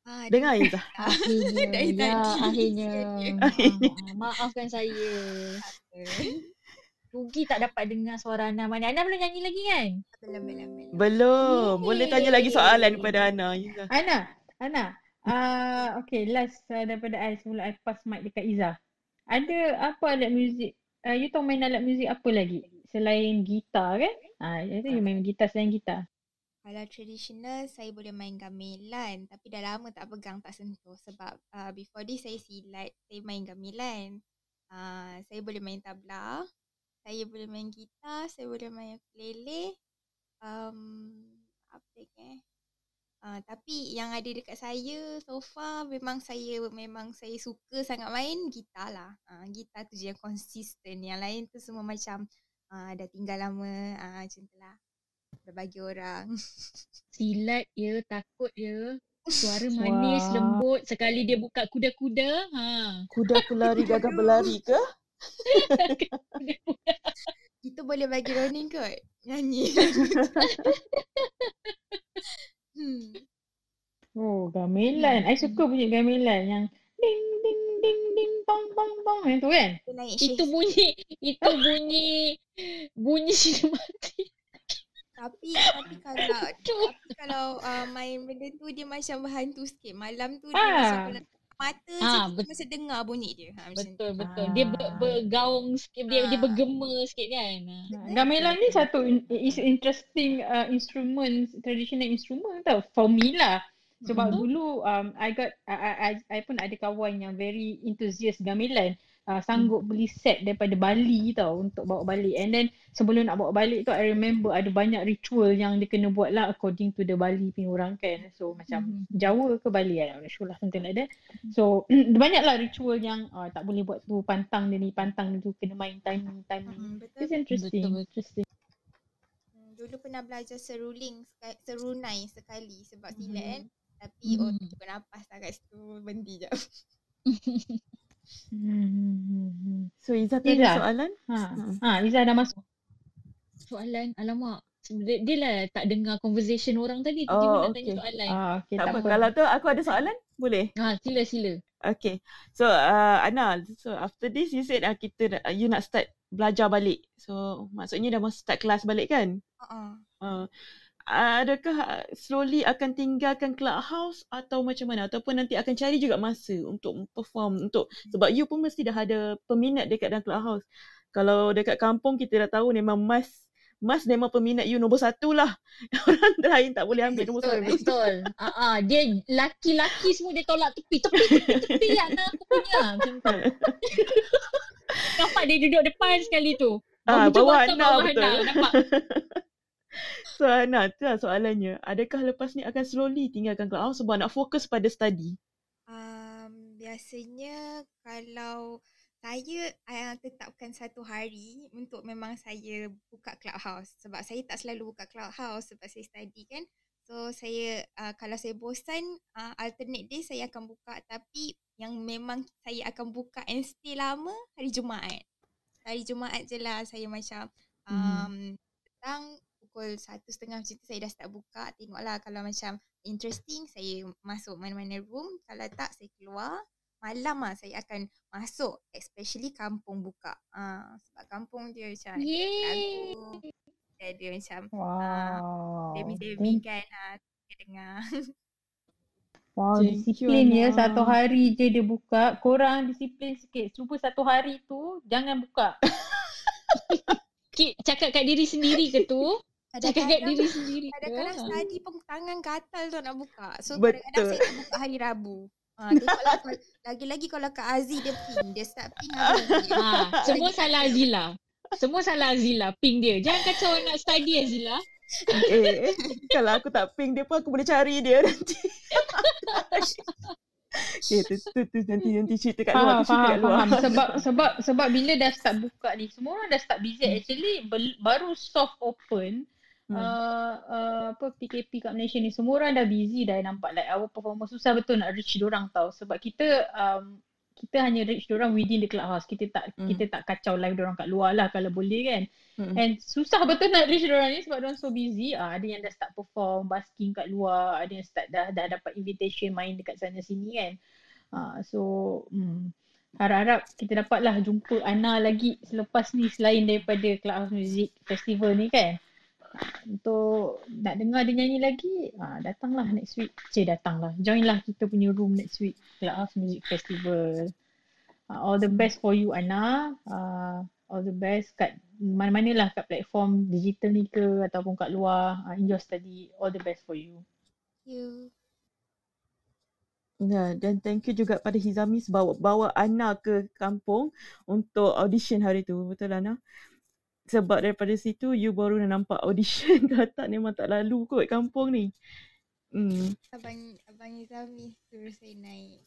Ah, Dengar Izzah? Akhirnya, Dari ya, tadi. akhirnya. Akhirnya. Ah, maafkan saya. Rugi tak dapat dengar suara Ana. Mana Ana belum nyanyi lagi kan? Belum, belum, belum. Belum. Boleh tanya lagi soalan kepada Ana. Izzah. Ana, Ana. Ah, okay, last uh, daripada I sebelum I pass mic dekat Izzah. Ada apa alat muzik? Uh, you tahu main alat muzik apa lagi? Selain gitar kan? Ah, itu you main gitar selain gitar. Kalau traditional saya boleh main gamelan tapi dah lama tak pegang tak sentuh sebab uh, before this saya silat, saya main gamelan. Uh, saya boleh main tabla, saya boleh main gitar, saya boleh main ukulele. Um, apa lagi eh? Uh, tapi yang ada dekat saya so far memang saya memang saya suka sangat main gitar lah. Uh, gitar tu je yang konsisten. Yang lain tu semua macam uh, dah tinggal lama uh, macam tu lah. Dah bagi orang. Silat ya, takut ya. Suara manis, Wah. lembut. Sekali dia buka kuda-kuda. Ha. Kuda pelari gagah berlari ke? Kita boleh bagi Ronin kot. Nyanyi. hmm. Oh, gamelan. I suka bunyi gamelan yang ding ding ding ding bang bang bang yang tu kan? Itu bunyi, itu bunyi, bunyi sinematik. Tapi tapi kalau tapi kalau uh, main benda tu dia macam berhantu sikit. Malam tu dia Ah. macam kalau mata je Ah, kita bet- mesti dengar bunyi dia. Ha, macam Betul, tu. betul. Dia ber, bergaung sikit, dia, dia Ah. bergema sikit kan. Ah, Gamelan ni satu is interesting uh, instrument, traditional instrument tau. For me lah. Sebab Mhm. dulu um, I got I, I, I, I pun ada kawan yang very enthusiast gamelan. Uh, sanggup beli set daripada Bali tau untuk bawa balik. And then sebelum nak bawa balik tu I remember ada banyak ritual yang dia kena buat lah according to the Bali punya orang kan. So macam Jawa ke Bali kan. I'm not sure lah something like that. So banyak lah ritual yang uh, tak boleh buat tu pantang dia ni, pantang dia tu kena main time ni, time ni. Hmm, betul. It's interesting. Betul, interesting. Hmm, Dulu pernah belajar seruling, serunai sekali sebab silat kan. Tapi oh Hmm. cuba nafas lah kat situ berhenti je. Hmm. So Izzah tu ada Izzah. soalan? Ha. Hmm. Ha, Izzah dah masuk. Soalan, alamak. Dia, dia lah tak dengar conversation orang tadi. Tiba-tiba Oh, nak tanya okay. soalan. Ah, okay, Tak tak apa. apa. Kalau tu aku ada soalan, boleh? Ha, sila, sila. Okay. So uh, Ana, so after this you said uh, kita uh, you nak start belajar balik. So maksudnya dah mau start kelas balik kan? Uh-uh. Uh, adakah slowly akan tinggalkan clubhouse atau macam mana ataupun nanti akan cari juga masa untuk perform untuk sebab you pun mesti dah ada peminat dekat dalam clubhouse. Kalau dekat kampung kita dah tahu memang mas mas memang peminat you nombor satu lah. Orang lain tak boleh ambil nombor Betul, satu. betul. Ah, ah, dia laki-laki semua dia tolak tepi, tepi, tepi, tepi anak aku punya. Macam tu. Nampak dia duduk depan sekali tu. Ah, Baju bawah atas, Ana bawah betul. Nampak? so Ana, tu lah soalannya. Adakah lepas ni akan slowly tinggalkan clubhouse sebab nak fokus pada study? Um, biasanya kalau saya uh, tetapkan satu hari untuk memang saya buka clubhouse sebab saya tak selalu buka clubhouse sebab saya study kan. So saya uh, kalau saya bosan uh, alternate day saya akan buka tapi yang memang saya akan buka and stay lama hari Jumaat. Hari Jumaat je lah saya macam um, petang pukul satu setengah macam tu saya dah start buka. Tengoklah kalau macam interesting saya masuk mana-mana room. Kalau tak saya keluar. Malam lah saya akan masuk especially kampung buka. Ah, sebab kampung dia macam Yeay. lagu. Dia ada macam ah, Wow. demi-demi kan ah, kita dengar. Wow, you, disiplin ya. Satu hari je dia buka. Korang disiplin sikit. Cuba satu hari tu jangan buka. Ki- Cakap kat diri sendiri ke tu? Kat Kadang-kadang diri sendiri ke? Kadang-kadang Ha. study pun tangan gatal tu nak buka. So Betul. kadang-kadang saya tak buka hari Rabu. Ha, tengoklah lagi-lagi kalau Kak Aziz dia ping. Dia start ping hari. Ha, semua salah Azila. Semua salah Azila. Ping dia. Jangan kacau nak study Azila. eh, kalau aku tak ping dia pun aku boleh cari dia nanti. okay, tu, tu, tu, nanti nanti cerita kat luar, Faham, cerita faham, kat luar. faham. Sebab sebab sebab bila dah start buka ni, semua orang dah start busy. Actually bel- baru soft open Hmm. uh, uh, apa PKP kat Malaysia ni semua orang dah busy dah nampak like our performer susah betul nak reach orang tau sebab kita um, kita hanya reach orang within the clubhouse kita tak Hmm. kita tak kacau live orang kat luar lah kalau boleh kan Hmm. and susah betul nak reach orang ni sebab orang so busy ah, ada yang dah start perform basking kat luar ada yang start dah dah dapat invitation main dekat sana sini kan ah, so hmm, harap-harap kita dapatlah jumpa Ana lagi selepas ni selain daripada Clubhouse Music Festival ni kan untuk nak dengar dia nyanyi lagi ah, datanglah next week. Cik datanglah. Joinlah kita punya room next week. Clubhouse Music Festival. Ah, all the best for you Ana. Ah, all the best kat mana-mana lah kat platform digital ni ke ataupun kat luar. Ah, in your study all the best for you. Thank you. Ya, dan thank you juga pada Hizami sebab bawa Ana ke kampung untuk audition hari tu. Betul Ana? Sebab daripada situ you baru dah nampak audition dah tak memang tak lalu kot kampung ni. Hmm. Abang Abang Izami suruh saya naik.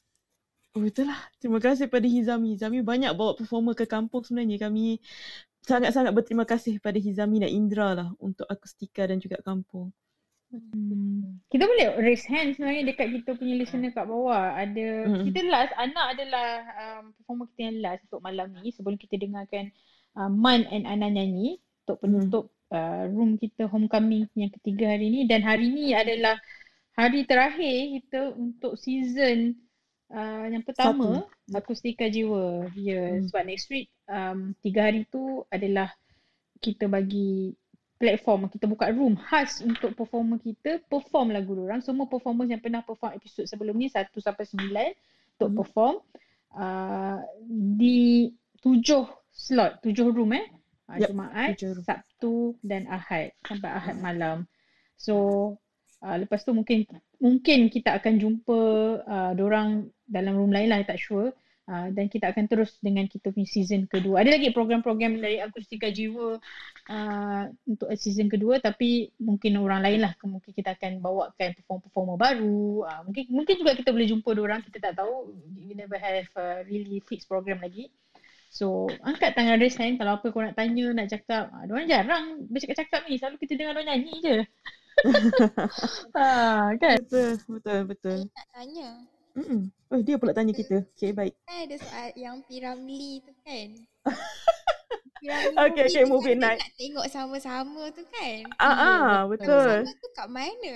Oh, betul lah. Terima kasih pada Hizami. Hizami banyak bawa performer ke kampung sebenarnya. Kami sangat-sangat berterima kasih pada Hizami dan Indra lah untuk akustika dan juga kampung. Hmm. Kita boleh raise hand sebenarnya dekat kita punya listener kat bawah. Ada Mm. kita last Ana adalah um, performer kita yang last untuk malam ni sebelum kita dengarkan uh, Man and Ana nyanyi untuk penutup uh, room kita homecoming yang ketiga hari ni. Dan hari ni adalah hari terakhir kita untuk season uh, yang pertama Akustika Jiwa. Ya, yeah, Hmm. sebab next week um, tiga hari tu adalah kita bagi platform kita buka room khas untuk performer kita perform lagu orang semua performers yang pernah perform episod sebelum ni 1 sampai 9 untuk perform. Uh, di tujuh slot tujuh room eh uh, Yup, Jumaat. Sabtu dan Ahad sampai Ahad malam so uh, lepas tu mungkin mungkin kita akan jumpa uh, orang dalam room lain lah tak sure Uh, dan kita akan terus dengan kita punya season kedua. Ada lagi program-program dari Akustika Jiwa uh, untuk season kedua tapi mungkin orang lain lah mungkin kita akan bawakan performer-performer baru. Uh, mungkin mungkin juga kita boleh jumpa orang kita tak tahu. We never have a really fixed program lagi. So angkat tangan raise hand kalau apa kau nak tanya, nak cakap. Uh, diorang jarang bercakap-cakap ni. Selalu kita dengar diorang nyanyi je. ah, kan? Betul, betul, betul. Nak tanya. Mm-mm. Oh, dia pula tanya kita. Okay, baik. Kan ada soal yang Piramli tu kan. Piramli Okay, okay, movie kan night. Nak tengok sama-sama tu kan. Ah, ah, betul. Sama-sama tu kat mana?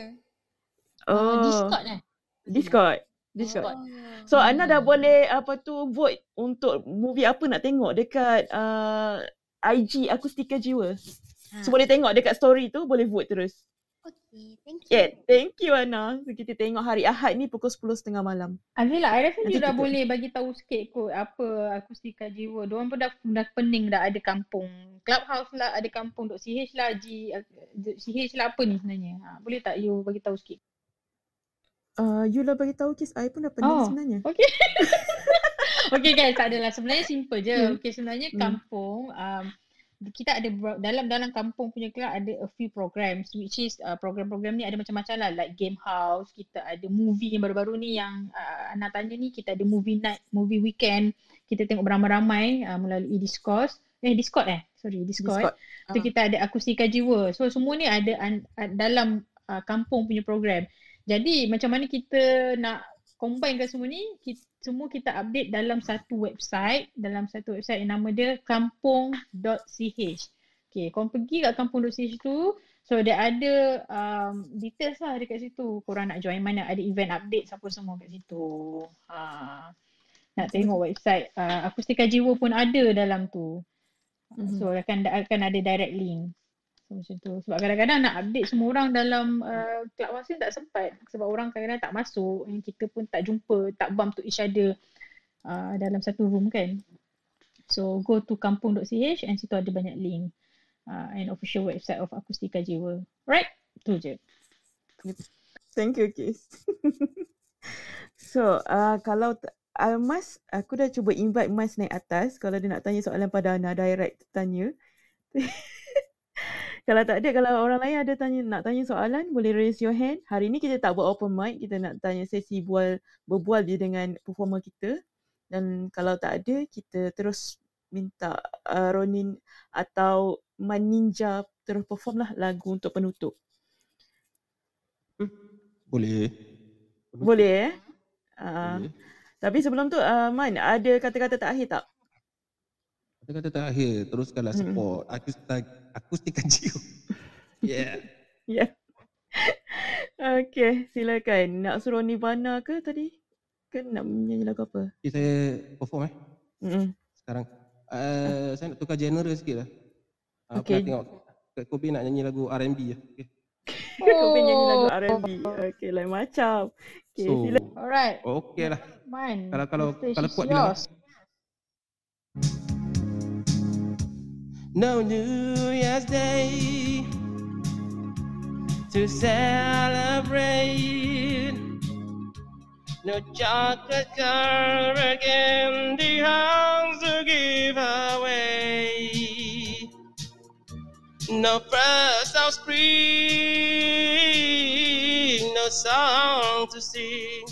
Oh. Discord eh? Discord. Discord. Oh. So Ana dah boleh apa tu vote untuk movie apa nak tengok dekat uh, IG Akustika Jiwa. So boleh tengok dekat story tu boleh vote terus. Okay, thank you. Yeah, thank you Ana. So kita tengok hari Ahad ni pukul 10.30 malam. Azila, I rasa Nanti you dah kita- boleh bagi tahu sikit kot apa akustika jiwa. Diorang pun dah, dah pening dah ada kampung clubhouse lah, ada kampung .ch lah, G, .ch lah apa ni sebenarnya. Ha, boleh tak you bagi tahu sikit? Uh, you lah bagi tahu kes I pun dah pening Oh, sebenarnya. Okay. okay guys, tak adalah. Sebenarnya simple je. Hmm. Okay, sebenarnya Hmm. kampung, um, kita ada dalam dalam kampung punya club ada a few programs which is uh, program-program ni ada macam-macam lah like game house kita ada movie yang baru-baru ni yang uh, Ana tanya ni kita ada movie night movie weekend kita tengok beramai-ramai uh, melalui Discord eh Discord eh sorry Discord, Discord. tu Ah. kita ada akustika jiwa so semua ni ada an, an, dalam uh, kampung punya program jadi macam mana kita nak combinekan semua ni kita, semua kita update dalam satu website dalam satu website yang nama dia kampung.ch Okay, korang pergi kat kampung.ch tu So dia ada um, details lah dekat situ. Korang nak join mana, ada event update apa semua kat situ. Ha. Nak tengok website uh, Akustika Jiwa pun ada dalam tu. Mhm. So akan akan ada direct link. Macam tu. Sebab kadang-kadang nak update semua orang dalam uh, Club Wasin tak sempat. Sebab orang kadang-kadang tak masuk. And kita pun tak jumpa, tak bump to each other uh, dalam satu room kan. So go to kampung.ch and situ ada banyak link. Uh, and official website of Akustika Jiwa. Right? Tu je. Thank you, Kis. so, uh, kalau t- uh, Mas, aku dah cuba invite Mas naik atas. Kalau dia nak tanya soalan pada Ana, direct tanya. kalau tak ada, kalau orang lain ada tanya nak tanya soalan, boleh raise your hand. Hari ni kita tak buat open mic, kita nak tanya sesi bual berbual je dengan performer kita. Dan kalau tak ada, kita terus minta uh, Ronin atau Man Ninja terus perform lah lagu untuk penutup. Boleh. Boleh eh? Uh, tapi sebelum tu, uh, Man, ada kata-kata terakhir tak? Kata-kata terakhir, teruskanlah support akustika, akustika jiwa. Yeah. Ya. Okay, silakan. Nak suruh Nirvana ke tadi? Ke nak menyanyi lagu apa? Okay, saya perform eh. Mm-mm. Sekarang. Uh, saya nak tukar genre sikit lah. Uh, Okay. Pernah tengok Kak Kobe nak nyanyi lagu R&B lah. Okay. Kau pengen nyanyi lagu R&B. Okay, lain macam. Okay, So, sila. Alright. okay lah. Man, Kalau kalau kalau kuat bilang. No New Year's Day to celebrate. No chocolate covered candy house to give away. No first of spring, no song to sing.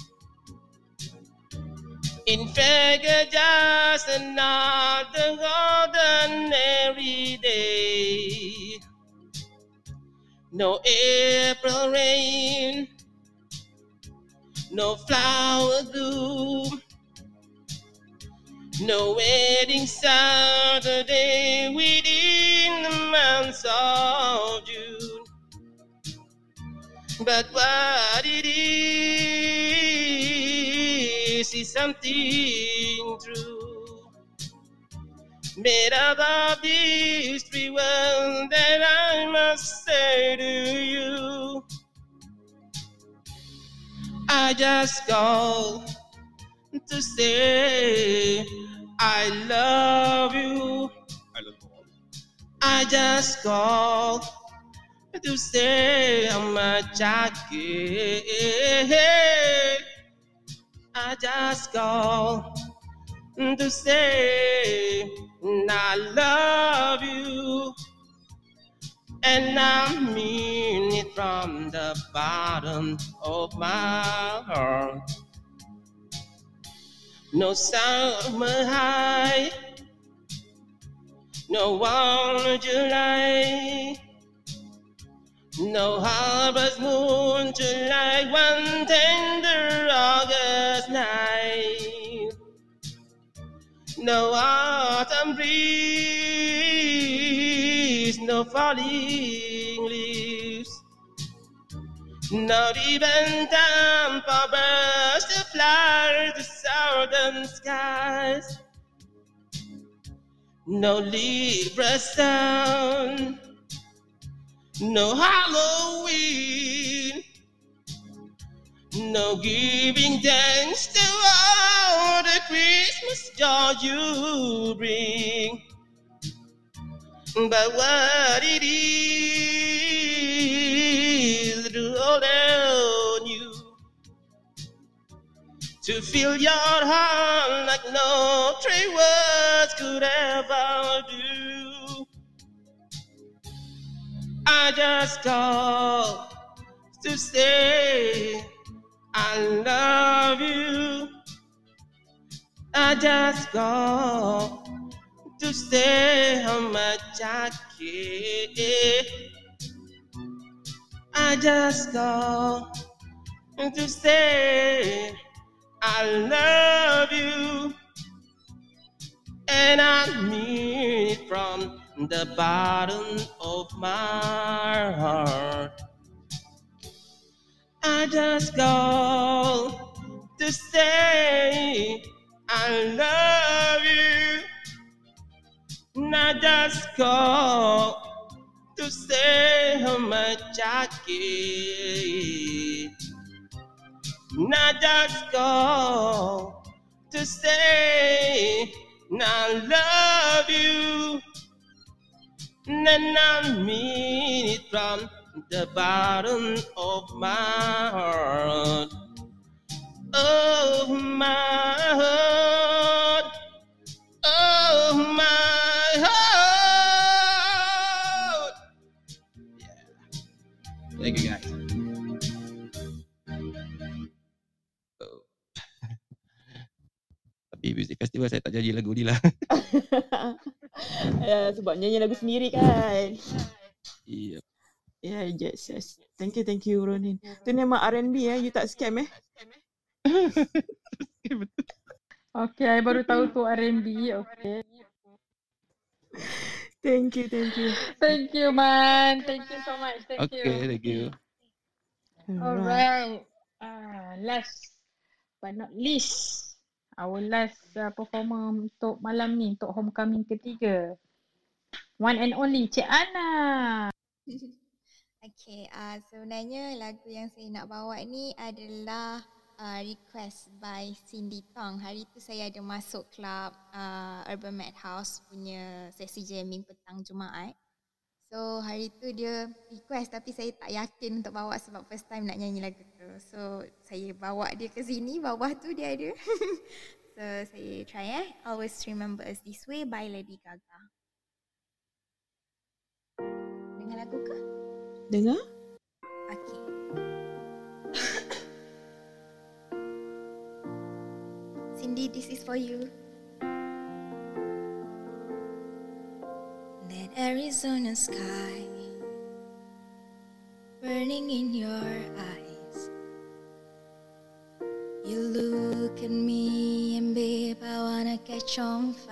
In fact, just another ordinary day. No April rain, no flower bloom, no wedding Saturday within the months of June. But what it is is something true. Made up of these three words that I must say to you. I just called to say I love you. I love you. I just called to say how much I care. I just call to say I love you. And I mean it from the bottom of my heart. No summer high, no warm July, no harvest moon to like one tender August night. No autumn breeze, no falling leaves, not even time for birds to fly to southern skies. No Libra sound, no Halloween, no giving thanks to all the Christmas joy you bring. But what it is to hold on you, to fill your heart like no three words could ever do. I just call to say I love you. I just call to say how much I care. I just call to say I love you. And I mean it from the bottom of my heart. I just go to say I love you. And I just go to say how much I care. And I just go to say I love you. And I mean it from the bottom of my heart. Of my heart. Of my Tapi music festival saya tak janji lagu ni lah. ya, sebab nyanyi lagu sendiri kan. Iya. Ya, yeah, yes, yes. Thank you, thank you Ronin. Tu memang R&B eh, you tak scam eh? Okay, I baru tahu tu R&B. Okay. Thank you, thank you. Thank you, man. Thank you so much. Thank you. Okay, thank you. Alright. Uh, last but not least, our last uh, performer untuk malam ni, untuk homecoming ketiga. One and only Cik Ana. Okay, uh, sebenarnya lagu yang saya nak bawa ni adalah uh, request by Cindy Tong. Hari tu saya ada masuk club uh, Urban Madhouse punya sesi jamming petang Jumaat. So hari tu dia request tapi saya tak yakin untuk bawa sebab first time nak nyanyi lagu tu. So saya bawa dia ke sini, bawah tu dia ada. so saya try eh. Always Remember Us This Way by Lady Gaga. Dengar lagu ke? Dengar? Okay. Cindy, this is for you. Arizona sky burning in your eyes. You look at me and babe, I wanna catch on fire.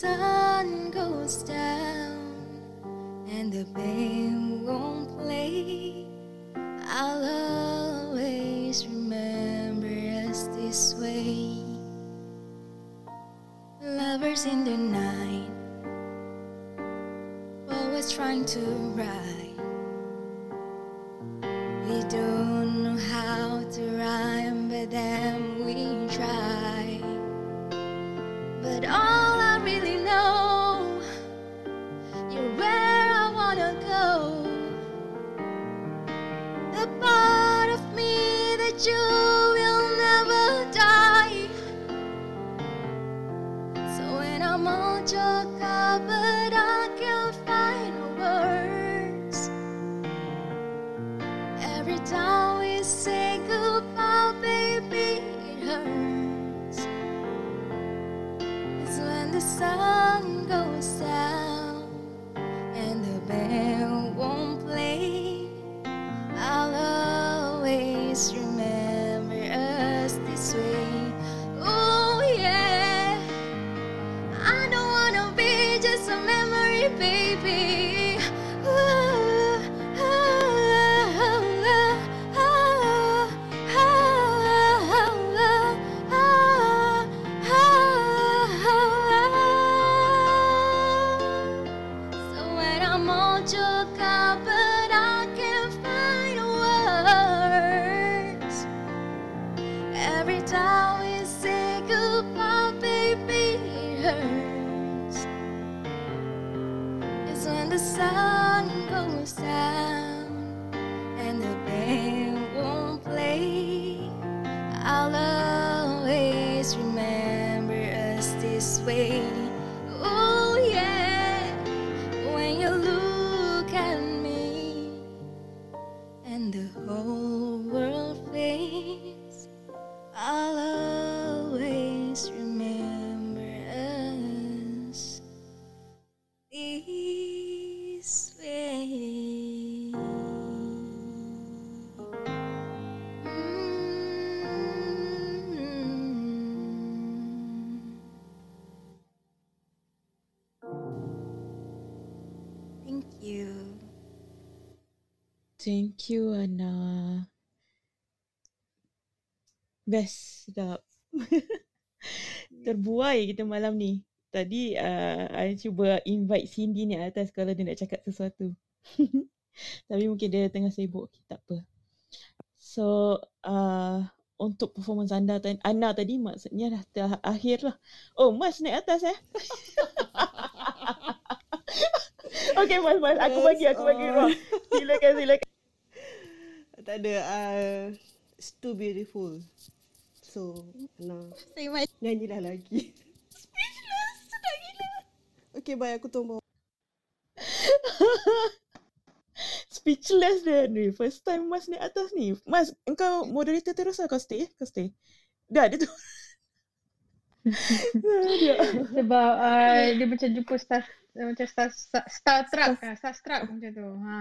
Sun goes down and the band won't play, I'll always remember us this way. Lovers in the night, always trying to ride. Thank you Ana. Best, sedap. Terbuai kita malam ni. Tadi uh, I cuba invite Cindy ni atas kalau dia nak cakap sesuatu. Tapi mungkin dia tengah sibuk. Okay, tak apa. So, uh, untuk performance anda tadi, Ana tadi maksudnya dah terakhir lah. Oh, Mas naik atas eh? okay, Mas, Mas. Aku bagi, aku bagi ruang. oh. Silakan, silakan. Tak ada. Uh, it's too beautiful. So, Ana, nyanyilah lagi. Speechless. Sedap gila. Okay, bye. Aku tunggu. Speechless dia ni. First time Mas naik atas ni. Mas, engkau moderator terus lah. Kau stay eh? Kau stay. Dah, dia tu. Sebab uh, dia macam jumpa Star macam Star Star, Star Trek, Star Trek macam tu. Ha.